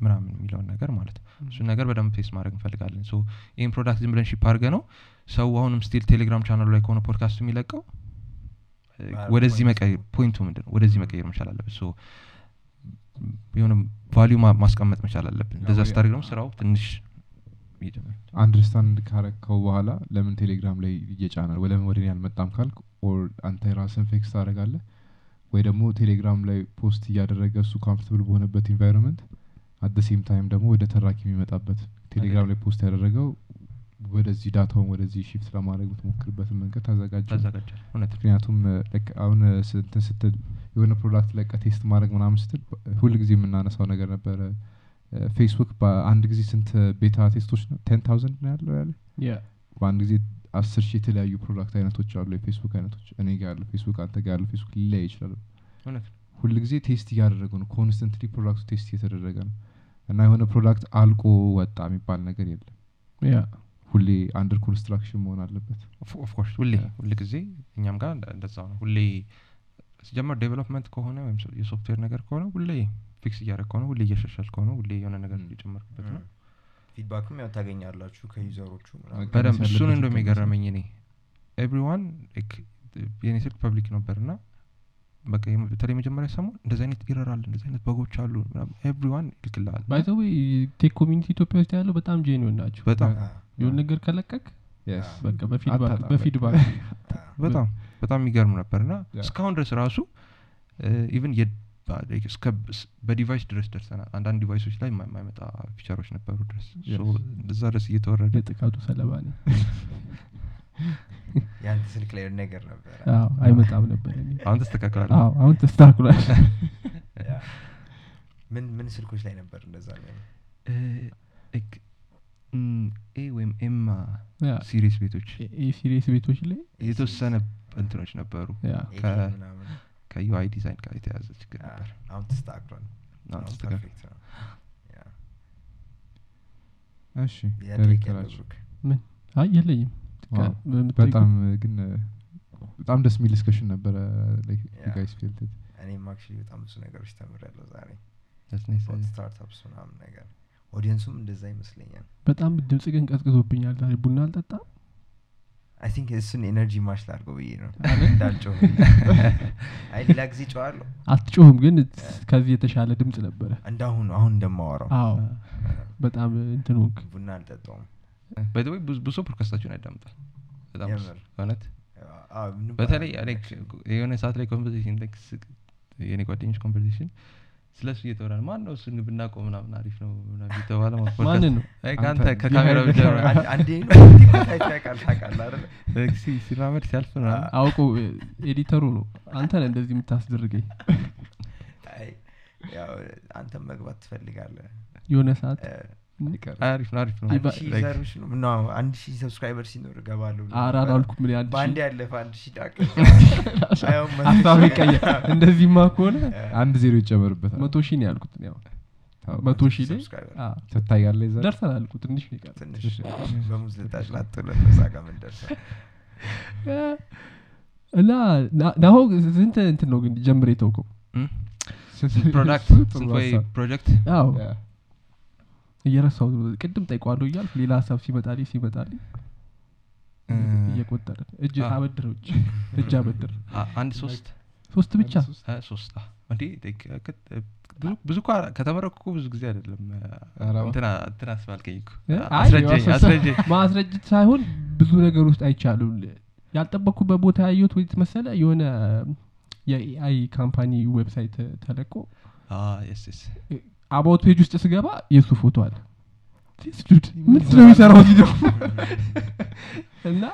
ምናምን የሚለውን ነገር ማለት ነው። እሱን ነገር በደንብ face ማድረግ እንፈልጋለን። so ይህን product ዝም ብለን ship አድርገ ነው ሰው አሁንም still ቴሌግራም ቻናሉ ላይ ከሆነ ፖድካስቱ የሚለቀው ወደዚህ መቀየር point ኡ ምንድን ነው ወደዚህ መቀየር መቻል አለብን so የሆነ value ማስቀመጥ መቻል አለብን። እንደዛ ስታደርግ ደግሞ ስራው ትንሽ understand ካረከው በኋላ ለምን ቴሌግራም ላይ ወይ ለምን ወደ እኔ አልመጣም ካልክ or አንተ የራስን fix ታደረጋለህ ወይ ደግሞ ቴሌግራም ላይ post እያደረገ እሱ comfortable በሆነበት environment at same time ደግሞ ወደ ተራኪ የሚመጣበት ቴሌግራም ላይ post ያደረገው ወደዚህ data ውን ወደዚህ shift ለማድረግ የምትሞክርበትን መንገድ ነው። ምክንያቱም አሁን እንትን ስትል የሆነ product ለቀህ test ማድረግ ምናምን ስትል ሁል ጊዜ የምናነሳው ነገር ነበረ። ፌስቡክ በአንድ ጊዜ ስንት beta test ኦች ነው? ten thousand ነው ያለው ያለ? በአንድ ጊዜ አስር ሺህ የተለያዩ product አይነቶች አሉ። የፌስቡክ አይነቶች እኔ ጋ ያለው ፌስቡክ አንተ ጋ ያለው ፌስቡክ ሊለያይ ይችላል። ሁል ጊዜ test እያደረገ ነው። constantly product ኡ test እየተደረገ ነው እና የሆነ product አልቆ ወጣ የሚባል ነገር የለም ያ ሁሌ under construction መሆን አለበት of course ሁሌ Yeah. ሁል ጊዜ እኛም ጋር እንደ- እንደዛው ነው ሁሌ ሲጀመር development ከሆነ ወይም የሶፍትዌር ነገር ከሆነ ሁሌ fix እያደረግ ከሆነ ሁሌ እያሻሻል ከሆነ ሁሌ የሆነ ነገር. እየጨመርክበት ነው feedback ም ያው ታገኛላችሁ ከ user ኦቹ በደንብ እሱን የገረመኝ እኔ everyone የኔ ስልክ public ነበር ና በቃ በተለይ መጀመሪያ ሰሞን እንደዚህ አይነት error አለ እንደዚህ አይነት bug ኦች አሉ everyone ይልክልሃል። by the way tech community ኢትዮጵያ ውስጥ ያለው በጣም genuine ናቸው። በጣም አ፣ የሆነ ነገር ከለቀቅ በ feedback በጣም በጣም የሚገርም ነበር እና. እስካሁን ድረስ ራሱ even ስ- በ device ድረስ ደርሰናል። አንዳንድ device ኦች ላይ የማ- የማይመጣ feature ኦች ነበሩ ድረስ። እዛ ድረስ እየተወረደ የጥቃቱ ሰለባ የአንተ ስልክ ላይ ነገር ነበረ። አዎ አይመጣም ነበር አሁን ተስተካክሏል አዎ አሁን ተስተካክሏል። ምን ምን ስልኮች ላይ ነበር እንደዛ? A ወይም M series ቤቶች? የ series ቤቶች ላይ? የተወሰነ እንትኖች ነበሩ። ከ UI design ጋር የተያዘ ችግር ነበር። አሁን ተስተካክሏል። አሁን ተስተካክሏል። እሺ ብሩክ። አይ የለኝም በጣም ግን በጣም ደስ የሚል discussion ነበረ. guys ፊልድ እኔም actually በጣም ብዙ ነገሮች ተምሬያለሁ ዛሬ. startups ምናምን ነገር። audience ኡም እንደዛ ይመስለኛል። በጣም ድምጽ ግን ቀዝቅዞብኛል ዛሬ። ቡና አልጠጣም I think እሱን energy match ላድርገው ብዬ ነው? እንዳልጮህ አይ ሌላ ጊዜ እጮሃለሁ አትጮህም ግን ከዚህ የተሻለ ድምጽ ነበረ። እንዳሁኑ አሁን እንደማወራው። አዎ። በጣም እንትን ሆንክ። ቡና አልጠጣውም by the way ብዙ ሰው ፖድካስታችሁን ያዳምጣል። በጣም? እውነት? በተለይ የሆነ ሰዓት ላይ conversation የኔ ጓደኞች conversation ስለ እሱ እየተወራ ነው ማን ነው እሱን ብናቆም ምናምን አሪፍ ነው። podcast- ማንን ነው? ከአንተ ከካሜራ ሲራመድ ሲያልፍ አውቆ editor ኡ ነው። አንተ ነህ እንደዚህ የምታስደርገኝ። አይ፣ ያው አንተም መግባት ትፈልጋለህ። የሆነ ሰዓት አሪፍ ነው አሪፍ ነው። አንድ ሺህ ሰብስክራይበር ሲኖር እገባለሁ አላልኩም በአንድ ሺህ ያለፈ አንድ ሺህ ዳቅ አሁን መቶ ሀሳብ ሺህ- ይቀየር። እንደዚህማ ከሆነ አንድ ዜሮ ይጨመርበታል። መቶ ሺህ ነው ያልኩት ታው፣ መቶ ሺህ ላይ? ሰብስክራይበር። አዎ፣ ትታያለህ ይዛ ደርሰናል እኮ ትንሽ ነው የቀረው። ትንሽ በሙዝ ልጣጭ ላጥ ብለን እዛ ጋር ምን ደርሰን እና ናሆ ስንት እንትን ነው ግን ጀምር የተውከው? ፕሮዳክት? ፕሮጀክት እየረሳው ቅድም ጠይቋለሁ እያልኩ ሌላ ሀሳብ ሲመጣልኝ ሲመጣልኝ እየቆጠረ እጅ አ- አበድረው እጅ እጅ አበድር አንድ ሶስት ሶስት ብቻ ሶስት። እንዴ ብዙ ብዙ እኮ አ- ከተመረኩ እኮ ብዙ ጊዜ አይደለም እ፣ ኧረ እባክህ። እንትና እንትና አስባልከኝ ማስረጀት ሳይሆን ብዙ ነገር ውስጥ አይቻሉ ያልጠበቅኩበት ቦታ ያየሁት ወይት መሰለ የሆነ የኤአይ ካምፓኒ ዌብሳይት ተለቆ የስ የስ አባውት ፔጅ ውስጥ ስገባ የእሱ ፎቶ አለ። ምንድን ነው የሚሰራው እዚህ ደግሞ? እና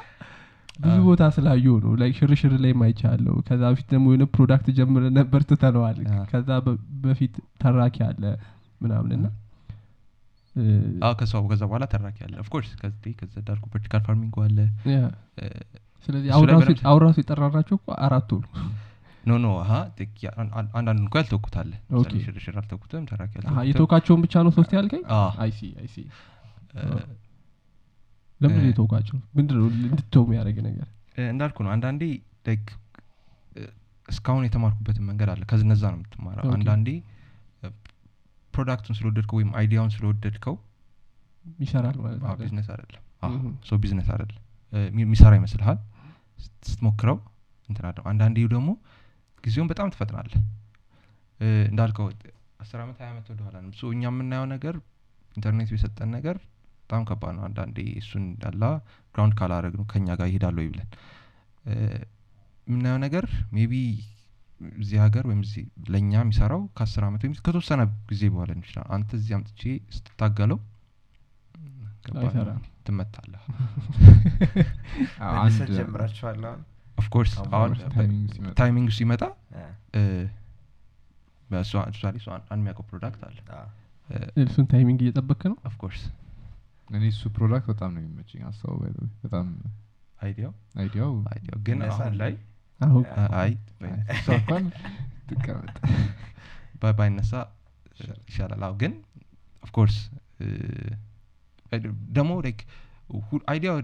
ብዙ ቦታ ስላየሁ ነው። ላይ ሽርሽር ላይ ማይቻለሁ። ከዛ በፊት ደግሞ የሆነ ፕሮዳክት ጀምረ ነበር ትተለዋል አ። ከዛ በፊት ተራኪ አለ ምናምን እና ከዛ ከዛ በኋላ ተራኪ አለ። of course ከዛ ዳርኩ vertical farming አለ። ስለዚህ አሁን ራሱ የጠራናቸው እኮ አራቱ ነው no no አንዳንዱ እንኳ ለምሳሌ ሽርሽር አልተውኩትም የተውካቸውን ብቻ ነው ሶስት ያልከኝ? I see I see እ፣ ለምን እ- የተውካቸው ምንድን ነው እንድትተው የሚያደርግ ነገር? እንዳልኩ ነው አንዳንዴ እስካሁን የተማርኩበትን መንገድ አለ። ከነዛ ነው የምትማረው። አንዳንዴ product ኡን ስለወደድከው ወይም idea ውን ስለወደድከው ይሰራል ማለት ቢዝነስ አይደለም. so ቢዝነስ አይደለም። የሚሰራ ይመስልሃል። ስት- ስትሞክረው እንትን አለው። አንዳንዴ ደግሞ ጊዜውን በጣም ትፈጥናለህ። እንዳልከው አስር ዓመት ሀያ ዓመት ወደኋላ ነው። so እኛ የምናየው ነገር ኢንተርኔቱ የሰጠን ነገር በጣም ከባድ ነው። አንዳንዴ እሱን እንዳላ ground ካላረግ ነው ከኛ ጋር ይሄዳል ወይ ብለን። የምናየው ነገር maybe እዚህ ሀገር ወይም እዚህ ለእኛ የሚሰራው ከአስር ዓመት ወይም ከተወሰነ ጊዜ በኋላ ይችላል። አንተ እዚህ አምጥቼ ስትታገለው ከባድ ነው። አይሰራም። ትመታለህ። መልሰት ጀምራችኋል አሁን of course አሁን አሁን timing ሲመጣ. timing ሲመጣ እ፣ እ፣ በእሷ እሷ ላይ እሷ አንድ የሚያውቀው product አለ። እሱን timing እየጠበክ ነው? of course እኔ እሱ product በጣም ነው የሚመችኝ ሀሳቡ by the way። በጣም idea ው idea ው idea ው ግን አሁን ላይ አሁን ትቀመጥ። ባይነሳ ይሻላል። አሁ ግን of course ደግሞ ላይክ አይዲያው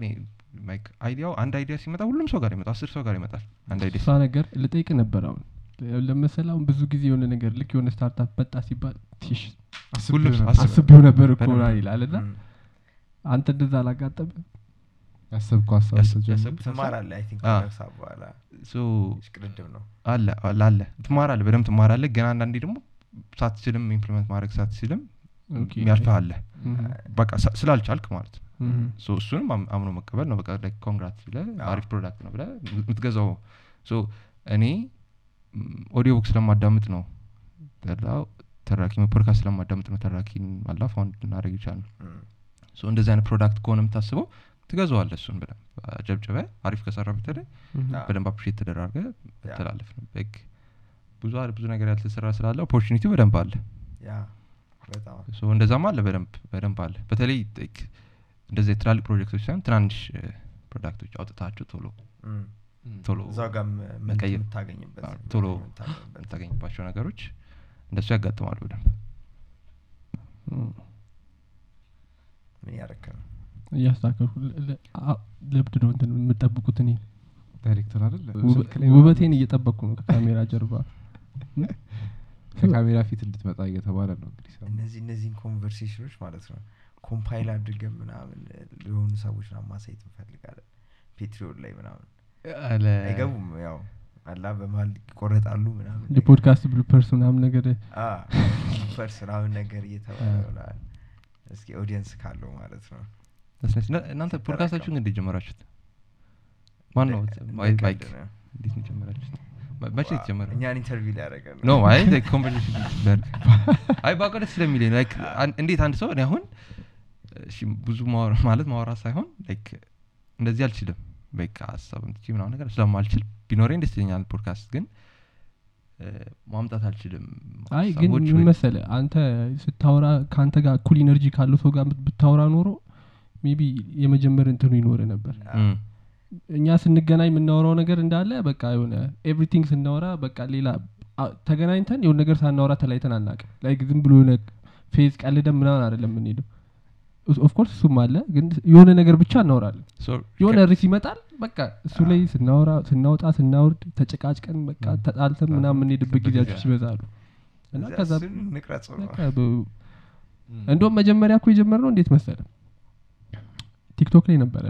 like አይዲያው አንድ idea ሲመጣ ሁሉም ሰው ጋር ይመጣል አስር ሰው ጋር ይመጣል አንድ idea እሷ ነገር ልጠይቅ ነበር አሁን። ለመሰል አሁን ብዙ ጊዜ የሆነ ነገር ልክ የሆነ startup መጣ ሲባል ሰው አስቤው ነበር እኮ ይላል እና አንተ እንደዛ አላጋጠም ያሰብኩ ሀሳብ ያስ- ስትጀምር ያሰብኩት ሀሳብ ትማራለህ I think አ። ከነፍሳ በኋላ so ሽቅድድም ነው። አለ አለ አለ። ትማራለህ በደንብ ትማራለህ። ግን አንዳንዴ ደግሞ ሳትችልም implement ማድረግ ሳትችልም okay። የሚያልፈህ አለ። በቃ ስላልቻልክ ማለት ነው። እሱንም አም- አምኖ መቀበል ነው። በቃ like congrat ብለ አሪፍ product ነው ብለህ የምትገዛው። so እኔ audio book ስለማዳምጥ ነው። ላ ተራኪ ፖድካስት ስለማዳምጥ ነው። ተራኪን አላ ፋውንድ ልናደረግ ይቻል ነው እም፣ so እንደዚህ አይነት product ከሆነ የምታስበው ትገዛዋለ እሱን በደንብ። ጀብጭበ አሪፍ ከሰራ በተለይ በደንብ appreciate ተደራርገ ተላለፍ ነው። በግ ብዙ ብዙ ነገር ያልተሰራ ስላለ opportunity በደንብ አለ እንደዛም አለ በደንብ በደንብ አለ። በተለይ እንደዚህ የትላልቅ ፕሮጀክቶች ሳይሆን ትናንሽ product ኦች አውጥታቸው ቶሎ ቶሎ ቶሎ የምታገኝባቸው ነገሮች እንደሱ ያጋጥማሉ በደንብ። ምን ያረክ ነው? እያስተካከልኩ ለ- ለ- አ- ለብድ ነው እንትን የምጠብቁት እኔ ዳይሬክተር አይደለ? ውበቴን እየጠበቅኩ ነው ከካሜራ ጀርባ ከካሜራ ፊት እንድትመጣ እየተባለ ነው እንግዲህ እነዚህ እነዚህን conversation ኦች ማለት ነው compile አድርገን ምናምን ለሆኑ ሰዎች ምናምን ማሳየት እንፈልጋለን። Patreon ላይ ምናምን አይገቡም ያው አላ በመሀል ይቆረጣሉ ምናምን የ podcast bloopers ምናምን ነገር ፈርስ ምናምን ነገር እየተባለ አ። ይሆናል። እስኪ audience ካለው ማለት ነው። እናንተ ፖድካስታችሁን እንዴት ጀመራችሁት? ማን ነው ነው። እንዴት ነው የጀመራችሁት መ- መቼ ዋ፣ የተጀመረ እኛን interview ሊያደርገን no አይ conversation አይ ደስ ስለሚለኝ እንዴት አንድ ሰው እኔ አሁን እሺ ብዙ ማለት ማውራት ሳይሆን like እንደዚህ አልችልም በቃ ሀሳብ እንትቺ ምናምን ነገር ስለማልችል ቢኖረኝ ደስ ይለኛል ፖድካስት ግን ማምጣት አልችልም። አይ ግን ምን መሰለ አንተ ስታወራ ከአንተ ጋር እኩል energy ካለው ሰው ጋር ብታወራ ኖሮ maybe የመጀመር እንትኑ ይኖር ነበር እኛ ስንገናኝ የምናወራው ነገር እንዳለ በቃ የሆነ everything ስናወራ በቃ ሌላ ተገናኝተን የሆነ ነገር ሳናወራ ተለያይተን አናቅም like ዝም ብሎ የሆነ ፌዝ ቀልደን ምናምን አይደለም የምንሄደው። of course እሱም አለ ግን የሆነ ነገር ብቻ እናወራለን። የሆነ ርዕስ ይመጣል በቃ እሱ ላይ ስናወራ ስናወጣ ስናወርድ ተጨቃጭቀን በቃ ተጣልተን ምናምን የምንሄድበት ጊዜያቶች ይበዛሉ። እና ከዛ እንደውም መጀመሪያ እኮ የጀመርነው እንዴት መሰለ ቲክቶክ ላይ ነበረ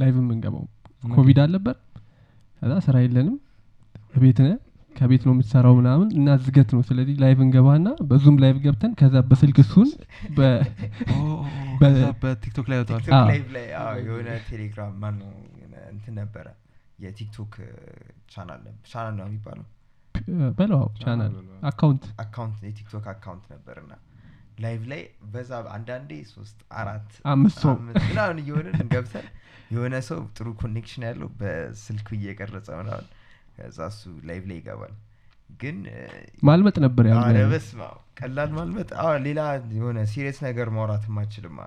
live የምንገባው ኮቪድ አልነበር ከዛ ስራ የለንም። ቤት ነ ከቤት ነው የምትሰራው ምናምን እና ዝገት ነው። ስለዚህ live እንገባና በ Zoom live ገብተን ከዛ በስልክ እሱን በቲክቶክ ላይ የሆነ ቴሌግራም ማን እንትን ነበረ። የቲክቶክ channel channel ነው የሚባለው? በለው channel account account የቲክቶክ account ነበር እና ላይቭ ላይ በዛ አንዳንዴ ሶስት አራት አምስት ሰው ምናምን እየሆንን እንገብተን የሆነ ሰው ጥሩ connection ያለው በስልኩ እየቀረጸ ምናምን ከዛ እሱ ላይቭ ላይ ይገባል። ግን ማልመጥ ነበር አብ፣ ቀላል ማልመጥ? አዎ፣ ሌላ የሆነ serious ነገር ማውራት ማችልማ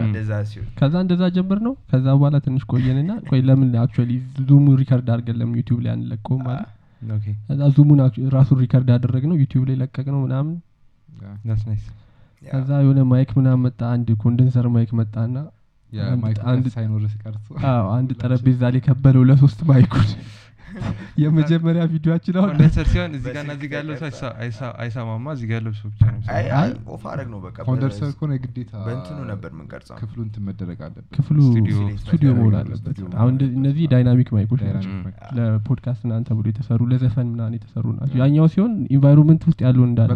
እንደዛ ሲሆን። ከዛ እንደዛ ጀምር ነው ከዛ በኋላ ትንሽ ቆየንና ቆይ ለምን actually Zoom ኡ record አድርገን ለምን ዩቲዩብ ላይ አንለቀውም ማለት? ከዛ Zoom ኡን ራሱን record አደረግ ነው ዩቲዩብ ላይ ለቀቅ ነው ምናምን that's nice. ያ፣ ከዛ የሆነ mic ምናምን መጣ አንድ condenser mic መጣና አንድ- ጠረጴዛ ላይ ከበለው ለሶስት mic ኡን። የመጀመሪያ ቪዲዮዎችን አሁን condenser ሲሆን እዚህ ጋር እና በስልክ እዚህ ጋር ያለው ሰው አይሰማማ? እዚህ ጋር ያለው ሰው ብቻ ነው አይ የሚሰማው። አይ off አረግ ነው በቃ። ከሆነ የግዴታ በእንትኑ ነበር የምንቀርጸው። ክፍሉ እንትን መደረግ አለበት። ክፍሉ ስቱዲዮ- መሆን አለበት። አሁን እነዚህ dynamic mic ኦች ናቸው። ለፖድካስት ምናምን ተብሎ የተሰሩ ለዘፈን ምናምን የተሰሩ ናቸው። ያኛው ሲሆን environment ውስጥ ያለውን እንዳለ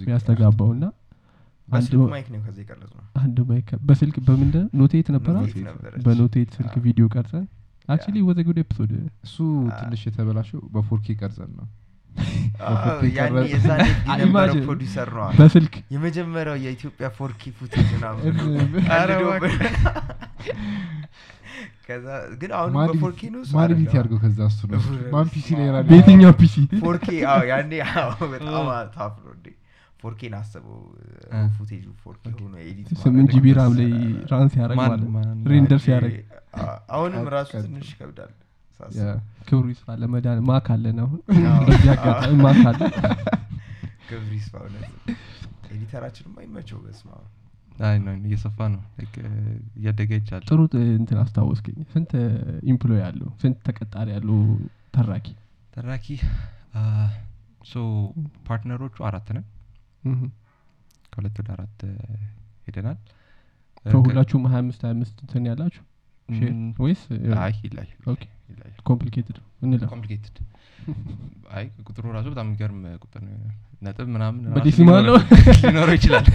የሚያስተጋባው እና አንድ mic በስልክ በምንድን Note 8 ነበረ? በ Note 8 ስልክ ቪዲዮ ቀርጸን? actually was a good episode። እሱ ትንሽ የተበላሸው በ 4K ቀርጸን ነው። ፕሮዲሰር ነው በስልክ የመጀመሪያው የኢትዮጵያ 4K footage ግን አሁን በ 4K ነው እሱ ማን edit ያድርገው ከዛ እሱ ነው? ማን PC ላይ በየትኛው PC? 4K? አዎ ያኔ አዎ በጣም tough ነው እንዴ 4K ን አስበው እ። footage ኡ 4K ሆኖ edit ስምንት GB RAM ላይ run ሲያደርግ ማለት render ሲያደርግ አሁንም ራሱ ትንሽ ይከብዳል። ክብሩ ይስፋ ለመዳን ማክ አለን አሁን በዚህ አጋጣሚ ማክ አለ። ክብር ይስፋ እውነት። editor ኣችንም አይመቸው በስማ እየሰፋ ነው። እያደገ ይቻል ጥሩ እንትን አስታወስከኝ። ስንት employee ያለው ስንት ተቀጣሪ ያለው ተራኪ ተራኪ so partner ኦቹ አራት ነን ከሁለት ወደ አራት ሄደናል ከሁላችሁም ሀያ አምስት ሀያ አምስት እንትን ያላችሁ ወይስ complicated እንለው complicated አይ ቁጥሩ ራሱ በጣም የሚገርም ቁጥር ነው ነጥብ ምናምን? ሊኖረው- ይችላል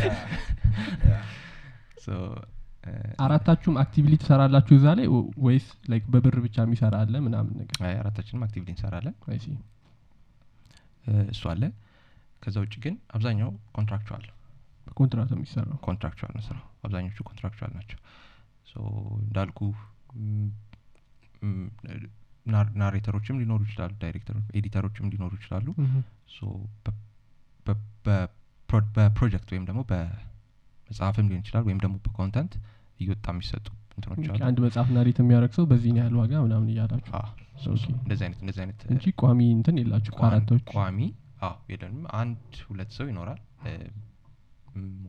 አራታችሁም actively ትሰራላችሁ እዛ ላይ ወይስ like በብር ብቻ የሚሰራ አለ ምናምን ነገር አራታችንም አክቲቪሊ እንሰራለን እሱ አለ ከዛ ውጭ ግን አብዛኛው contractual በኮንትራት የሚሰራው? contractual ነው ስራው። አብዛኞቹ contractual ናቸው። እንዳልኩ narrator ኦችም ሊኖሩ ይችላሉ ዳይሬክተሮች editor ኦችም ሊኖሩ ይችላሉ። በፕሮጀክት ወይም ደግሞ በመጽሐፍም ሊሆን ይችላል ወይም ደግሞ በ content እየወጣ የሚሰጡ እንትኖች አሉ። አንድ መጽሐፍ narrate የሚያደርግ ሰው በዚህን ያህል ዋጋ ምናምን እያላችሁ? እንደዚህ አይነት እንደዚህ አይነት እንጂ ቋሚ እንትን የላችሁ ቋሚ አዎ የለንም። አንድ ሁለት ሰው ይኖራል።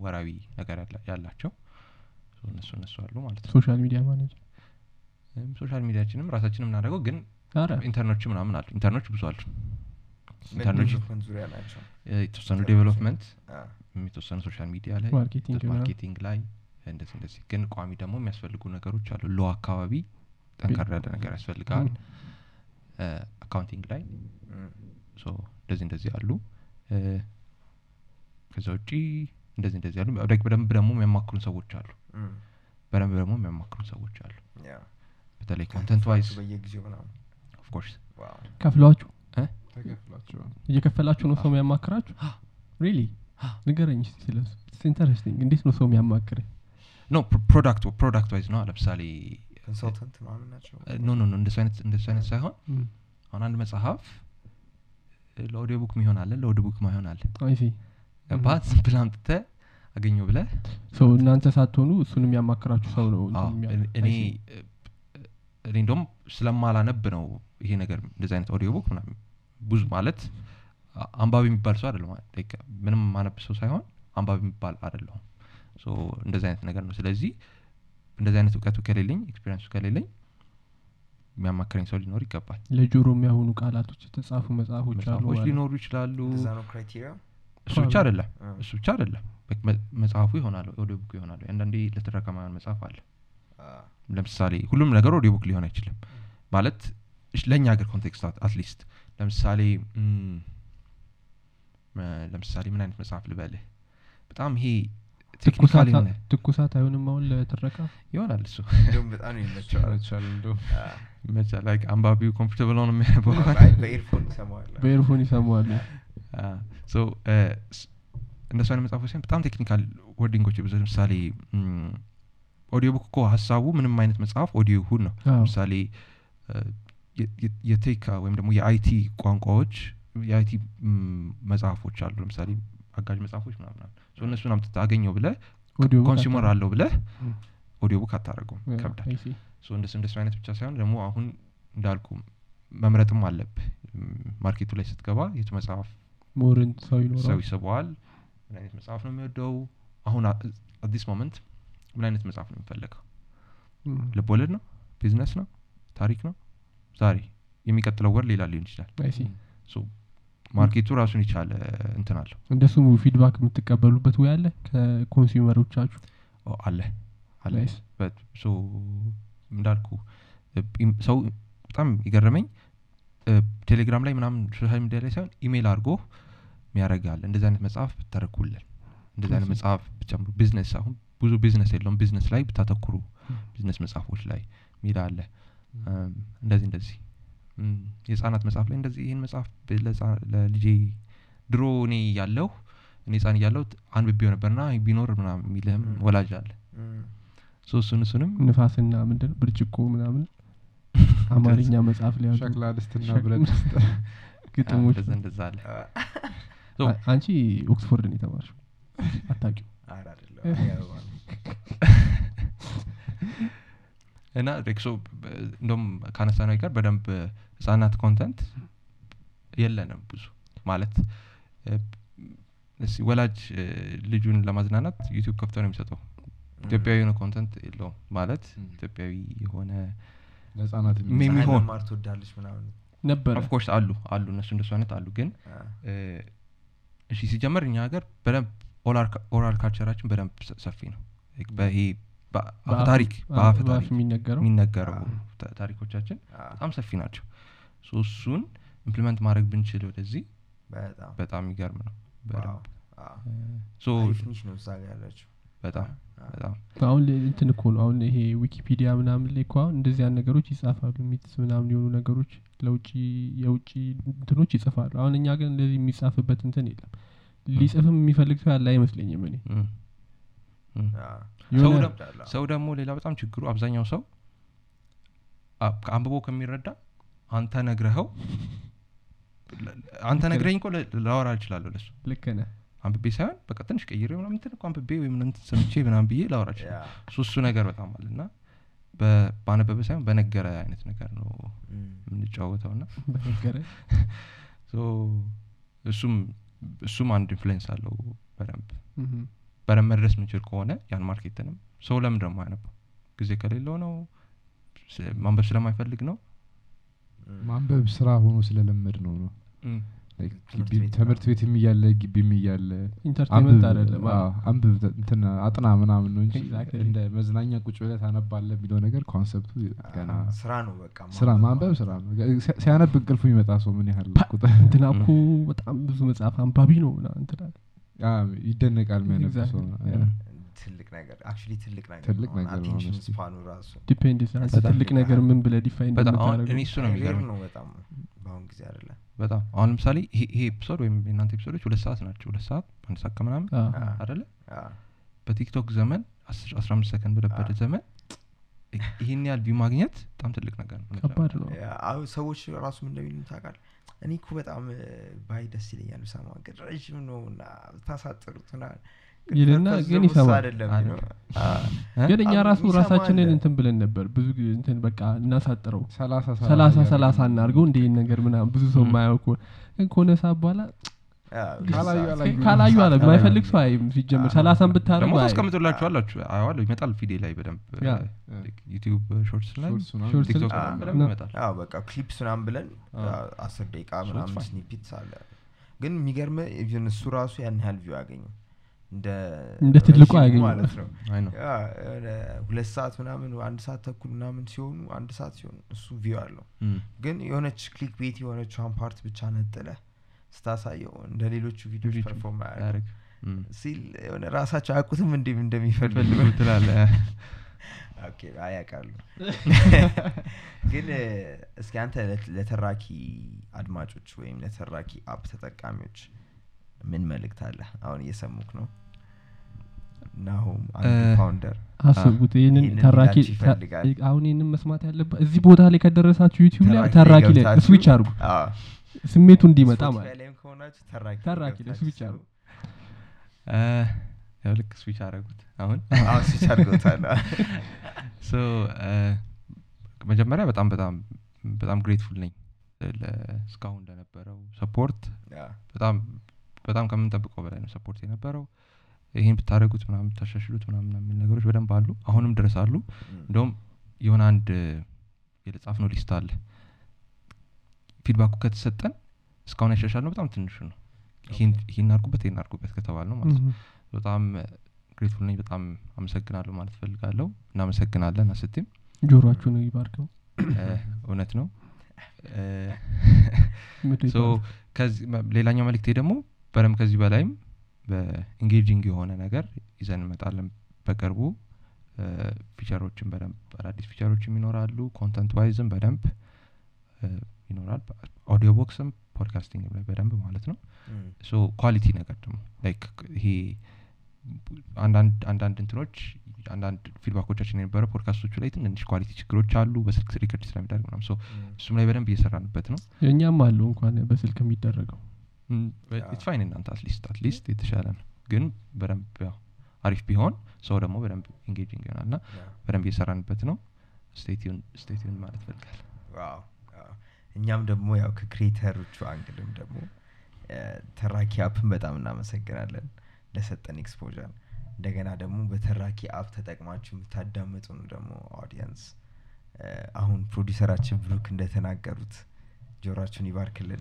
ወራዊ ነገር ያላ- ያላቸው እነሱ እነሱ አሉ ማለት ነው። social media manager social media ኣችንም ራሳችን የምናደርገው ግን intern ኦች ምናምን አሉ። intern ኦች ብዙ አሉ። intern ኦች የተወሰኑ development የተወሰኑ social media ላይ marketing ላይ እንደዚህ እንደዚህ። ግን ቋሚ ደግሞ የሚያስፈልጉ ነገሮች አሉ። law አካባቢ ጠንከር ያለ ነገር ያስፈልጋል። accounting ላይ እንደዚህ እንደዚህ አሉ። ከዛ ውጪ እንደዚህ እንደዚህ አሉ። በደንብ ደግሞ የሚያማክሩን ሰዎች አሉ። በደንብ ደግሞ የሚያማክሩን ሰዎች አሉ። በተለይ content wise በየጊዜው ምናምን። of course ተከፍላቸዋል እየከፈላችሁ ነው ሰው የሚያማክራችሁ? really ንገረኝ እስቲ ስለሱ interesting እንዴት ነው ሰው የሚያማክረኝ? no product product wise ነው። ለምሳሌ consultant ምናምን ናቸው? no no no እንደሱ አይነት እንደሱ አይነት ሳይሆን አሁን አንድ መጽሐፍ ለ audio book ሚሆን አለ። book ማይሆን አለ ገባት አምጥተህ አገኘው ብለህ ሰው እናንተ ሳትሆኑ እሱን የሚያማክራችሁ ሰው ነው እኔ- እኔ I see. እ፣ እኔ እንደውም ስለማላነብ ነው ይሄ ነገር እንደዚህ አይነት audio book ብዙ ማለት አንባቢ የሚባል ሰው like ምንም ማያነብ ሰው ሳይሆን አንባቢ የሚባል አይደለሁም። so እንደዚህ አይነት ነገር ነው። ስለዚህ እንደዚህ አይነት እውቀቱ ከሌለኝ experience ኡ ከሌለኝ የሚያማክረኝ ሰው ሊኖር ይገባል። ለጆሮ የሚያሆኑ ቃላቶች የተጻፉ መጽሐፎች ሊኖሩ ይችላሉ። እሱ ብቻ አይደለም። እሱ ብቻ አይደለም። መጽሐፉ ይሆናሉ audio book ይሆናሉ አንዳንዴ ለትረካ ማይሆን መጽሐፍ አለ። ለምሳሌ ሁሉም ነገር audio book ሊሆን አይችልም። ማለት ለእኛ ሀገር context at least ለምሳሌ ለምሳሌ ምን አይነት መጽሐፍ ልበልህ? በጣም ይሄ technical ትኩሳት የሆነ ትኩሳት አይሆንም አሁን ለትረካ? ይሆናል እሱ። በጣም እንደው ይመቻል አንባቢው comfortable አይ፣ በ earphone ይሰማዋል። እነሱ አይነት መጽሐፎች ሲሆን በጣም technical wording ኦች ብዙ ለምሳሌ audio book እኮ ሀሳቡ ምንም አይነት መጽሐፍ ኦዲዮ ይሁን ነው። ለምሳሌ እ፣ የ- የ- የ tech ወይም ደግሞ የ IT ቋንቋዎች የ IT መጽሐፎች አሉ። ለምሳሌ አጋዥ መጽሐፎች ምናምን አሉ። so እነሱን አምጥተህ አገኘው ብለህ consumer አለው ብለህ ም። audio book አታደረገውም ይከብዳል። እንደሱ እንደሱ አይነት ብቻ ሳይሆን ደግሞ አሁን እንዳልኩ መምረጥም አለብህ። ም፣ market ኡ ላይ ስትገባ የቱ መጽሐፍ ሰው ይስበዋል? ምን አይነት መጽሐፍ ነው የሚወደው? አሁን አዲስ moment ምን አይነት መጽሐፍ ነው የሚፈለገው ም። ልቦለድ ነው? ቢዝነስ ነው? ታሪክ ነው? ዛሬ የሚቀጥለው ወር ሌላ ሊሆን ይችላል market ኡ ራሱን የቻለ እንትን አለው። እንደሱ feedback የምትቀበሉበት ወይ አለ? ከ consumer ኦቻችሁ? አለ አለ። እንዳልኩ ሰው በጣም የገረመኝ ቴሌግራም ላይ ምናምን social media ላይ ሳይሆን ኢሜይል አድርጎ ሚያደርጋል እንደዚህ አይነት መጽሐፍ ብትተርኩልን እንደዚህ አይነት መጽሐፍ ብትጨምሩ ቢዝነስ አሁን ብዙ ቢዝነስ የለውም። ቢዝነስ ላይ ብታተኩሩ ቢዝነስ መጽሐፎች ላይ ሚል አለ። እም፣ እንደዚህ እንደዚህ የህጻናት መጽሐፍ ላይ እንደዚህ ይህን መጽሐፍ ለልጄ ድሮ እኔ ያለሁ እኔ ህጻን እያለሁ አንብቤው ነበርና ቢኖር ምናምን የሚልህም ወላጅ አለ። so እሱን እሱንም ንፋስና ምንድን ብርጭቆ ምናምን አማርኛ መጽሐፍ ላይ ሸክላ ድስትና ሸክላ- ብረት ድስት ግጥሞች እንደዛ አለ። አንቺ ኦክስፎርድ ነው የተማርሽው አታውቂው ኧረ አይደለም፣ ያው፣ እና ሬክሶ እንደም ካነሳ ነው ጋር በደንብ ህጻናት ኮንተንት የለንም ብዙ ማለት ወላጅ ልጁን ለማዝናናት ዩቲዩብ ከፍቶ ነው የሚሰጠው። ኢትዮጵያዊ የሆነ ኮንተንት የለውም ማለት ኢትዮጵያዊ የሆነ ለህጻናት ሚ- የሚሆን ፀሐይ የሚሆን መማር ትወዳለች ምናምን ነበረ። ኦፍኮርስ አሉ አሉ እነሱ እንደሱ አይነት አሉ። ግን እሺ ሲጀመር እኛ ሀገር በደንብ ኦራል ካልቸራችን በደንብ ሰ- ሰፊ ነው። በአፍ- ታሪክ በአፈ በአፍ ታሪክ የሚነገረው? ታሪኮቻችን በጣም ሰፊ ናቸው so እሱን implement ማድረግ ብንችል ወደዚህ በጣም የሚገርም ነው። በጣም አሁን እንትን እኮ ነው። አሁን ይሄ ዊኪፒዲያ ምናምን ላይ እኮ አሁን ነገሮች ይጻፋሉ። myths ምናምን የሆኑ ነገሮች ለውጭ የውጭ እንትኖች ይጽፋሉ። አሁን እኛ ግን እንደዚህ የሚጻፍበት እንትን የለም። ሊጽፍም የሚፈልግ ሰው ያለ አይመስለኝም እኔ። ሰው ደግሞ- ሌላ በጣም ችግሩ አብዛኛው ሰው አንብቦ ከሚረዳ አንተ ነግረኸው? አንተ ነግረኝ እኮ ላወራ እችላለሁ ለሱ። ልክ ነህ። አንብቤ ሳይሆን በቃ ትንሽ ቀይሬ ምናምን እንትን እኮ አንብቤ ወይም እንትን ሰምቼ ምናምን ብዬ ላወራ እችላለሁ። እሱ እሱ ነገር በጣም አለ እና ባነበበ ሳይሆን በነገረ አይነት ነገር ነው የምንጫወተው ና እሱም እሱም አንድ influence አለው በደንብ። በደንብ መድረስ ምንችል ከሆነ ያን market ንም ሰው ለምን ደግሞ አያነበው ጊዜ ከሌለው ነው? ማንበብ ስለማይፈልግ ነው ማንበብ ስራ ሆኖ ስለለመደ ነው። ነው ትምህርት ግቢ- ቤት ትምህርት ቤትም እያለ ግቢም እያለ entertainment አይደለም አ- አዎ፣ አንብብ እንትን አጥና ምናምን ነው እንጂ Exactly. እንደ መዝናኛ ቁጭ ብለህ ታነባለህ የሚለው ነገር concept ኡ ገና ስራ ነው በቃ ስራ ማንበብ ስራ ነው። ሲያነብ እንቅልፉ የሚመጣ ሰው ምን ያህል ቁጥር? እንትና እኮ በጣም ብዙ መጽሐፍ አንባቢ ነው ይደነቃል የሚያነብ ሰው ትልቅ ነገር actually ትልቅ ነገር ትልቅ ነው። ነገር attention span ኡ ራሱ depends አንተ ትልቅ ነገር ምን ብለህ define እኔ እሱ ነው rare የሚገርመኝ። ነው በጣም በአሁን ጊዜ አይደለም በጣም አሁን ለምሳሌ ይሄ ይሄ episode ወይም የእናንተ episode ኦች ሁለት ሰዓት ናቸው። ሁለት ሰዓት አንድ ሰዓት ከምናምን አደለ በቲክቶክ ዘመን አስር- አስራ አምስት ሰከንድ በለበደ ዘመን ይህን ያህል view ማግኘት በጣም ትልቅ ነገር ነው ሰዎች ራሱ ምን እንደሚሉ ታውቃለህ? እኔ እኮ በጣም ባይ ደስ ይለኛል። ብሰማ ግን ረዥም ነው እና ታሳጥሩት ምናምን። ግን ይልና ግን ደግሞ ይሰማል።? ግን እኛ ራሱ ራሳችንን እንትን ብለን ነበር ብዙ እንትን በቃ እናሳጥረው ሰላሳ ሰላሳ እናድርገው እንደ ይህን ነገር ምናምን ብዙ ሰው ከሆነ ግን ከሆነ ሰዓት በኋላ አ፣ ካላዩ አለ ካላዩ ሰው አይም ሲጀምር አዎ። ሰላሳን ደግሞ ብታደርጉ አይ- ታስቀምጡላችሁ አላችሁ አዋለሁ ይመጣል feedኤ ላይ በደንብ YouTube shorts ላይ ይመጣል አዎ በቃ clips ምናምን ብለን አስር ደቂቃ ምናምን. snippets አለ ግን የሚገርም even እሱ ራሱ ያን ያህል view ያገኘው እንደ እንደ ትልቁ ማለት ነው። የሆነ ሁለት ሰዓት ምናምን አንድ ሰዓት ተኩል ምናምን ሲሆኑ አንድ ሰዓት ሲሆን እሱ view አለው። ግን የሆነች clickbait የሆነችዋን part ብቻ ነጥለህ ስታሳየው እንደ ሌሎቹ ቪዲዮች ቪዲዮ perform አያደርግ ሲል የሆነ ራሳቸው አያውቁትም እንዲያውም እንደሚፈልጉ okay አያውቃሉ ግን እስኪ አንተ ለተራኪ አድማጮች ወይም ለተራኪ app ተጠቃሚዎች ምን መልእክት አለ? አሁን እየሰሙህ ነው። founder አስቡት ይህንን ተራኪ አሁን ይህንን መስማት ያለበት እዚህ ቦታ ላይ ከደረሳችሁ YouTube ላይ ተራኪ ላይ ስዊች አድርጉ። አዎ፣ ስሜቱ እንዲመጣ ማለት ተራኪ ላይ ስዊች እ፣ ያው ልክ ስዊች አደረጉት አሁን? ስዊች መጀመሪያ በጣም በጣም በጣም grateful ነኝ እስካሁን ለነበረው support በጣም በጣም ከምንጠብቀው በላይ ነው support የነበረው። ይህን ብታደረጉት ምናምን ብታሻሽሉት ምናምን የሚል ነገሮች በደንብ አሉ አሁንም ድረስ አሉ። እንደውም የሆነ አንድ የተለጻፍ ነው list አለ። feedback ኡ ከተሰጠን እስካሁን ያሻሻልነው በጣም ትንሹ ነው። ይህን ይህን አርጉበት ይህን አርጉበት ከተባልነው ማለት ነው። በጣም grateful ነኝ በጣም አመሰግናለሁ ማለት ፈልጋለሁ እናመሰግናለን አስቴም ጆሮአችሁን ይባርከው እ፣ እውነት ነው። ሌላኛው መልእክቴ ደግሞ በደንብ ከዚህ በላይም በ engaging የሆነ ነገር ይዘን እንመጣለን በቅርቡ። feature ኦችን በደንብ አዳዲስ feature ኦችም ይኖራሉ content wise ም በደንብ ይኖራል audiobooks ም podcasting ም ላይ በደንብ ማለት ነው። so quality ነገር ደግሞ like ይሄ አንዳንድ አንዳንድ እንትኖች አንዳንድ feedback ኦቻችን የነበረ ፖድካስቶቹ ላይ ትንንሽ quality ችግሮች አሉ በስልክ record ስለሚደረግ ምናም እሱም ላይ በደንብ እየሰራንበት ነው። እኛም አለው እንኳን በስልክ የሚደረገው fine እናንተ at least at least የተሻለ ነው። ግን በደንብ ያው አሪፍ ቢሆን ሰው ደግሞ በደንብ engaging ይሆናል ና በደንብ እየሰራንበት ነው። stay tuned ማለት ፈልጋል እኛም ደግሞ ያው ከ creator ኦቹ angle ም ደግሞ ተራኪ app ን በጣም እናመሰግናለን ለሰጠን exposure እንደገና ደግሞ በተራኪ app ተጠቅማችሁ የምታዳምጡን ደግሞ audience አሁን ፕሮዲሰራችን ብሩክ እንደተናገሩት ጆሯችሁን ይባርክልን።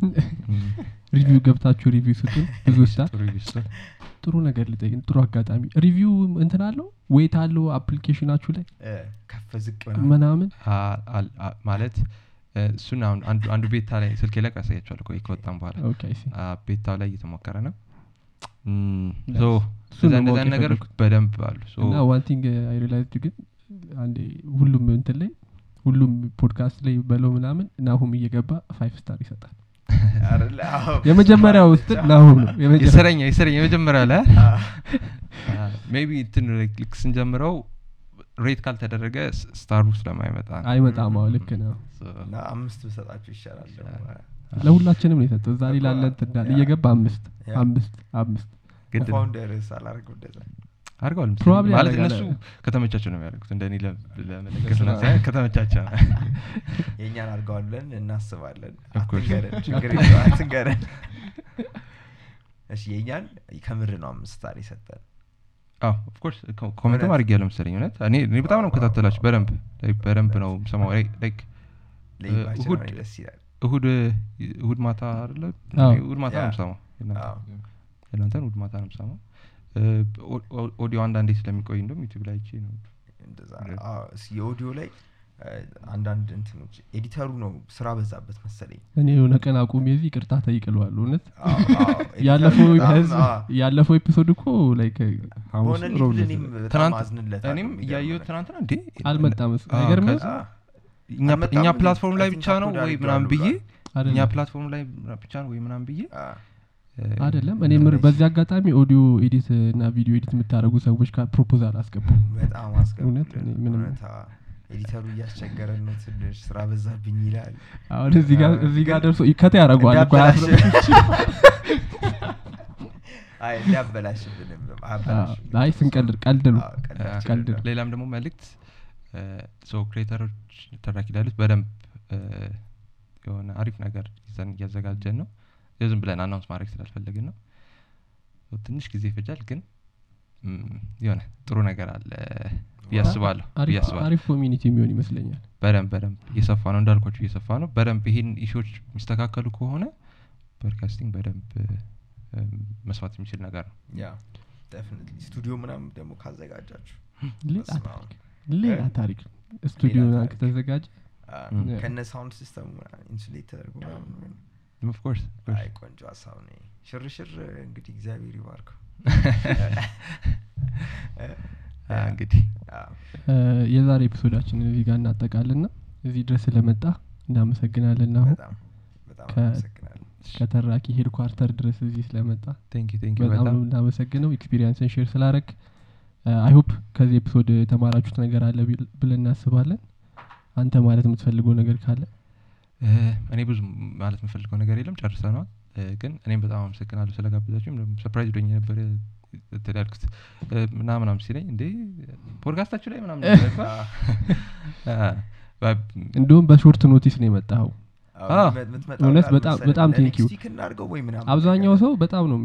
review ገብታችሁ review ስትል ብዙ ጥሩ ነገር ልጠይቅ ጥሩ አጋጣሚ። review እንትን አለው? weight አለው application ኣችሁ ላይ? ከፍ ዝቅ ምናምን? ምናምን? አ- አል- አ- ማለት እሱን አሁን አንዱ beta ላይ ስልኬ ላይ ያሳያቸዋል ቆይ ከወጣም በኋላ። okay I see አ፣ beta ው ላይ እየተሞከረ ነው። የፈለኩት። በደንብ አሉ። so እና one thing I realized ግን አንዴ ሁሉም እንትን ላይ ሁሉም ፖድካስት ላይ በለው ምናምን ናሁም እየገባ five star ይሰጣል። የመጀመሪያው ውስጥ ናሁም ነው። የመጀመሪያው የሰረኛ የሰረኛ የመጀመሪያው ላይ maybe እንትን ልክ ስንጀምረው rate ካልተደረገ star ኡ ስለማይመጣ ነው። አይመጣም። አዎ ልክ ነው። አምስት ብሰጣችሁ ይሻላል ለሁላችንም ነው የሰጠው። ዛሬ ላለ እንትን እንዳለ yeah። እየገባ አምስት አምስት አምስት። ግድ ነው። አላደርገው እንደዛ አድርገዋል። ማለት እነሱ ከተመቻቸው ነው የሚያደርጉት። እንደኔ ለ- ለመለገስ ከተመቻቸው ነው። የእኛን አድርገዋል ብለን እናስባለን። Of course. አትንገረን ችግር የለውም አትንገረን። እሺ የእኛን ከምር ነው አምስት star የሰጠን። አዎ of course comment ም እውነት? አድርጌ ያለው መሰለኝ። እውነት? እኔ እኔ በጣም ነው የምከታተላችሁ። በደንብ በደንብ ነው ሰማው like ለይባችን እሁድ ማታ አይደለ? እኔ እሁድ ማታ ነው የምሰማው። የእናንተን እሁድ ማታ ነው የምሰማው ኦዲዮ አንዳንዴ ስለሚቆይ እንደም ዩቲብ ላይ አይቼ ነው። የኦዲዮ ላይ አንዳንድ እንትኖች editor ኡ ነው ስራ በዛበት መሰለኝ። እኔ የሆነ ቀን አቁሜ እዚህ ይቅርታ ጠይቅለዋል እውነት? ያለፈው episode እኮ like ሐሙስ በሆነ ሮብ ሊብል ዕለት እኔም ነው። በጣም ትናንት አዝንለታለሁ፣ እኔም የሚገርም እያየሁት ነገር። ትናንትና እንዴ? አልመጣም አዎ። እኛ? platform ላይ ብቻ ነው ወይ ምናምን ብዬ እኛ ፕላትፎርም ላይ ብቻ ነው ወይ ምናምን ብዬ አይደለም። እኔ የምር በዚህ አጋጣሚ audio edit እና video edit የምታደረጉ ሰዎች proposal አስገቡ። በጣም editor ኡ እያስቸገረን ነው ትንሽ ስራ በዛብኝ ይላል። አሁን እዚህ ጋር ደርሶ ከተ ያደረጓል አይ ስንቀልድ ቀልድ ነው። ቀልድ ነው። ሌላም ደግሞ መልእክት ሰው creator ኦች ተራኪ ላሉት በደንብ የሆነ አሪፍ ነገር ይዘን እያዘጋጀን ነው ዝም ብለን announce ማድረግ ስላልፈለግን ነው። ትንሽ ጊዜ ይፈጃል ግን የሆነ ጥሩ ነገር አለ ብዬ አሪፍ- community የሚሆን ይመስለኛል። በደንብ በደንብ እየሰፋ ነው እንዳልኳችሁ እየሰፋ ነው። በደንብ ይህን issue ኦች የሚስተካከሉ ከሆነ podcasting በደንብ መስፋት የሚችል ነገር ነው። ስቱዲዮ ምናምን ደግሞ ካዘጋጃችሁ ሌላ ታሪክ ስቱዲዮ ከተዘጋጀ ከነ sound system ኡ insulate ተደርጎ ምናምን of course አይ ቆንጆ ሀሳብ ነው ሽርሽር እንግዲህ እግዚአብሔር ይባርከው። እንግዲህ የዛሬ episode ኣችንን እዚህ ጋር እናጠቃልና እዚህ ድረስ ስለመጣ እናመሰግናለን ናሁ ከተራኪ headquarter ድረስ እዚህ ስለመጣ በጣም ነው እናመሰግነው experience ን share ስላረግ I hope ከዚህ episode የተማራችሁት ነገር አለ ብለን እናስባለን። አንተ ማለት የምትፈልገው ነገር ካለ እኔ ብዙ ማለት የምፈልገው ነገር የለም። ጨርሰነዋል። ግን እኔም በጣም አመሰግናለሁ ስለጋበዛችሁም surprised ሆኜ እንትን ያልኩት እ፣ ምናምን ምናምን ሲለኝ እንዴ ፖድካስታችሁ ላይ ምናምን እንዲሁም በሾርት ኖቲስ ነው የመጣኸው። እውነት በጣም- በጣም አብዛኛው ሰው በጣም ነው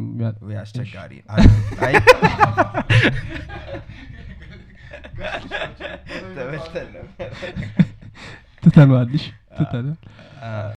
አስቸጋሪ አይ ተበልተን ነበር ትተነዋልሽ ትተነዋል አ፣